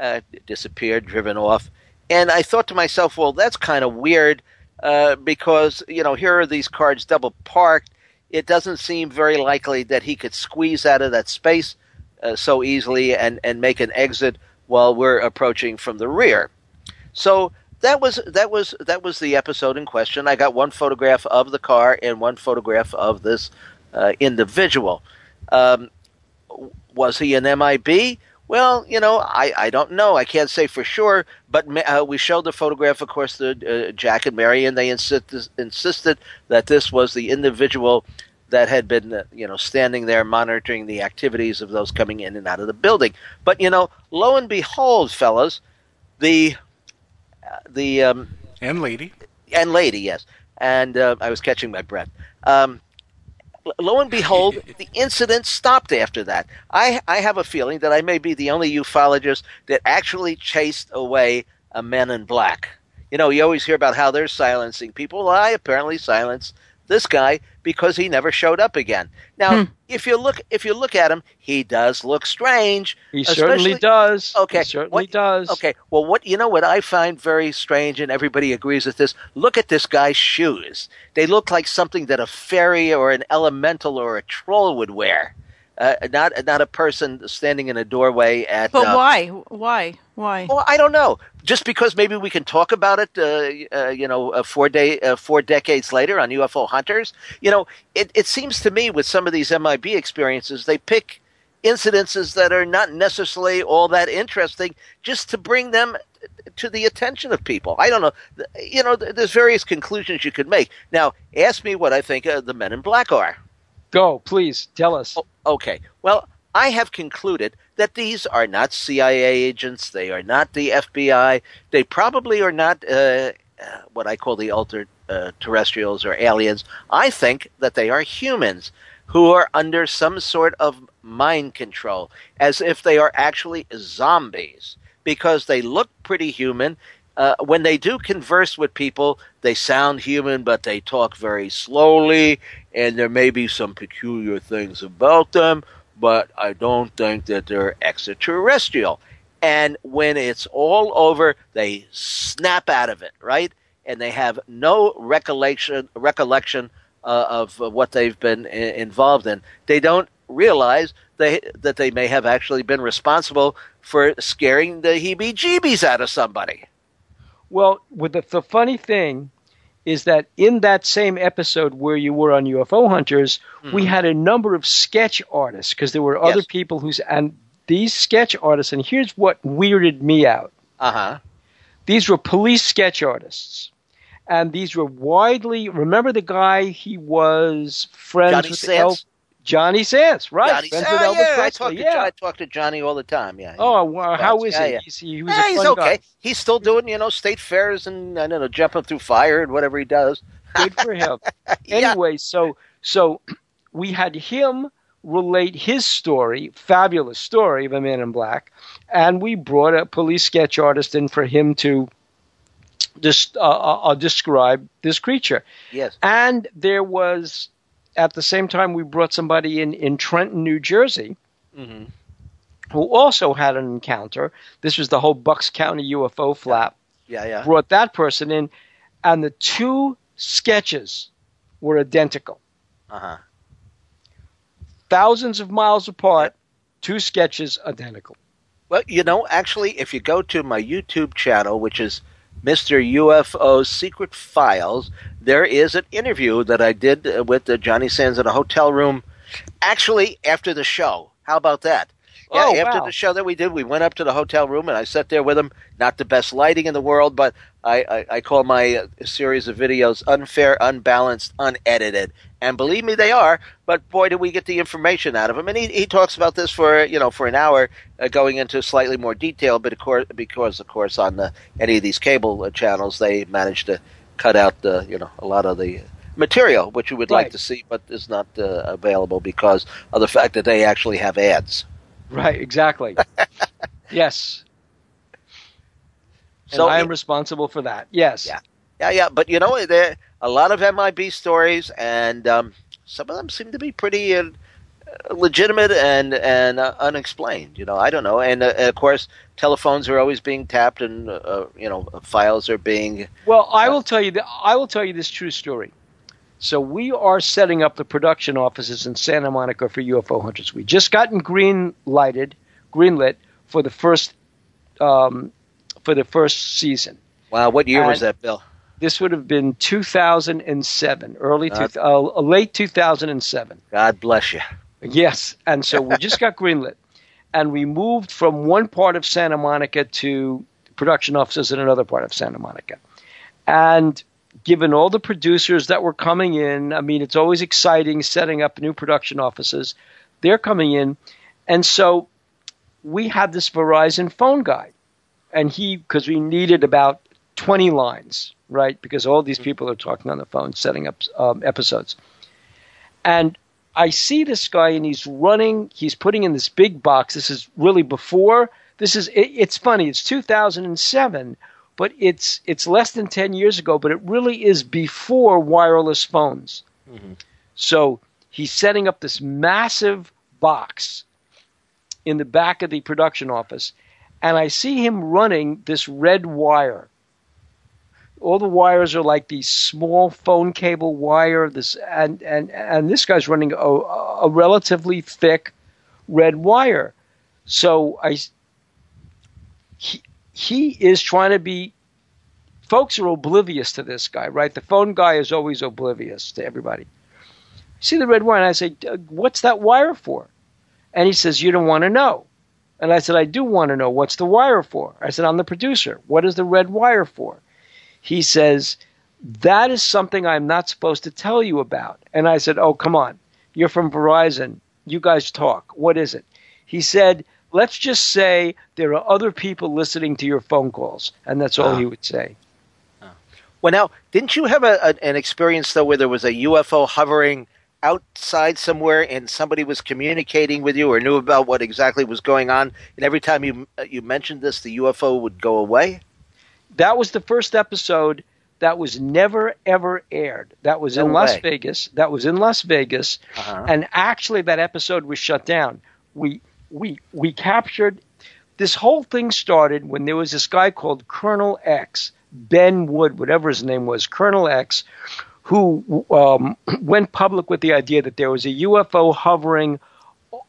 Speaker 11: uh, disappeared, driven off. And I thought to myself, well, that's kind of weird uh, because, you know, here are these cars double parked it doesn't seem very likely that he could squeeze out of that space uh, so easily and, and make an exit while we're approaching from the rear. So that was that was that was the episode in question. I got one photograph of the car and one photograph of this uh, individual. Um, was he an MIB? Well, you know, I, I don't know. I can't say for sure, but uh, we showed the photograph, of course, to uh, Jack and Mary, and they insist, insisted that this was the individual that had been, uh, you know, standing there monitoring the activities of those coming in and out of the building. But you know, lo and behold, fellas, the uh, the um,
Speaker 4: and lady
Speaker 11: and lady, yes, and uh, I was catching my breath. Um, lo and behold, the incident stopped after that. I, I have a feeling that I may be the only ufologist that actually chased away a men in black. You know, you always hear about how they're silencing people. Well, I apparently silenced this guy because he never showed up again. Now, hmm. if you look if you look at him, he does look strange.
Speaker 2: He certainly does.
Speaker 11: Okay,
Speaker 2: He certainly
Speaker 11: what-
Speaker 2: does.
Speaker 11: Okay, well, what you know what I find very strange, and everybody agrees with this. Look at this guy's shoes; they look like something that a fairy or an elemental or a troll would wear. Uh, not not a person standing in a doorway at.
Speaker 3: But
Speaker 11: uh,
Speaker 3: why? Why? Why?
Speaker 11: Well, I don't know. Just because maybe we can talk about it, uh, uh, you know, uh, four day, uh, four decades later on UFO Hunters. You know, it, it seems to me with some of these MIB experiences, they pick incidences that are not necessarily all that interesting, just to bring them to the attention of people. I don't know. You know, there's various conclusions you could make. Now, ask me what I think the Men in Black are.
Speaker 2: Go, please, tell us.
Speaker 11: Okay. Well, I have concluded that these are not CIA agents. They are not the FBI. They probably are not uh, uh, what I call the ultra uh, terrestrials or aliens. I think that they are humans who are under some sort of mind control, as if they are actually zombies, because they look pretty human. Uh, when they do converse with people, they sound human, but they talk very slowly, and there may be some peculiar things about them, but I don't think that they're extraterrestrial. And when it's all over, they snap out of it, right? And they have no recollection recollection uh, of uh, what they've been I- involved in. They don't realize they, that they may have actually been responsible for scaring the heebie-jeebies out of somebody.
Speaker 2: Well, with the, the funny thing is that in that same episode where you were on UFO Hunters, we had a number of sketch artists because there were other
Speaker 11: Yes.
Speaker 2: people who's and these sketch artists. And here's what weirded me out:
Speaker 11: Uh huh.
Speaker 2: these were police sketch artists, and these were widely. Remember the guy? He was friends
Speaker 11: Johnny
Speaker 2: with
Speaker 11: Sands?
Speaker 2: Johnny Sands, right?
Speaker 11: Johnny,
Speaker 2: friends
Speaker 11: oh, yeah, I talk, to,
Speaker 2: yeah.
Speaker 11: Jo- I talk to Johnny all the time. Yeah.
Speaker 2: Oh, well, how is
Speaker 11: Yeah,
Speaker 2: he?
Speaker 11: yeah.
Speaker 2: He's, he was
Speaker 11: Yeah,
Speaker 2: a
Speaker 11: he's okay.
Speaker 2: guy.
Speaker 11: He's still doing, you know, state fairs and I don't know, jumping through fire and whatever he does.
Speaker 2: Good for him. Anyway, so so we had him relate his story, fabulous story of a man in black, and we brought a police sketch artist in for him to just uh, uh, uh, describe this creature.
Speaker 11: Yes.
Speaker 2: And there was, at the same time, we brought somebody in in Trenton, New Jersey,
Speaker 11: Mm-hmm.
Speaker 2: who also had an encounter. This was the whole Bucks County UFO flap.
Speaker 11: Yeah, yeah.
Speaker 2: Brought that person in, and the two sketches were identical.
Speaker 11: Uh huh.
Speaker 2: Thousands of miles apart, two sketches identical.
Speaker 11: Well, you know, actually, if you go to my YouTube channel, which is Mr. UFO Secret Files, there is an interview that I did uh, with uh, Johnny Sands in a hotel room. Actually, after the show. How about that? Yeah,
Speaker 2: Oh,
Speaker 11: after
Speaker 2: wow.
Speaker 11: the show that we did, we went up to the hotel room and I sat there with him. Not the best lighting in the world, but I, I, I call my uh, series of videos unfair, unbalanced, unedited. And believe me, they are. But boy, did we get the information out of him. And he, he talks about this for you know for an hour, uh, going into slightly more detail. But of course, because of course on the, any of these cable uh, channels, they manage to cut out the you know a lot of the material which you would like to see, but is not uh, available because of the fact that they actually have ads.
Speaker 2: Right, exactly. yes.
Speaker 11: So
Speaker 2: and I am
Speaker 11: it-
Speaker 2: responsible for that. Yes.
Speaker 11: Yeah. Yeah, yeah, but you know, there a lot of MIB stories, and um, some of them seem to be pretty uh, legitimate and and uh, unexplained. You know, I don't know, and uh, of course, telephones are always being tapped, and uh, you know, files are being.
Speaker 2: Well, I will tell you that I will tell you this true story. So we are setting up the production offices in Santa Monica for UFO hunters. We just gotten green lighted, green lit for the first um, for the first season.
Speaker 11: Wow, what year was that, Bill?
Speaker 2: This would have been 2007, early two, uh, late 2007.
Speaker 11: God bless you.
Speaker 2: Yes, and so we just got greenlit, and we moved from one part of Santa Monica to production offices in another part of Santa Monica, and given all the producers that were coming in, I mean, it's always exciting setting up new production offices. They're coming in, and so we had this Verizon phone guy, and he because we needed about 20 lines, right? Because all these people are talking on the phone, setting up um, episodes. And I see this guy, and he's running. He's putting in this big box. This is really before. This is. It, it's funny. It's 2007, but it's it's less than 10 years ago. But it really is before wireless phones. Mm-hmm. So he's setting up this massive box in the back of the production office, and I see him running this red wire. All the wires are like these small phone cable wire. This and and and this guy's running a, a relatively thick red wire. So I, he, he is trying to be. Folks are oblivious to this guy, right? The phone guy is always oblivious to everybody. See the red wire, and I say, "What's that wire for?" And he says, "You don't want to know." And I said, "I do want to know. What's the wire for?" I said, "I'm the producer. What is the red wire for?" He says, "That is something I'm not supposed to tell you about." And I said, "Oh, come on. You're from Verizon. You guys talk. What is it?" He said, "Let's just say there are other people listening to your phone calls." And that's all
Speaker 11: Ah.
Speaker 2: he would say.
Speaker 11: Well, now, didn't you have a, a, an experience though where there was a UFO hovering outside somewhere and somebody was communicating with you or knew about what exactly was going on, and every time you uh, you mentioned this, the UFO would go away?
Speaker 2: That was the first episode that was never ever aired. That was
Speaker 11: No
Speaker 2: in Las. Vegas. That was in Las Vegas,
Speaker 11: Uh-huh.
Speaker 2: and actually that episode was shut down. We we we captured this whole thing started when there was this guy called Colonel X, Ben Wood, whatever his name was, Colonel X, who um, went public with the idea that there was a UFO hovering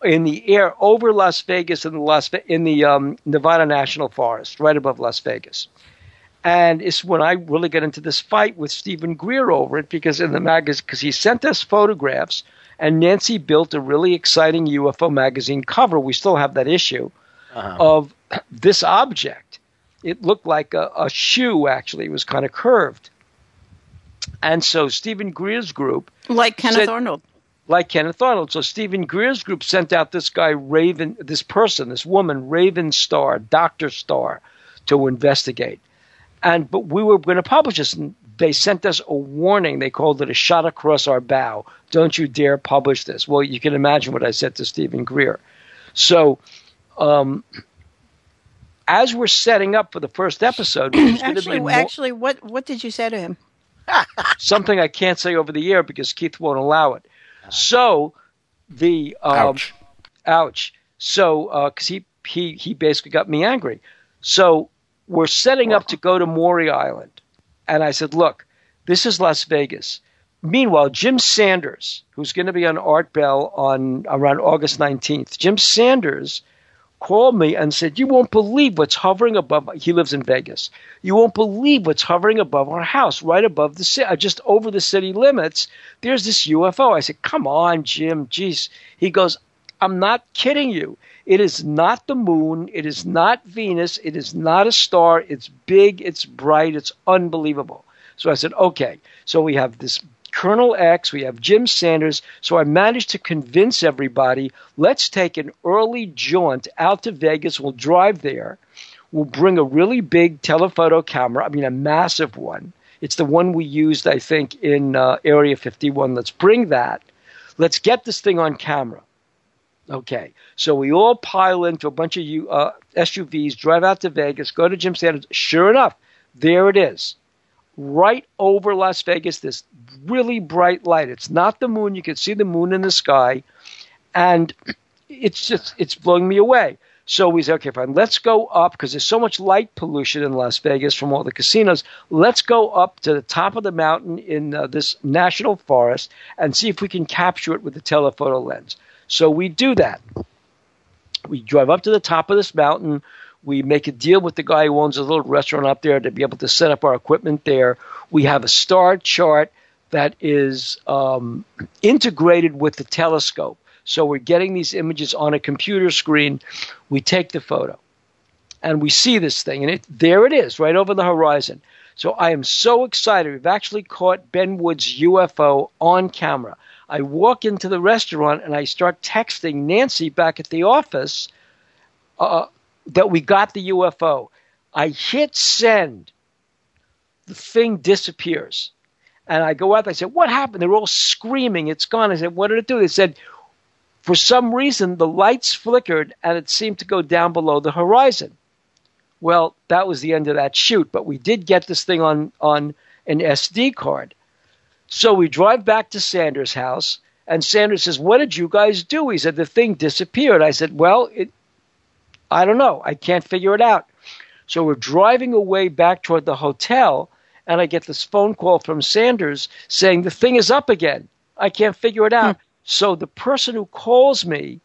Speaker 2: in the air over Las Vegas in the Las in the um, Nevada National Forest, right above Las Vegas. And it's when I really got into this fight with Stephen Greer over it because in the magazine, because he sent us photographs, and Nancy built a really exciting UFO magazine cover. We still have that issue uh-huh. of this object. It looked like a, a shoe. Actually, it was kind of curved. And so Stephen Greer's group
Speaker 3: Like Kenneth
Speaker 2: said-
Speaker 3: Arnold.
Speaker 2: like Kenneth Arnold. So Stephen Greer's group sent out this guy Raven, this person, this woman Raven Star, Doctor Star, to investigate. And but we were going to publish this, and they sent us a warning. They called it a shot across our bow. Don't you dare publish this. Well, you can imagine what I said to Stephen Greer. So. Um, as we're setting up for the first episode, which is going to be
Speaker 3: Actually,
Speaker 2: more-
Speaker 3: actually, what what did you say to him?
Speaker 2: something I can't say over the air because Keith won't allow it. So the um,
Speaker 4: Ouch.
Speaker 2: ouch. So because he he he basically got me angry. So we're setting up to go to Maury Island, and I said, "Look, this is Las Vegas." Meanwhile, Jim Sanders, who's going to be on Art Bell on around August nineteenth, Jim Sanders called me and said, "You won't believe what's hovering above." He lives in Vegas. You won't believe what's hovering above our house, right above the city, uh, just over the city limits. There's this UFO. I said, "Come on, Jim. Jeez." He goes, "I'm not kidding you. It is not the moon. It is not Venus. It is not a star. It's big. It's bright. It's unbelievable." So I said, "Okay." So we have this Colonel X, we have Jim Sanders. So I managed to convince everybody let's take an early jaunt out to Vegas. We'll drive there. We'll bring a really big telephoto camera, I mean, a massive one. It's the one we used, I think, in uh, Area 51. Let's bring that. Let's get this thing on camera. Okay, so we all pile into a bunch of U, uh, SUVs, drive out to Vegas, go to Jim Sanders. Sure enough, there it is right over Las Vegas, this really bright light. It's not the moon. You can see the moon in the sky. And it's just, it's blowing me away. So we said, okay, fine, let's go up because there's so much light pollution in Las Vegas from all the casinos. Let's go up to the top of the mountain in uh, this national forest and see if we can capture it with the telephoto lens. So we do that. We drive up to the top of this mountain. We make a deal with the guy who owns a little restaurant up there to be able to set up our equipment there. We have a star chart that is um, integrated with the telescope. So we're getting these images on a computer screen. We take the photo and we see this thing, and it, there it is, right over the horizon. So I am so excited. We've actually caught Ben Wood's UFO on camera. I walk into the restaurant and I start texting Nancy back at the office uh, that we got the UFO. I hit send. The thing disappears. And I go out, I said, What happened? They're all screaming, It's gone. I said, What did it do? They said, For some reason, the lights flickered and it seemed to go down below the horizon. Well, that was the end of that shoot, but we did get this thing on, on an SD card. So we drive back to Sanders' house, and Sanders says, What did you guys do? He said, The thing disappeared. I said, Well, it, I don't know. I can't figure it out. So we're driving away back toward the hotel, and I get this phone call from Sanders saying, The thing is up again. I can't figure it out. So the person who calls me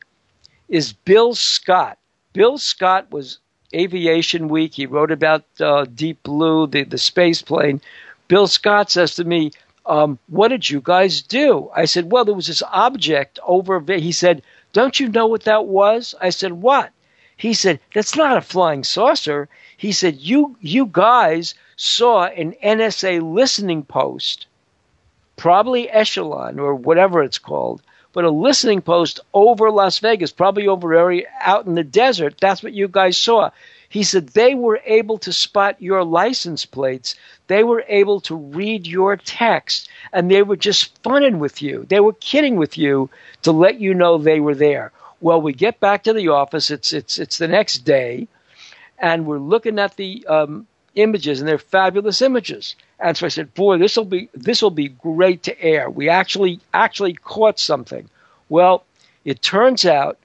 Speaker 2: is Bill Scott. Bill Scott was Aviation Week. He wrote about uh, Deep Blue, the, the space plane. Bill Scott says to me, um, What did you guys do? I said, Well, there was this object over. He said, Don't you know what that was? I said, What? He said, That's not a flying saucer. He said, You, you guys saw an NSA listening post, probably Echelon or whatever it's called, but a listening post over Las Vegas, probably over area out in the desert. That's what you guys saw. He said they were able to spot your license plates. They were able to read your text, and they were just funning with you. They were kidding with you to let you know they were there. Well, we get back to the office. It's it's it's the next day, and we're looking at the um, images, and they're fabulous images. And so I said, "Boy, this will be this will be great to air." We actually actually caught something. Well, it turns out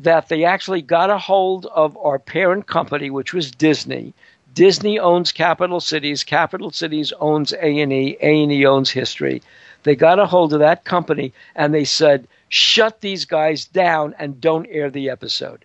Speaker 2: that they actually got a hold of our parent company, which was Disney. Disney owns Capital Cities. Capital Cities owns A and E. A and E owns History. They got a hold of that company, and they said, "Shut these guys down and don't air the episode."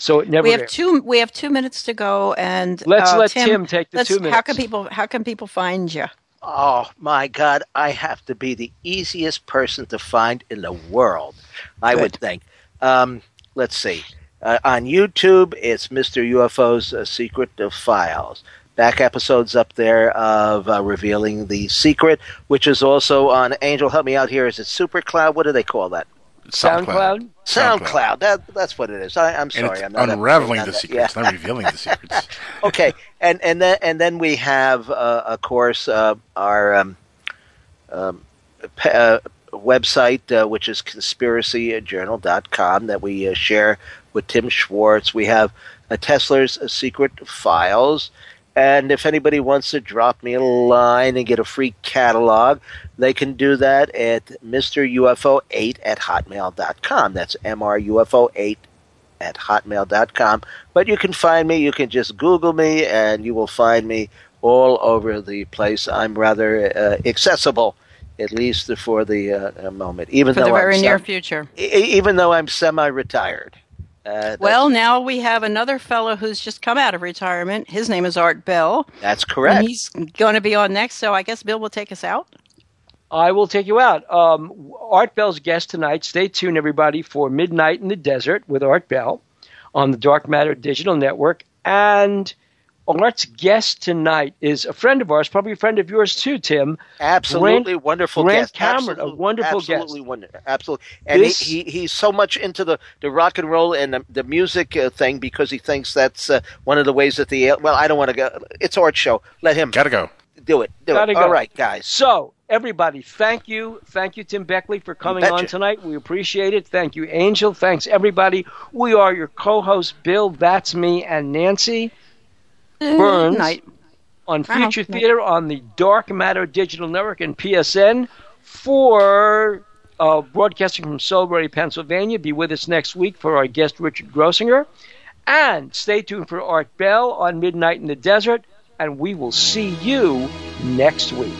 Speaker 2: So it never.
Speaker 3: we have
Speaker 2: aired.
Speaker 3: two. We have two minutes to go, and
Speaker 2: Let's
Speaker 3: uh,
Speaker 2: let Tim take the
Speaker 3: let's-
Speaker 2: two
Speaker 3: How can people? How can people find you?
Speaker 11: Oh my God, I have to be the easiest person to find in the world, I would think. Um, let's see. Uh, on YouTube, it's Mr. UFO's uh, Secret of Files. Back episodes up there of uh, revealing the secret, which is also on Angel. Help me out here. Is it SuperCloud? What do they call that?
Speaker 2: SoundCloud.
Speaker 11: SoundCloud. That, that's what it is. I, I'm
Speaker 4: And
Speaker 11: sorry.
Speaker 4: it's
Speaker 11: I'm not
Speaker 4: unraveling the
Speaker 11: to date on that.
Speaker 4: secrets,
Speaker 11: Yeah.
Speaker 4: not revealing the secrets.
Speaker 11: okay, and and then and then we have, uh, of course, uh, our um, um, pe- uh, website, uh, which is conspiracyjournal.com, that we uh, share with Tim Swartz. We have uh, Tesla's secret files. And if anybody wants to drop me a line and get a free catalog, they can do that at MrUFO8 at hotmail.com. That's MRUFO8 at hotmail.com. But you can find me, you can just Google me, and you will find me all over the place. I'm rather uh, accessible, at least for the uh, moment. Even
Speaker 3: For
Speaker 11: though
Speaker 3: the very
Speaker 11: I'm
Speaker 3: near
Speaker 11: sem-
Speaker 3: future.
Speaker 11: e- even though I'm semi-retired. Uh,
Speaker 3: Well, now we have another fellow who's just come out of retirement. His name is Art Bell.
Speaker 11: That's correct.
Speaker 3: And he's going to be on next, so I guess Bill will take us out.
Speaker 2: I will take you out. Um, Art Bell's guest tonight. Stay tuned, everybody, for Midnight in the Desert with Art Bell on the Dark Matter Digital Network. And Art's guest tonight is a friend of ours, probably a friend of yours too, Tim.
Speaker 11: Absolutely
Speaker 2: Grant-
Speaker 11: wonderful
Speaker 2: Grant
Speaker 11: guest.
Speaker 2: Cameron,
Speaker 11: Absolute-
Speaker 2: a wonderful
Speaker 11: absolutely
Speaker 2: guest.
Speaker 11: wonderful. Absolutely. And
Speaker 2: This-
Speaker 11: he, he, he's so much into the, the rock and roll and the, the music uh, thing because he thinks that's uh, one of the ways that the well, I don't want to go. It's Art's show. Let him.
Speaker 4: Gotta go.
Speaker 11: Do it. Do
Speaker 2: Gotta
Speaker 11: it.
Speaker 2: go.
Speaker 11: All right, guys.
Speaker 2: So, everybody, thank you. Thank you, Tim Beckley, for coming on tonight. We appreciate it. Thank you, Angel. Thanks, everybody. We are your co hosts, Bill, that's me, and Nancy Birnes
Speaker 3: night.
Speaker 2: on
Speaker 3: Wow.
Speaker 2: Future Theater on the Dark Matter Digital Network and PSN for uh, broadcasting from Silbury, Pennsylvania. Be with us next week for our guest, Richard Grossinger. And stay tuned for Art Bell on Midnight in the Desert. And we will see you next week.